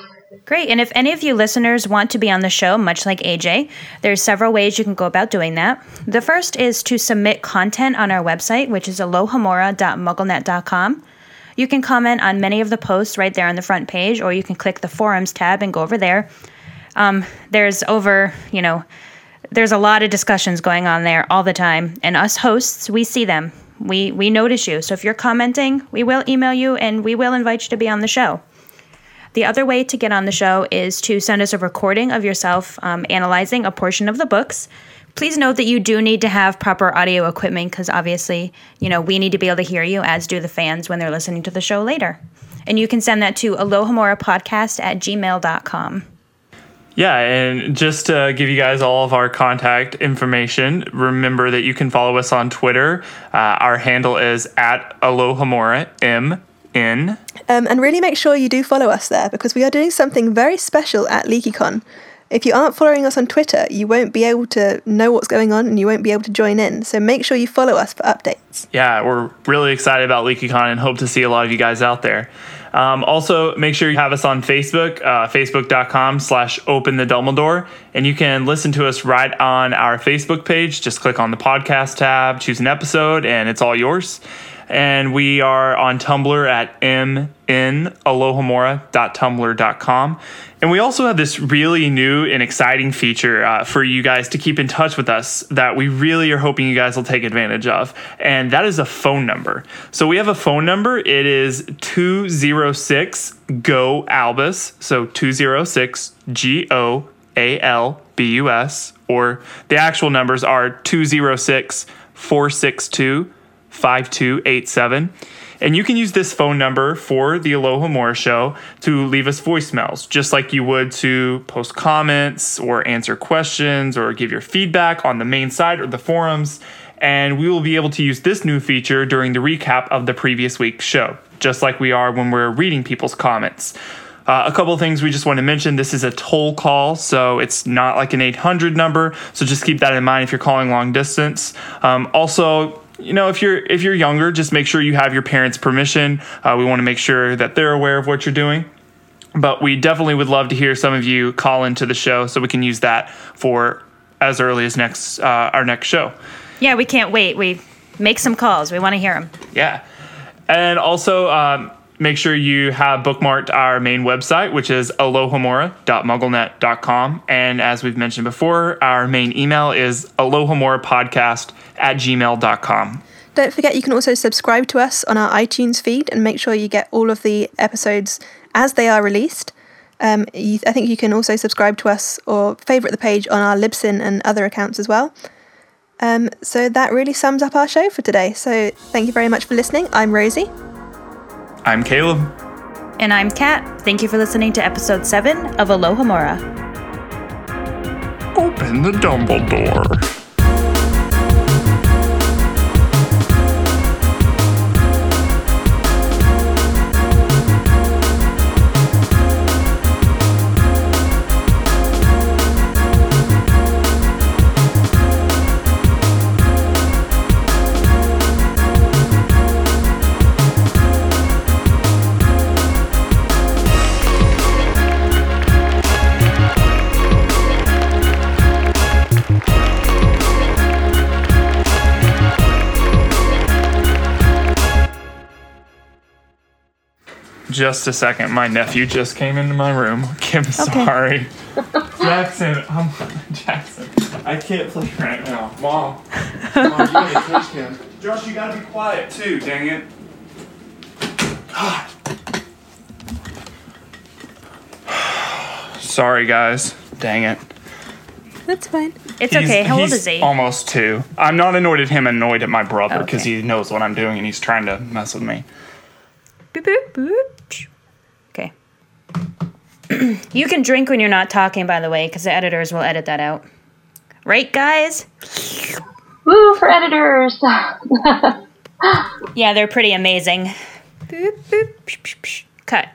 D: Great. And if any of you listeners want to be on the show, much like AJ, there's several ways you can go about doing that. The first is to submit content on our website, which is alohomora.mugglenet.com. You can comment on many of the posts right there on the front page, or you can click the forums tab and go over there. Um, there's over, you know, there's a lot of discussions going on there all the time, and us hosts, we see them. We we notice you. So if you're commenting, we will email you and we will invite you to be on the show. The other way to get on the show is to send us a recording of yourself um, analyzing a portion of the books. Please note that you do need to have proper audio equipment because obviously, you know, we need to be able to hear you, as do the fans when they're listening to the show later. And you can send that to alohomorapodcast at gmail.com.
B: Yeah, and just to give you guys all of our contact information, remember that you can follow us on Twitter. Uh, our handle is at Alohomora, M N.
F: Um, and really make sure you do follow us there because we are doing something very special at LeakyCon. If you aren't following us on Twitter, you won't be able to know what's going on and you won't be able to join in. So make sure you follow us for updates.
B: Yeah, we're really excited about LeakyCon and hope to see a lot of you guys out there. Um, also, make sure you have us on Facebook, uh, facebook.com slash open the Dumbledore. And you can listen to us right on our Facebook page. Just click on the podcast tab, choose an episode, and it's all yours. And we are on Tumblr at mnalohomora.tumblr.com. And we also have this really new and exciting feature uh, for you guys to keep in touch with us that we really are hoping you guys will take advantage of. And that is a phone number. So we have a phone number. It is 206 GO ALBUS. So 206 G O A L B U S. Or the actual numbers are 206 462 5287. And you can use this phone number for the Alohomora Show to leave us voicemails, just like you would to post comments or answer questions or give your feedback on the main site or the forums. And we will be able to use this new feature during the recap of the previous week's show, just like we are when we're reading people's comments. Uh, a couple of things we just want to mention this is a toll call, so it's not like an 800 number, so just keep that in mind if you're calling long distance. Um, also, you know if you're if you're younger just make sure you have your parents permission uh, we want to make sure that they're aware of what you're doing but we definitely would love to hear some of you call into the show so we can use that for as early as next uh, our next show
D: Yeah, we can't wait. We make some calls. We want to hear them.
B: yeah and also um, make sure you have bookmarked our main website which is alohomora.mugglenet.com and as we've mentioned before our main email is alohomorapodcast at gmail.com
F: Don't forget you can also subscribe to us on our iTunes feed and make sure you get all of the episodes as they are released. Um, you, I think you can also subscribe to us or favourite the page on our Libsyn and other accounts as well. Um, so that really sums up our show for today. So thank you very much for listening. I'm Rosie.
B: i'm caleb
D: And I'm Kat. Thank you for listening to episode 7 of Alohomora.
H: Open the Dumbledore.
B: Just a second. My nephew just came into my room. I'm sorry. Jackson, um, Jackson, I can't play right now. Mom, Mom, you gotta catch him. Josh, you gotta be quiet too. Dang it. God. Sorry, guys. Dang it.
F: That's fine.
D: It's
B: He's-
D: okay. How old
B: he's
D: is he?
B: Almost two. I'm not annoyed at him, annoyed at my brother because
D: Okay.
B: he knows what I'm doing and he's trying to mess with me.
D: Boop, boop, boop. Okay. you can drink when you're not talking, by the way, because the editors will edit that out. Right, guys?
E: Woo for editors.
D: Yeah, they're pretty amazing. Cut.